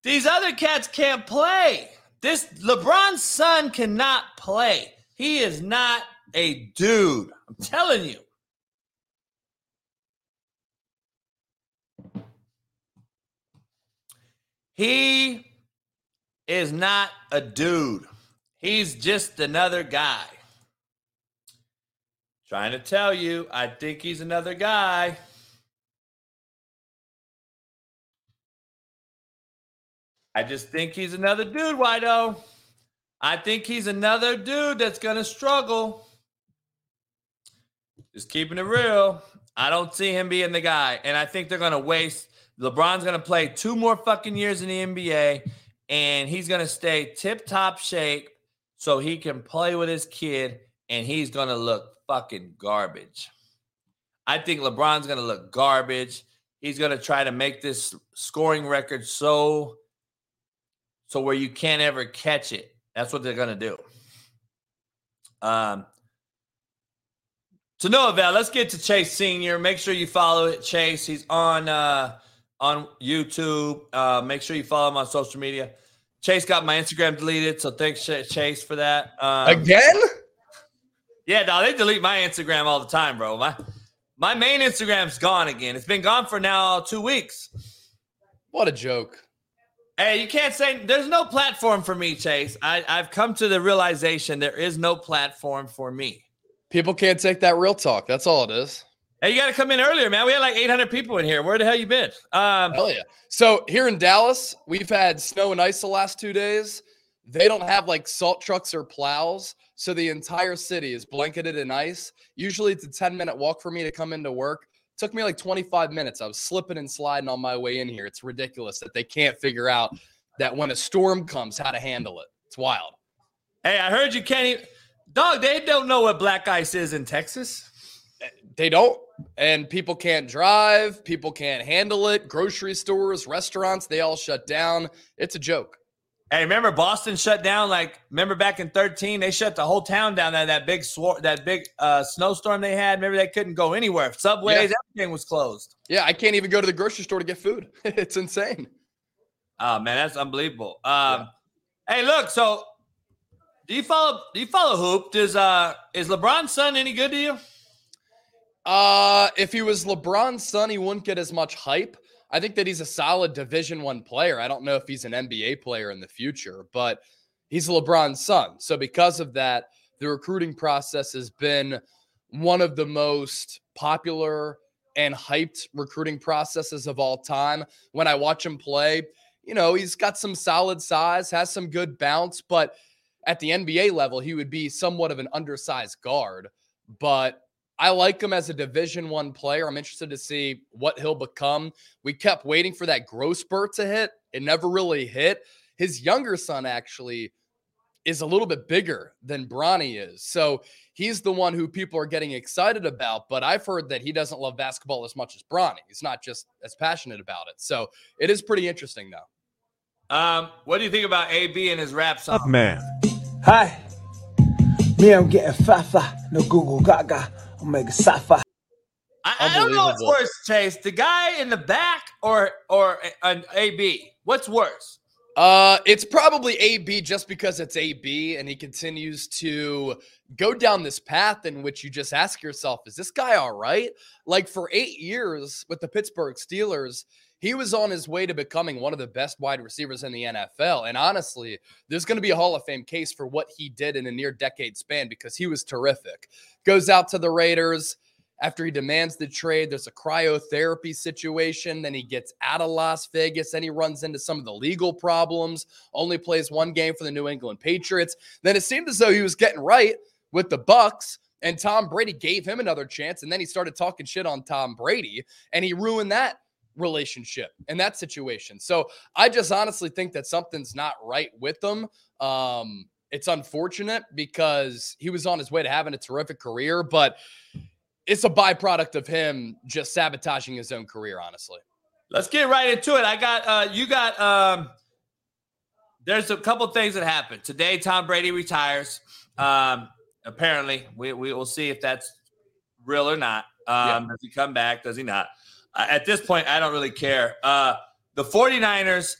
These other cats can't play. This LeBron's son cannot play. He is not a dude. I'm telling you. He is not a dude. He's just another guy. Trying to tell you, I think he's another guy. I just think he's another dude, Wido. I think he's another dude that's going to struggle. Just keeping it real. I don't see him being the guy. And I think they're going to waste. LeBron's going to play two more fucking years in the NBA and he's going to stay tip top shape so he can play with his kid and he's going to look fucking garbage. I think LeBron's going to look garbage. He's going to try to make this scoring record so so where you can't ever catch it. That's what they're going to do. Um to no avail. Let's get to Chase Senior. Make sure you follow it, Chase. He's on uh on YouTube. Uh make sure you follow him on social media. Chase got my Instagram deleted, so thanks Chase for that. Um, Again? Yeah, no, they delete my Instagram all the time, bro. My my main Instagram's gone again. It's been gone for now two weeks. What a joke. Hey, you can't say there's no platform for me, Chase. I, I've come to the realization there is no platform for me. People can't take that real talk. That's all it is. Hey, you got to come in earlier, man. We had like 800 people in here. Where the hell you been? Um, Hell yeah. So here in Dallas, we've had snow and ice the last two days. They don't have like salt trucks or plows. So the entire city is blanketed in ice. Usually it's a 10 minute walk for me to come into work. Took me like 25 minutes. I was slipping and sliding on my way in here. It's ridiculous that they can't figure out that when a storm comes, how to handle it. It's wild. Hey, I heard you can't even. Dog, they don't know what black ice is in Texas. They don't. And people can't drive. People can't handle it. Grocery stores, restaurants, they all shut down. It's a joke. Hey, remember Boston shut down? Like, remember back in 13, they shut the whole town down. That that big that big uh, snowstorm they had. Remember they couldn't go anywhere. Subways, Yeah. everything was closed. Yeah, I can't even go to the grocery store to get food. it's insane. Oh man, that's unbelievable. Um, Hey, look, so Do you follow? Do you follow hoop? Does uh is LeBron's son any good to you? Uh, if he was LeBron's son, he wouldn't get as much hype. I think that he's a solid Division One player. I don't know if he's an NBA player in the future, but he's LeBron's son. So because of that, the recruiting process has been one of the most popular and hyped recruiting processes of all time. When I watch him play, you know, he's got some solid size, has some good bounce, but at the NBA level, he would be somewhat of an undersized guard. But I like him as a Division One player. I'm interested to see what he'll become. We kept waiting for that growth spurt to hit. It never really hit. His younger son actually is a little bit bigger than Bronny is. So he's the one who people are getting excited about. But I've heard that he doesn't love basketball as much as Bronny. He's not just as passionate about it. So it is pretty interesting, though. Um, what do you think about AB and his rap song? Up man. Hi. Me, I'm getting fafa. No Google Gaga. Omega Safa. I, I don't know what's worse, Chase. The guy in the back or or an AB. What's worse? Uh, it's probably AB just because it's AB and he continues to go down this path in which you just ask yourself, is this guy all right? Like for eight years with the Pittsburgh Steelers, he was on his way to becoming one of the best wide receivers in the NFL. And honestly, there's going to be a Hall of Fame case for what he did in a near decade span because he was terrific. Goes out to the Raiders after he demands the trade, there's a cryotherapy situation. Then he gets out of Las Vegas. Then he runs into some of the legal problems, only plays one game for the New England Patriots. Then it seemed as though he was getting right with the Bucs. And Tom Brady gave him another chance. And then he started talking shit on Tom Brady and he ruined that relationship in that situation. So I just honestly think that something's not right with him. Um, it's unfortunate because he was on his way to having a terrific career, but it's a byproduct of him just sabotaging his own career, honestly. Let's get right into it. I got uh you got um there's a couple things that happened. Today Tom Brady retires. Um apparently we we will see if that's real or not. Um yeah. does he come back? Does he not? At this point I don't really care. Uh the 49ers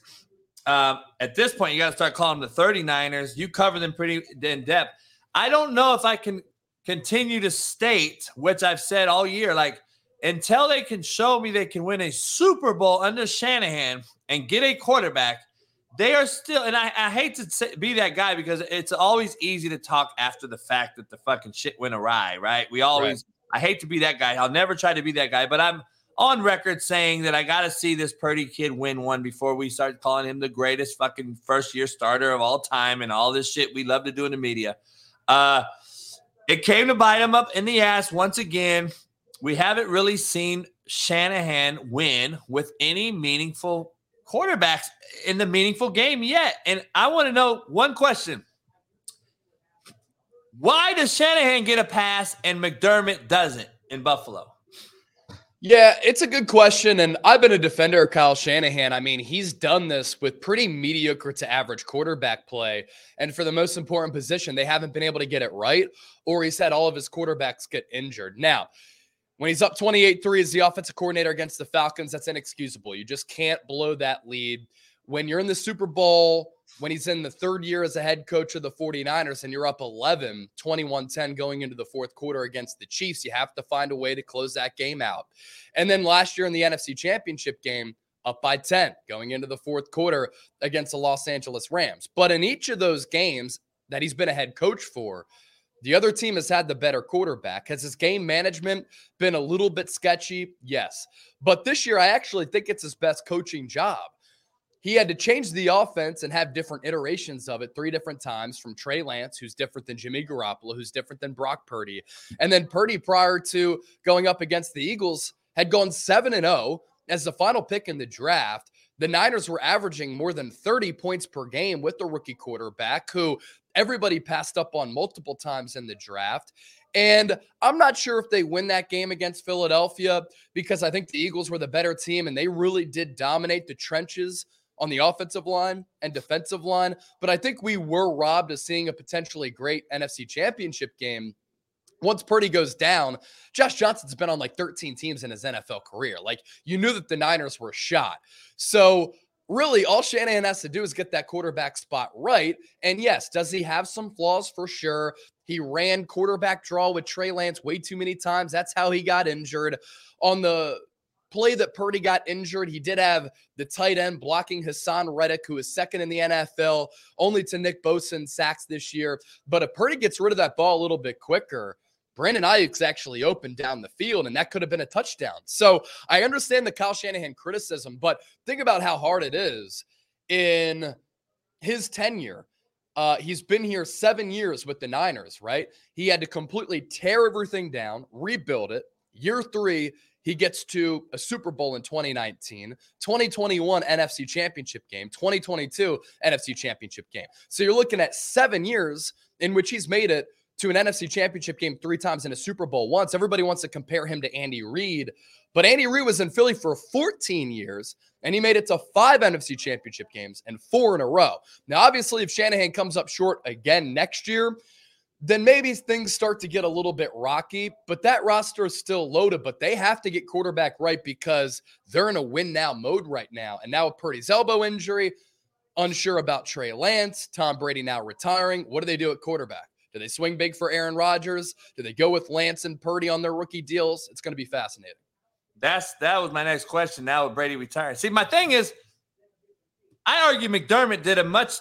um at this point you got to start calling them the 39ers. You cover them pretty in depth. I don't know if I can continue to state, which I've said all year, like until they can show me they can win a Super Bowl under Shanahan and get a quarterback, they are still. And I, I hate to say, be that guy because it's always easy to talk after the fact that the fucking shit went awry, right? We always. Right. I hate to be that guy. I'll never try to be that guy, but I'm on record saying that I got to see this Purdy kid win one before we start calling him the greatest fucking first year starter of all time and all this shit we love to do in the media. Uh, it came to bite him up in the ass once again. We haven't really seen Shanahan win with any meaningful quarterbacks in the meaningful game yet. And I want to know one question. Why does Shanahan get a pass and McDermott doesn't in Buffalo? Yeah, it's a good question. And I've been a defender of Kyle Shanahan. I mean, he's done this with pretty mediocre to average quarterback play. And for the most important position, they haven't been able to get it right, or he's had all of his quarterbacks get injured. Now, when he's up 28 3 as the offensive coordinator against the Falcons, that's inexcusable. You just can't blow that lead. When you're in the Super Bowl, when he's in the third year as a head coach of the 49ers and you're up 11, 21 10 going into the fourth quarter against the Chiefs, you have to find a way to close that game out. And then last year in the NFC Championship game, up by 10 going into the fourth quarter against the Los Angeles Rams. But in each of those games that he's been a head coach for, the other team has had the better quarterback. Has his game management been a little bit sketchy? Yes. But this year, I actually think it's his best coaching job he had to change the offense and have different iterations of it three different times from Trey Lance, who's different than Jimmy Garoppolo, who's different than Brock Purdy. And then Purdy, prior to going up against the Eagles, had gone 7 and 0 as the final pick in the draft. The Niners were averaging more than 30 points per game with the rookie quarterback, who everybody passed up on multiple times in the draft. And I'm not sure if they win that game against Philadelphia because I think the Eagles were the better team and they really did dominate the trenches on the offensive line and defensive line. But I think we were robbed of seeing a potentially great NFC championship game. Once Purdy goes down, Josh Johnson's been on like 13 teams in his NFL career. Like you knew that the Niners were shot. So really all Shanahan has to do is get that quarterback spot right. And yes, does he have some flaws for sure? He ran quarterback draw with Trey Lance way too many times. That's how he got injured. On the play that Purdy got injured, he did have the tight end blocking Haason Reddick, who is second in the NFL, only to Nick Bosa sacks this year. But if Purdy gets rid of that ball a little bit quicker, Brandon Aiyuk's actually open down the field, and that could have been a touchdown. So I understand the Kyle Shanahan criticism, but think about how hard it is in his tenure. Uh, he's been here seven years with the Niners, right? He had to completely tear everything down, rebuild it. Year three, he gets to a Super Bowl in 2019, 2021 NFC Championship game, 2022 NFC Championship game. So you're looking at seven years in which he's made it to an NFC Championship game three times in a Super Bowl once. Everybody wants to compare him to Andy Reid, but Andy Reid was in Philly for 14 years and he made it to five NFC Championship games and four in a row. Now, obviously, if Shanahan comes up short again next year, then maybe things start to get a little bit rocky, but that roster is still loaded. But they have to get quarterback right because they're in a win now mode right now. And now with Purdy's elbow injury, unsure about Trey Lance, Tom Brady now retiring. What do they do at quarterback? Do they swing big for Aaron Rodgers? Do they go with Lance and Purdy on their rookie deals? It's going to be fascinating. That's that was my next question. Now with Brady retiring, see, my thing is, I argue McDermott did a much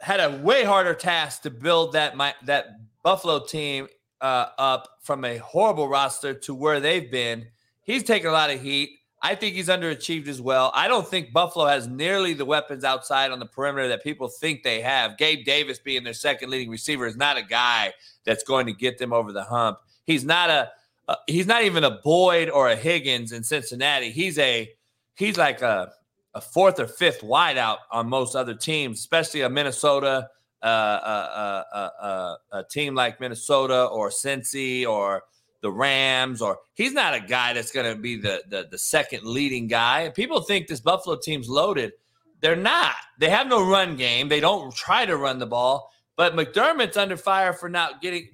had a way harder task to build that my that Buffalo team uh, up from a horrible roster to where they've been. He's taken a lot of heat. I think he's underachieved as well. I don't think Buffalo has nearly the weapons outside on the perimeter that people think they have. Gabe Davis being their second leading receiver is not a guy that's going to get them over the hump. He's not a uh, he's not even a Boyd or a Higgins in Cincinnati. He's a he's like a a fourth or fifth wideout on most other teams, especially a Minnesota, uh, uh, uh, uh, a team like Minnesota or Cincy or the Rams, or he's not a guy that's going to be the, the the second leading guy. People think this Buffalo team's loaded. They're not. They have no run game. They don't try to run the ball. But McDermott's under fire for not getting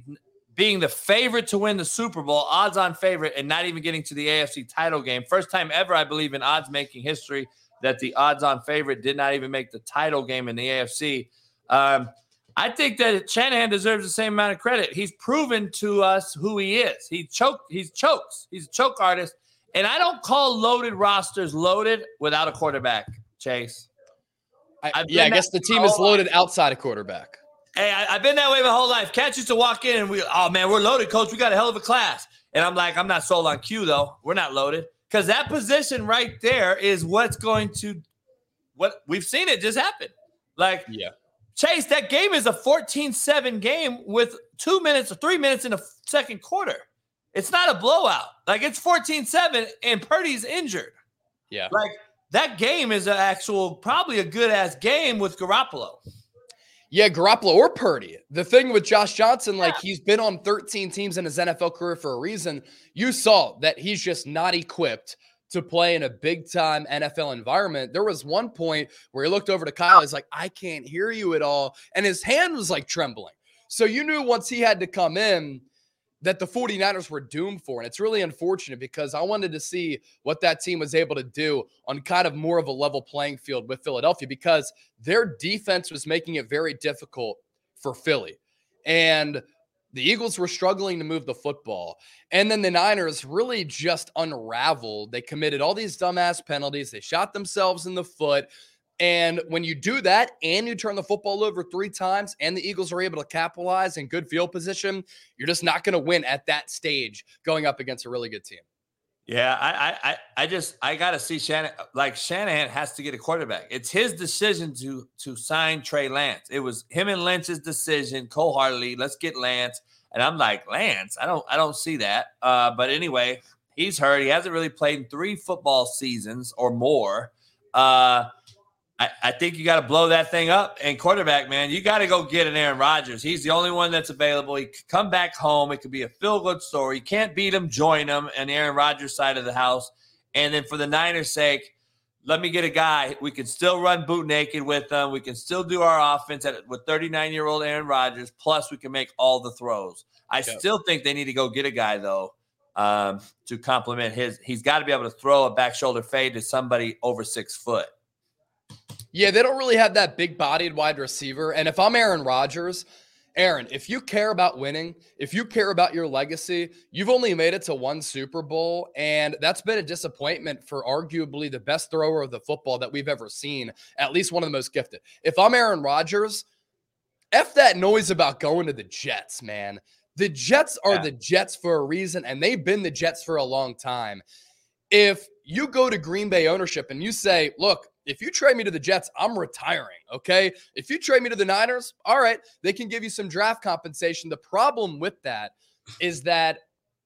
being the favorite to win the Super Bowl, odds on favorite, and not even getting to the AFC title game. First time ever, I believe, in odds making history that the odds on favorite did not even make the title game in the AFC. Um, I think that Shanahan deserves the same amount of credit. He's proven to us who he is. He choked. He's chokes. He's a choke artist. And I don't call loaded rosters loaded without a quarterback. Chase. I, yeah, I guess the team is loaded outside of quarterback. Hey, I, have been that way my whole life. Cats used to walk in and we, oh man, we're loaded, coach. We got a hell of a class. And I'm like, I'm not sold on Q though. We're not loaded because that position right there is what's going to what we've seen it just happen. Like, yeah, Chase, that game is a 14 7 game with two minutes or three minutes in the second quarter. It's not a blowout. Like, it's 14 7 and Purdy's injured. Yeah. Like, that game is an actual, probably a good ass game with Garoppolo. Yeah, Garoppolo or Purdy. The thing with Josh Johnson, like he's been on 13 teams in his NFL career for a reason. You saw that he's just not equipped to play in a big time NFL environment. There was one point where he looked over to Kyle. He's like, I can't hear you at all. And his hand was like trembling. So you knew once he had to come in, that the 49ers were doomed for. And it's really unfortunate because I wanted to see what that team was able to do on kind of more of a level playing field with Philadelphia because their defense was making it very difficult for Philly. And the Eagles were struggling to move the football. And then the Niners really just unraveled. They committed all these dumbass penalties. They shot themselves in the foot. And when you do that and you turn the football over three times and the Eagles are able to capitalize in good field position, you're just not going to win at that stage going up against a really good team. Yeah, I I I just I gotta see Shanahan like Shanahan has to get a quarterback. It's his decision to to sign Trey Lance. It was him and Lynch's decision, Cole Hartley, let's get Lance. And I'm like, Lance, I don't I don't see that. Uh, but anyway, he's hurt. He hasn't really played in three football seasons or more. Uh I, I think you got to blow that thing up. And quarterback, man, you got to go get an Aaron Rodgers. He's the only one that's available. He could come back home. It could be a feel good story. You can't beat him, join him, and Aaron Rodgers' side of the house. And then for the Niners' sake, let me get a guy. We can still run boot naked with them. We can still do our offense at, with 39 year old Aaron Rodgers. Plus, we can make all the throws. I yep. still think they need to go get a guy though um, to complement his. He's got to be able to throw a back shoulder fade to somebody over six foot. Yeah, they don't really have that big bodied wide receiver. And if I'm Aaron Rodgers, Aaron, if you care about winning, if you care about your legacy, you've only made it to one Super Bowl, and that's been a disappointment for arguably the best thrower of the football that we've ever seen, at least one of the most gifted. If I'm Aaron Rodgers, F that noise about going to the Jets, man. The Jets are Yeah. the Jets for a reason, and they've been the Jets for a long time. If you go to Green Bay ownership and you say, look, if you trade me to the Jets, I'm retiring. Okay. If you trade me to the Niners, all right, they can give you some draft compensation. The problem with that is that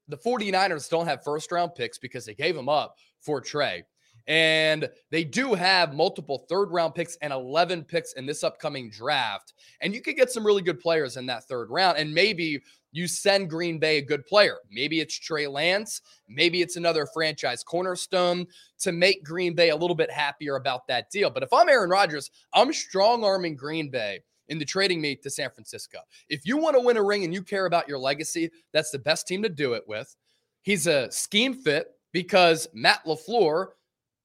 the 49ers don't have first round picks because they gave them up for Trey. And they do have multiple third round picks and 11 picks in this upcoming draft. And you could get some really good players in that third round. And maybe you send Green Bay a good player. Maybe it's Trey Lance. Maybe it's another franchise cornerstone to make Green Bay a little bit happier about that deal. But if I'm Aaron Rodgers, I'm strong arming Green Bay in the trading me to San Francisco. If you want to win a ring and you care about your legacy, that's the best team to do it with. He's a scheme fit because Matt LaFleur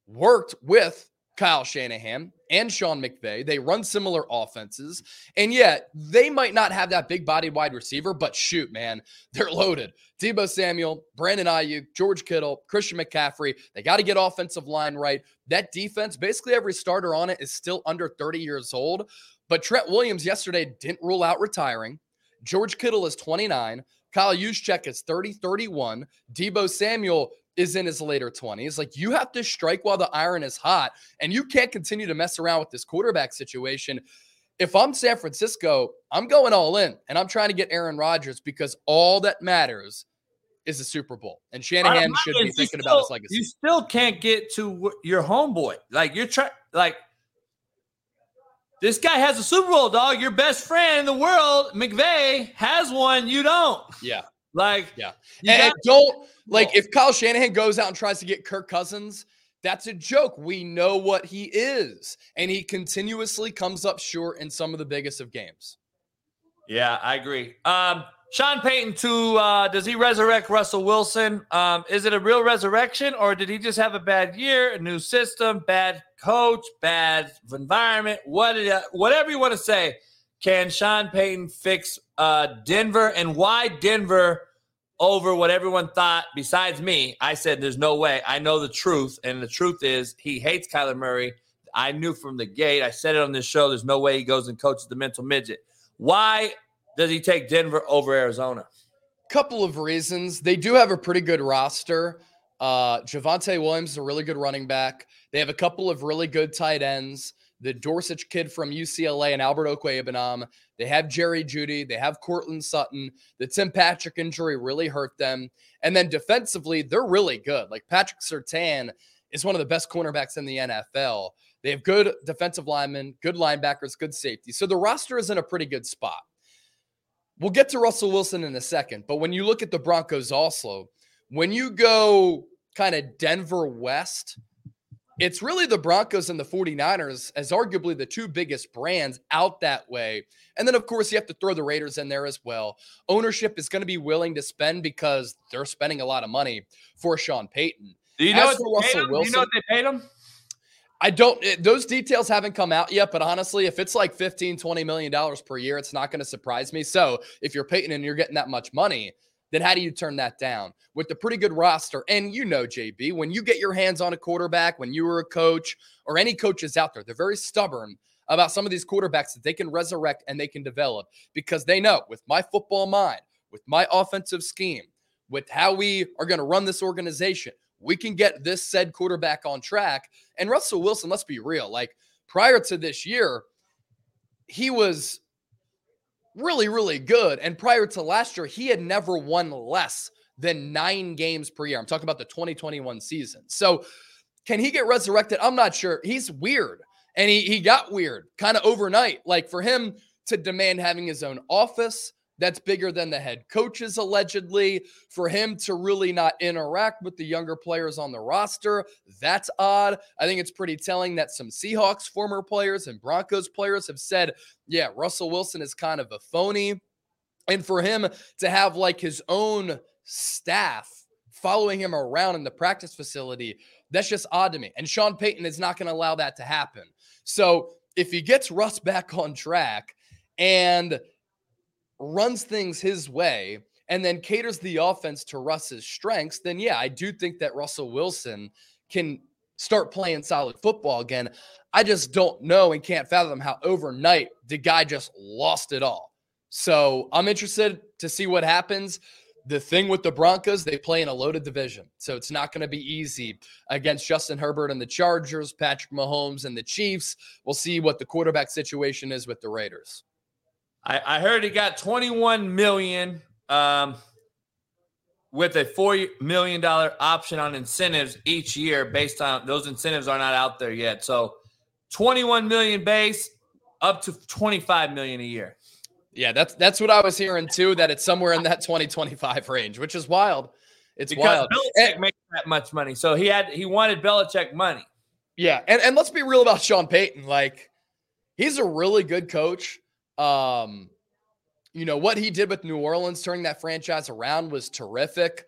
worked with Kyle Shanahan and Sean McVay. They run similar offenses. And yet, they might not have that big bodied wide receiver, but shoot, man, they're loaded. Deebo Samuel, Brandon Aiyuk, George Kittle, Christian McCaffrey. They got to get offensive line right. That defense, basically every starter on it is still under 30 years old. But Trent Williams yesterday didn't rule out retiring. George Kittle is 29. Kyle Juszczyk is 30, 31. Deebo Samuel is in his later 20s. Like you have to strike while the iron is hot, and you can't continue to mess around with this quarterback situation. If I'm San Francisco, I'm going all in and I'm trying to get Aaron Rodgers because all that matters is the Super Bowl. And Shanahan Bottom should be thinking about his still- legacy. You still can't get to your homeboy. Like you're trying. Like this guy has a Super Bowl, dog. Your best friend in the world, McVay, has one. You don't. Yeah. Like yeah. And, and got- don't like if Kyle Shanahan goes out and tries to get Kirk Cousins, that's a joke. We know what he is, and he continuously comes up short in some of the biggest of games. Yeah, I agree. Um, Sean Payton to uh, does he resurrect Russell Wilson? Um, is it a real resurrection, or did he just have a bad year, a new system, bad coach, bad environment? What uh, whatever you want to say? Can Sean Payton fix uh, Denver, and why Denver over what everyone thought? Besides me, I said there's no way. I know the truth, and the truth is he hates Kyler Murray. I knew from the gate. I said it on this show. There's no way he goes and coaches the mental midget. Why does he take Denver over Arizona? Couple of reasons. They do have a pretty good roster. Uh, Javonte Williams is a really good running back. They have a couple of really good tight ends. The Dulcich kid from UCLA and Albert Okwuegbunam. They have Jerry Jeudy. They have Courtland Sutton. The Tim Patrick injury really hurt them. And then defensively, they're really good. Like Patrick Surtain is one of the best cornerbacks in the NFL. They have good defensive linemen, good linebackers, good safety. So the roster is in a pretty good spot. We'll get to Russell Wilson in a second, but when you look at the Broncos also, when you go kind of Denver West, it's really the Broncos and the 49ers as arguably the two biggest brands out that way. And then, of course, you have to throw the Raiders in there as well. Ownership is going to be willing to spend because they're spending a lot of money for Sean Payton. Do you know As what they paid him? Do you know what they paid him? I don't, it- those details haven't come out yet, but honestly, if it's like 15, 20 million dollars per year, it's not going to surprise me. So if you're Payton and you're getting that much money, then how do you turn that down with the pretty good roster? And you know, JB, when you get your hands on a quarterback, when you were a coach or any coaches out there, they're very stubborn about some of these quarterbacks that they can resurrect and they can develop because they know with my football mind, with my offensive scheme, with how we are going to run this organization, we can get this said quarterback on track. And Russell Wilson, let's be real, like prior to this year, he was really, really good. And prior to last year, he had never won less than nine games per year. I'm talking about the 2021 season. So can he get resurrected? I'm not sure. He's weird. And he, he got weird kind of overnight. Like for him to demand having his own office, that's bigger than the head coaches allegedly. For him to really not interact with the younger players on the roster, that's odd. I think it's pretty telling that some Seahawks former players and Broncos players have said, yeah, Russell Wilson is kind of a phony. And for him to have like his own staff following him around in the practice facility, that's just odd to me. And Sean Payton is not going to allow that to happen. So if he gets Russ back on track and runs things his way and then caters the offense to Russ's strengths, then yeah, I do think that Russell Wilson can start playing solid football again. I just don't know and can't fathom how overnight the guy just lost it all. So I'm interested to see what happens. The thing with the Broncos, they play in a loaded division. So it's not going to be easy against Justin Herbert and the Chargers, Patrick Mahomes and the Chiefs. We'll see what the quarterback situation is with the Raiders. I, I heard he got 21 million um, with a four million dollar option on incentives each year based on those incentives are not out there yet. So 21 million base up to 25 million a year. Yeah, that's that's what I was hearing too. That it's somewhere in that 2025 range, which is wild. It's because wild. Belichick makes that much money, so he had he wanted Belichick money. Yeah, and and let's be real about Sean Payton. Like, he's a really good coach. Um, you know what he did with New Orleans, turning that franchise around, was terrific.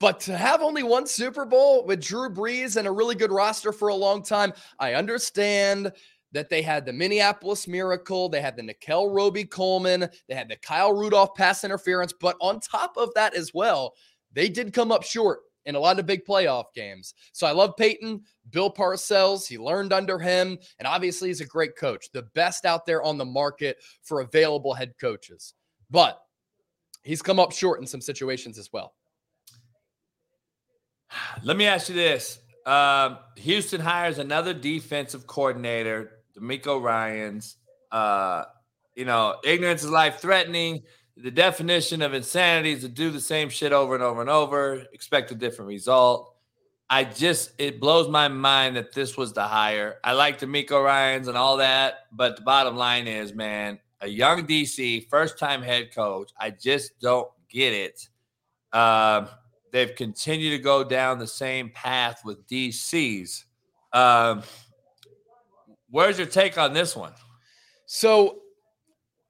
But to have only one Super Bowl with Drew Brees and a really good roster for a long time, I understand that they had the Minneapolis Miracle, they had the Nickell Robey-Coleman, they had the Kyle Rudolph pass interference, but on top of that as well, they did come up short in a lot of big playoff games. So I love Payton, Bill Parcells. He learned under him, and obviously he's a great coach, the best out there on the market for available head coaches. But he's come up short in some situations as well. Let me ask you this. Um, Houston hires another defensive coordinator, DeMeco Ryans. Uh, you know, ignorance is life threatening. The definition of insanity is to do the same shit over and over and over, expect a different result. I just it blows my mind that this was the hire. I like DeMeco Ryans and all that, but the bottom line is, man, a young DC, first time head coach. I just don't get it. Um, they've continued to go down the same path with DCs. Um, where's your take on this one? So,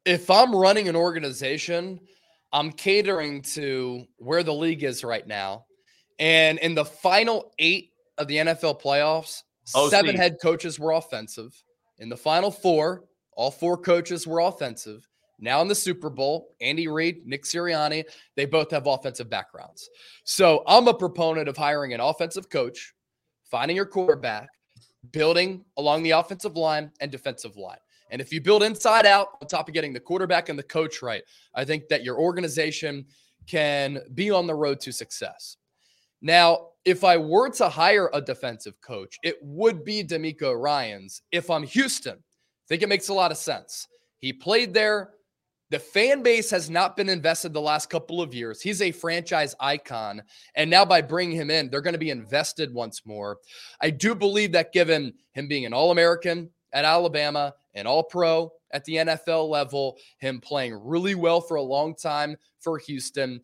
if I'm running an organization, I'm catering to where the league is right now. And in the final eight of the NFL playoffs, oh, OC. seven head coaches were offensive. In the final four, all four coaches were offensive. Now in the Super Bowl, Andy Reid, Nick Sirianni, they both have offensive backgrounds. So I'm a proponent of hiring an offensive coach, finding your quarterback, building along the offensive line and defensive line. And if you build inside out on top of getting the quarterback and the coach right, I think that your organization can be on the road to success. Now, if I were to hire a defensive coach, it would be DeMeco Ryans. If I'm Houston, I think it makes a lot of sense. He played there. The fan base has not been invested the last couple of years. He's a franchise icon. And now by bringing him in, they're going to be invested once more. I do believe that given him being an All American at Alabama, an All Pro at the NFL level, him playing really well for a long time for Houston,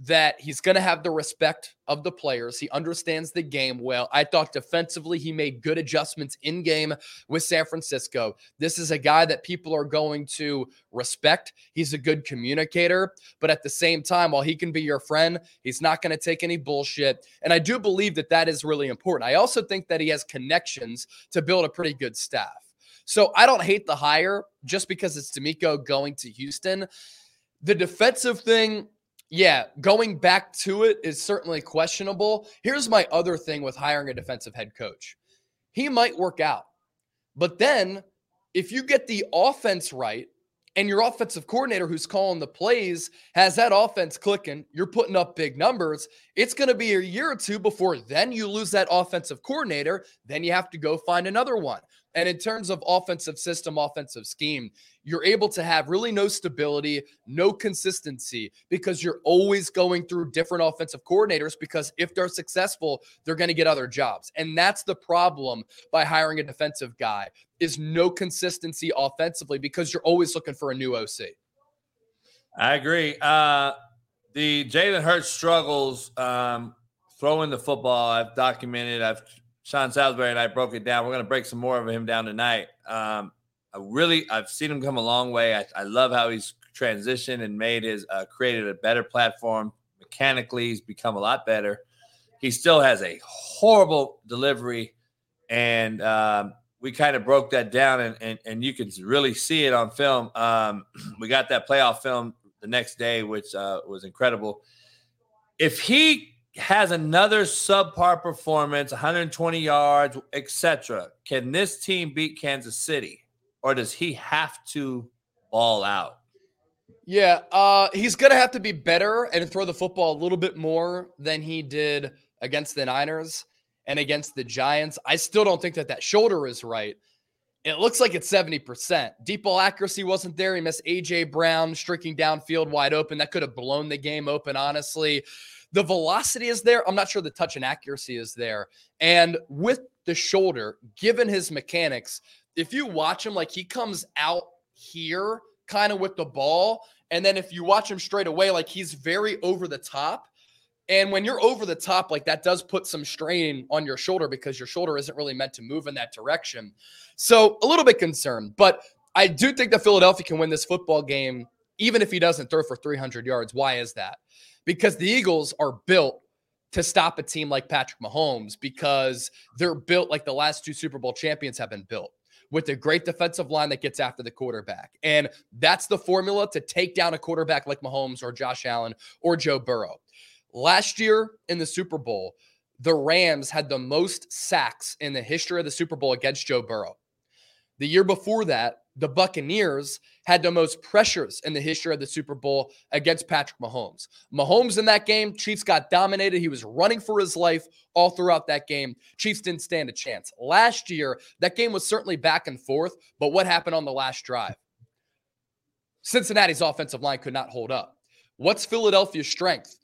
that he's going to have the respect of the players. He understands the game well. I thought defensively, he made good adjustments in game with San Francisco. This is a guy that people are going to respect. He's a good communicator, but at the same time, while he can be your friend, he's not going to take any bullshit. And I do believe that that is really important. I also think that he has connections to build a pretty good staff. So I don't hate the hire just because it's DeMeco going to Houston. The defensive thing, yeah, going back to it is certainly questionable. Here's my other thing with hiring a defensive head coach he might work out. But then if you get the offense right, and your offensive coordinator who's calling the plays has that offense clicking, you're putting up big numbers. It's going to be a year or two before then you lose that offensive coordinator. Then you have to go find another one. And in terms of offensive system, offensive scheme, you're able to have really no stability, no consistency because you're always going through different offensive coordinators because if they're successful, they're going to get other jobs. And that's the problem by hiring a defensive guy is no consistency offensively because you're always looking for a new OC. I agree. Uh, the Jalen Hurts struggles um, throwing the football. I've documented. I've Sean Salisbury and I broke it down. We're going to break some more of him down tonight. Um, I really, I've seen him come a long way. I, I love how he's transitioned and made his, uh, created a better platform. Mechanically, he's become a lot better. He still has a horrible delivery. And um, we kind of broke that down, and, and and you can really see it on film. Um, we got that playoff film the next day, which uh, was incredible. If he has another subpar performance, 120 yards, etc., can this team beat Kansas City, or does he have to ball out? Yeah, uh, he's gonna have to be better and throw the football a little bit more than he did against the Niners and against the Giants. I still don't think that that shoulder is right. It looks like it's 70%. Deep ball accuracy wasn't there. He missed AJ Brown streaking downfield wide open. That could have blown the game open, honestly. The velocity is there. I'm not sure the touch and accuracy is there. And with the shoulder, given his mechanics, if you watch him, like he comes out here kind of with the ball. And then if you watch him straight away, like he's very over the top. And when you're over the top, like that does put some strain on your shoulder because your shoulder isn't really meant to move in that direction. So a little bit concerned, but I do think that Philadelphia can win this football game, even if he doesn't throw for 300 yards. Why is that? Because the Eagles are built to stop a team like Patrick Mahomes because they're built like the last two Super Bowl champions have been built with a great defensive line that gets after the quarterback. And that's the formula to take down a quarterback like Mahomes or Josh Allen or Joe Burrow. Last year in the Super Bowl, the Rams had the most sacks in the history of the Super Bowl against Joe Burrow. The year before that, the Buccaneers had the most pressures in the history of the Super Bowl against Patrick Mahomes. Mahomes in that game, Chiefs got dominated. He was running for his life all throughout that game. Chiefs didn't stand a chance. Last year, that game was certainly back and forth, but what happened on the last drive? Cincinnati's offensive line could not hold up. What's Philadelphia's strength?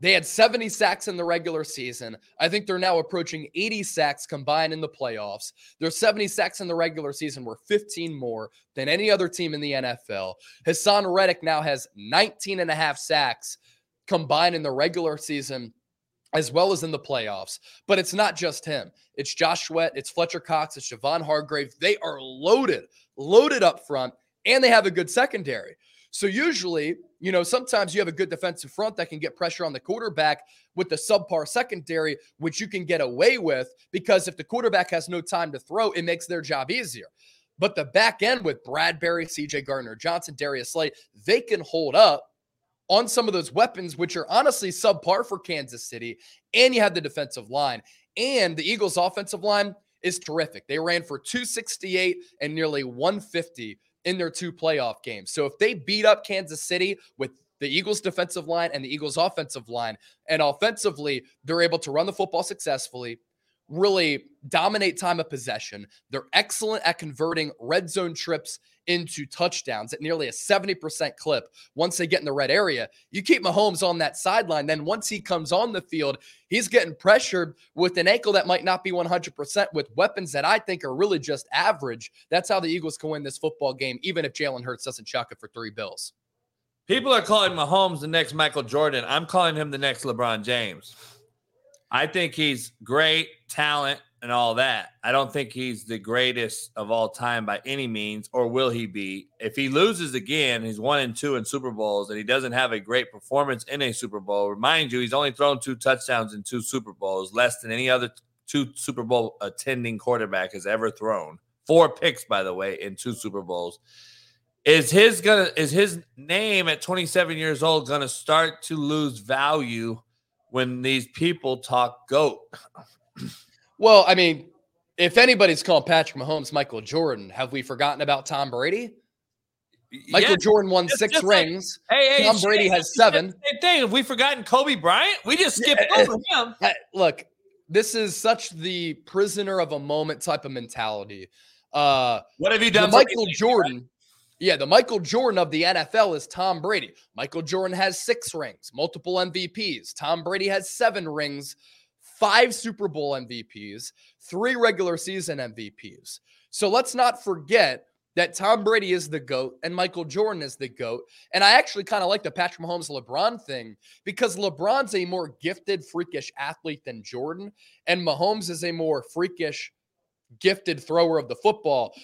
They had 70 sacks in the regular season. I think they're now approaching 80 sacks combined in the playoffs. Their 70 sacks in the regular season were 15 more than any other team in the NFL. Haason Reddick now has 19 and a half sacks combined in the regular season as well as in the playoffs. But it's not just him. It's Josh Sweat, it's Fletcher Cox, it's Javon Hargrave. They are loaded, loaded up front, and they have a good secondary. So usually, you know, sometimes you have a good defensive front that can get pressure on the quarterback with the subpar secondary, which you can get away with because if the quarterback has no time to throw, it makes their job easier. But the back end with Bradberry, CJ Gardner Johnson, Darius Slay, they can hold up on some of those weapons, which are honestly subpar for Kansas City. And you have the defensive line. And the Eagles' offensive line is terrific. They ran for 268 and nearly 150 in their two playoff games. So if they beat up Kansas City with the Eagles defensive line and the Eagles offensive line, and offensively, they're able to run the football successfully, really dominate time of possession. They're excellent at converting red zone trips into touchdowns at nearly a 70% clip once they get in the red area. You keep Mahomes on that sideline, then once he comes on the field, he's getting pressured with an ankle that might not be 100% with weapons that I think are really just average. That's how the Eagles can win this football game, even if Jalen Hurts doesn't chuck it for three bills. People are calling Mahomes the next Michael Jordan. I'm calling him the next LeBron James. I think he's great talent and all that. I don't think he's the greatest of all time by any means, or will he be? If he loses again, he's one and two in Super Bowls, and he doesn't have a great performance in a Super Bowl. Remind you, he's only thrown two touchdowns in two Super Bowls, less than any other two Super Bowl attending quarterback has ever thrown. Four picks, by the way, in two Super Bowls. Is his gonna is his name at 27 years old gonna start to lose value when these people talk goat? Well, I mean, if anybody's calling Patrick Mahomes Michael Jordan, have we forgotten about Tom Brady? Michael Jordan won just- six just like- rings. Hey, hey, Tom Brady has that's the same- seven. Same thing. Have we forgotten Kobe Bryant? We just skipped Yeah. over him. Look, this is such the prisoner of a moment type of mentality. Uh, What have you done Michael Jordan. Yeah, the Michael Jordan of the NFL is Tom Brady. Michael Jordan has six rings, multiple MVPs. Tom Brady has seven rings, five Super Bowl MVPs, three regular season MVPs. So let's not forget that Tom Brady is the GOAT and Michael Jordan is the GOAT. And I actually kind of like the Patrick Mahomes LeBron thing because LeBron's a more gifted, freakish athlete than Jordan, and Mahomes is a more freakish, gifted thrower of the football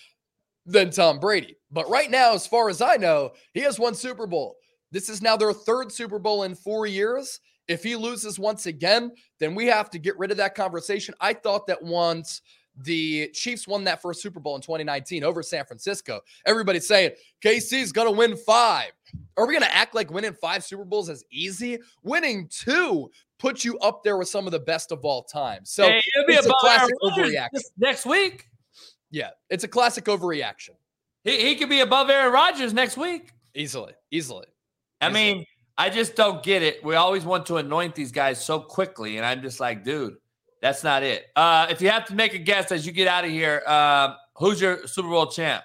than Tom Brady. But right now, as far as I know, he has one Super Bowl. This is now their third Super Bowl in four years. If he loses once again, then we have to get rid of that conversation. I thought that once the Chiefs won that first Super Bowl in 2019 over San Francisco. Everybody's saying KC's going to win five. Are we going to act like winning five Super Bowls is easy? Winning two puts you up there with some of the best of all time. So Hey, it'll be it's a above classic overreaction. next week. Yeah, it's a classic overreaction. He, he could be above Aaron Rodgers next week. Easily, easily. I mean, I just don't get it. We always want to anoint these guys so quickly, and I'm just like, dude, that's not it. Uh, if you have to make a guess as you get out of here, uh, who's your Super Bowl champ?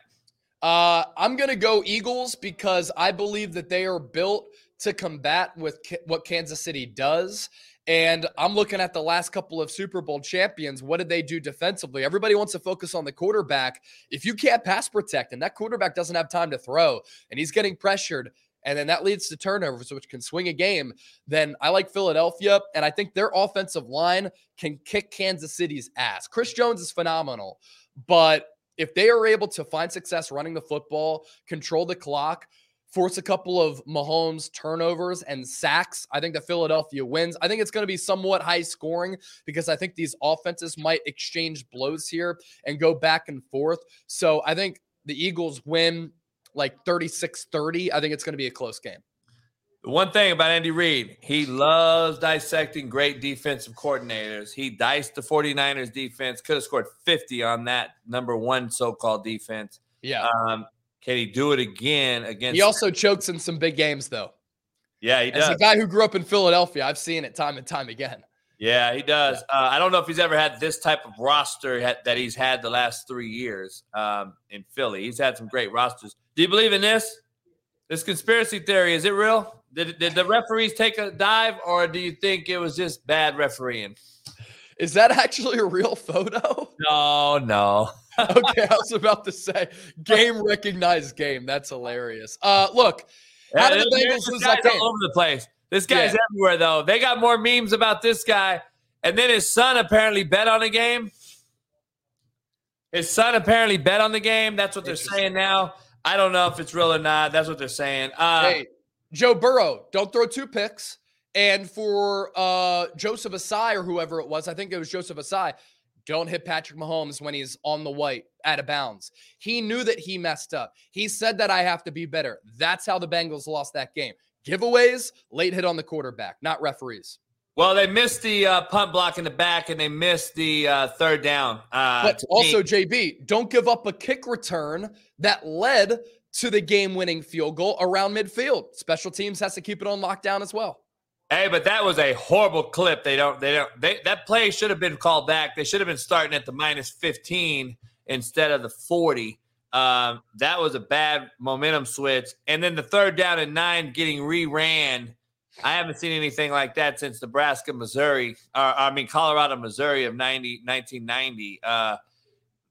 Uh, I'm going to go Eagles because I believe that they are built to combat with Ka- what Kansas City does. And I'm looking at the last couple of Super Bowl champions. What did they do defensively? Everybody wants to focus on the quarterback. If you can't pass protect and that quarterback doesn't have time to throw and he's getting pressured, and then that leads to turnovers, which can swing a game, then I like Philadelphia. And I think their offensive line can kick Kansas City's ass. Chris Jones is phenomenal, but if they are able to find success running the football, control the clock, force a couple of Mahomes turnovers and sacks, I think that Philadelphia wins. I think it's going to be somewhat high scoring because I think these offenses might exchange blows here and go back and forth. So I think the Eagles win like 36 30. I think it's going to be a close game. One thing about Andy Reid, he loves dissecting great defensive coordinators. He diced the 49ers defense, could have scored 50 on that number one so called defense. Yeah. Um, can he do it again against? He also chokes in some big games, though. yeah, he does. As a guy who grew up in Philadelphia, I've seen it time and time again. Yeah, he does. Uh, I don't know if he's ever had this type of roster ha- that he's had the last three years um, in Philly. He's had some great rosters. Do you believe in this? This conspiracy theory is it real? Did, did the referees take a dive, or do you think it was just bad refereeing? Is that actually a real photo? No, no. okay, I was about to say game recognized game. That's hilarious. Uh, look, did the Bengals this guy's all over the place. This guy's Yeah. everywhere, though. They got more memes about this guy, and then his son apparently bet on a game. His son apparently bet on the game. That's what they're saying now. I don't know if it's real or not. That's what they're saying. Uh, hey, Joe Burrow, don't throw two picks. And for uh, Joseph Ossai or whoever it was, I think it was Joseph Ossai, don't hit Patrick Mahomes when he's on the white out of bounds. He knew that he messed up. He said that I have to be better. That's how the Bengals lost that game. Giveaways, late hit on the quarterback, not referees. Well, they missed the uh, punt block in the back, and they missed the uh, third down. Uh, But also. JB, don't give up a kick return that led to the game winning field goal around midfield. Special teams has to keep it on lockdown as well. Hey, but that was a horrible clip. They don't. They don't. They, that play should have been called back. They should have been starting at the minus fifteen instead of the forty. Um, that was a bad momentum switch. And then the third down and nine getting reran. I haven't seen anything like that since Nebraska, Missouri, or I mean Colorado, Missouri of 90, 1990. Uh,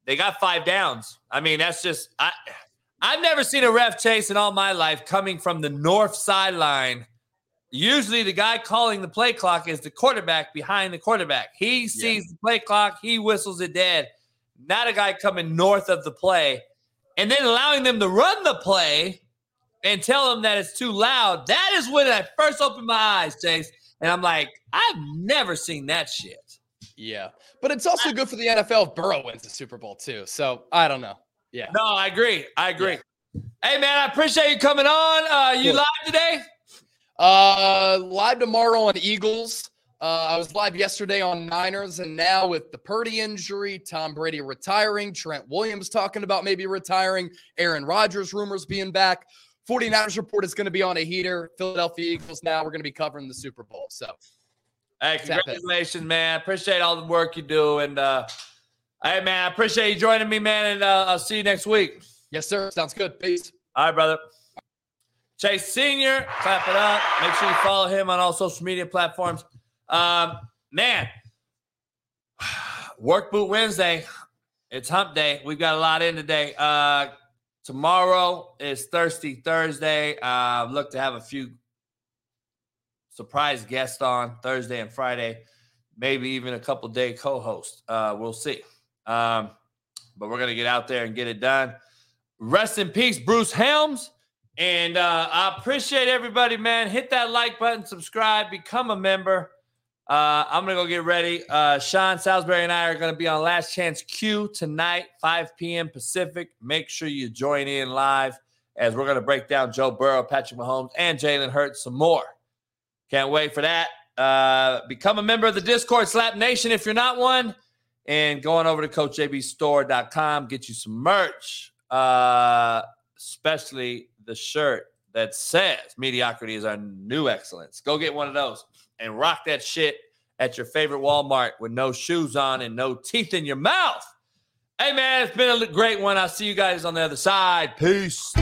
they got five downs. I mean, that's just I. I've never seen a ref chase in all my life coming from the north sideline usually the guy calling the play clock is the quarterback behind the quarterback. He sees the play clock, he whistles it dead. Not a guy coming north of the play and then allowing them to run the play and tell them that it's too loud. That is when I first opened my eyes, Chase. And I'm like, I've never seen that shit. Yeah. But it's also good for the NFL if Burrow wins the Super Bowl too. So I don't know. Yeah. No, I agree. I agree. Hey man, I appreciate you coming on. Uh you Cool. live today? Uh, live tomorrow on Eagles. Uh, I was live yesterday on Niners, and now with the Purdy injury, Tom Brady retiring, Trent Williams talking about maybe retiring, Aaron Rodgers rumors being back. 49ers report is going to be on a heater. Philadelphia Eagles now, we're going to be covering the Super Bowl. So, Hey, congratulations, man. Appreciate all the work you do. And uh hey man, I appreciate you joining me, man. And uh, I'll see you next week. yes, sir. Sounds good. Peace. All right, brother. Chase Senior, clap it up. Make sure you follow him on all social media platforms. Um, man, work boot Wednesday. It's hump day. We've got a lot in today. Uh, tomorrow is Thirsty Thursday. Uh, look to have a few surprise guests on Thursday and Friday, maybe even a couple day co-host. Uh, we'll see. Um, but we're gonna get out there and get it done. Rest in peace, Bruce Helms. And uh, I appreciate everybody, man. Hit that like button, subscribe, become a member. Uh, I'm gonna go get ready. Uh, Sean Salisbury and I are gonna be on Last Chance Q tonight, 5 p.m. Pacific. Make sure you join in live as we're gonna break down Joe Burrow, Patrick Mahomes, and Jalen Hurts some more. Can't wait for that. Uh, become a member of the Discord Slap Nation if you're not one, and going over to CoachJBStore.com get you some merch, uh, especially the shirt that says "Mediocrity is our new excellence." Go get one of those and rock that shit at your favorite Walmart with no shoes on and no teeth in your mouth. Hey man, it's been a great one. I'll see you guys on the other side. Peace.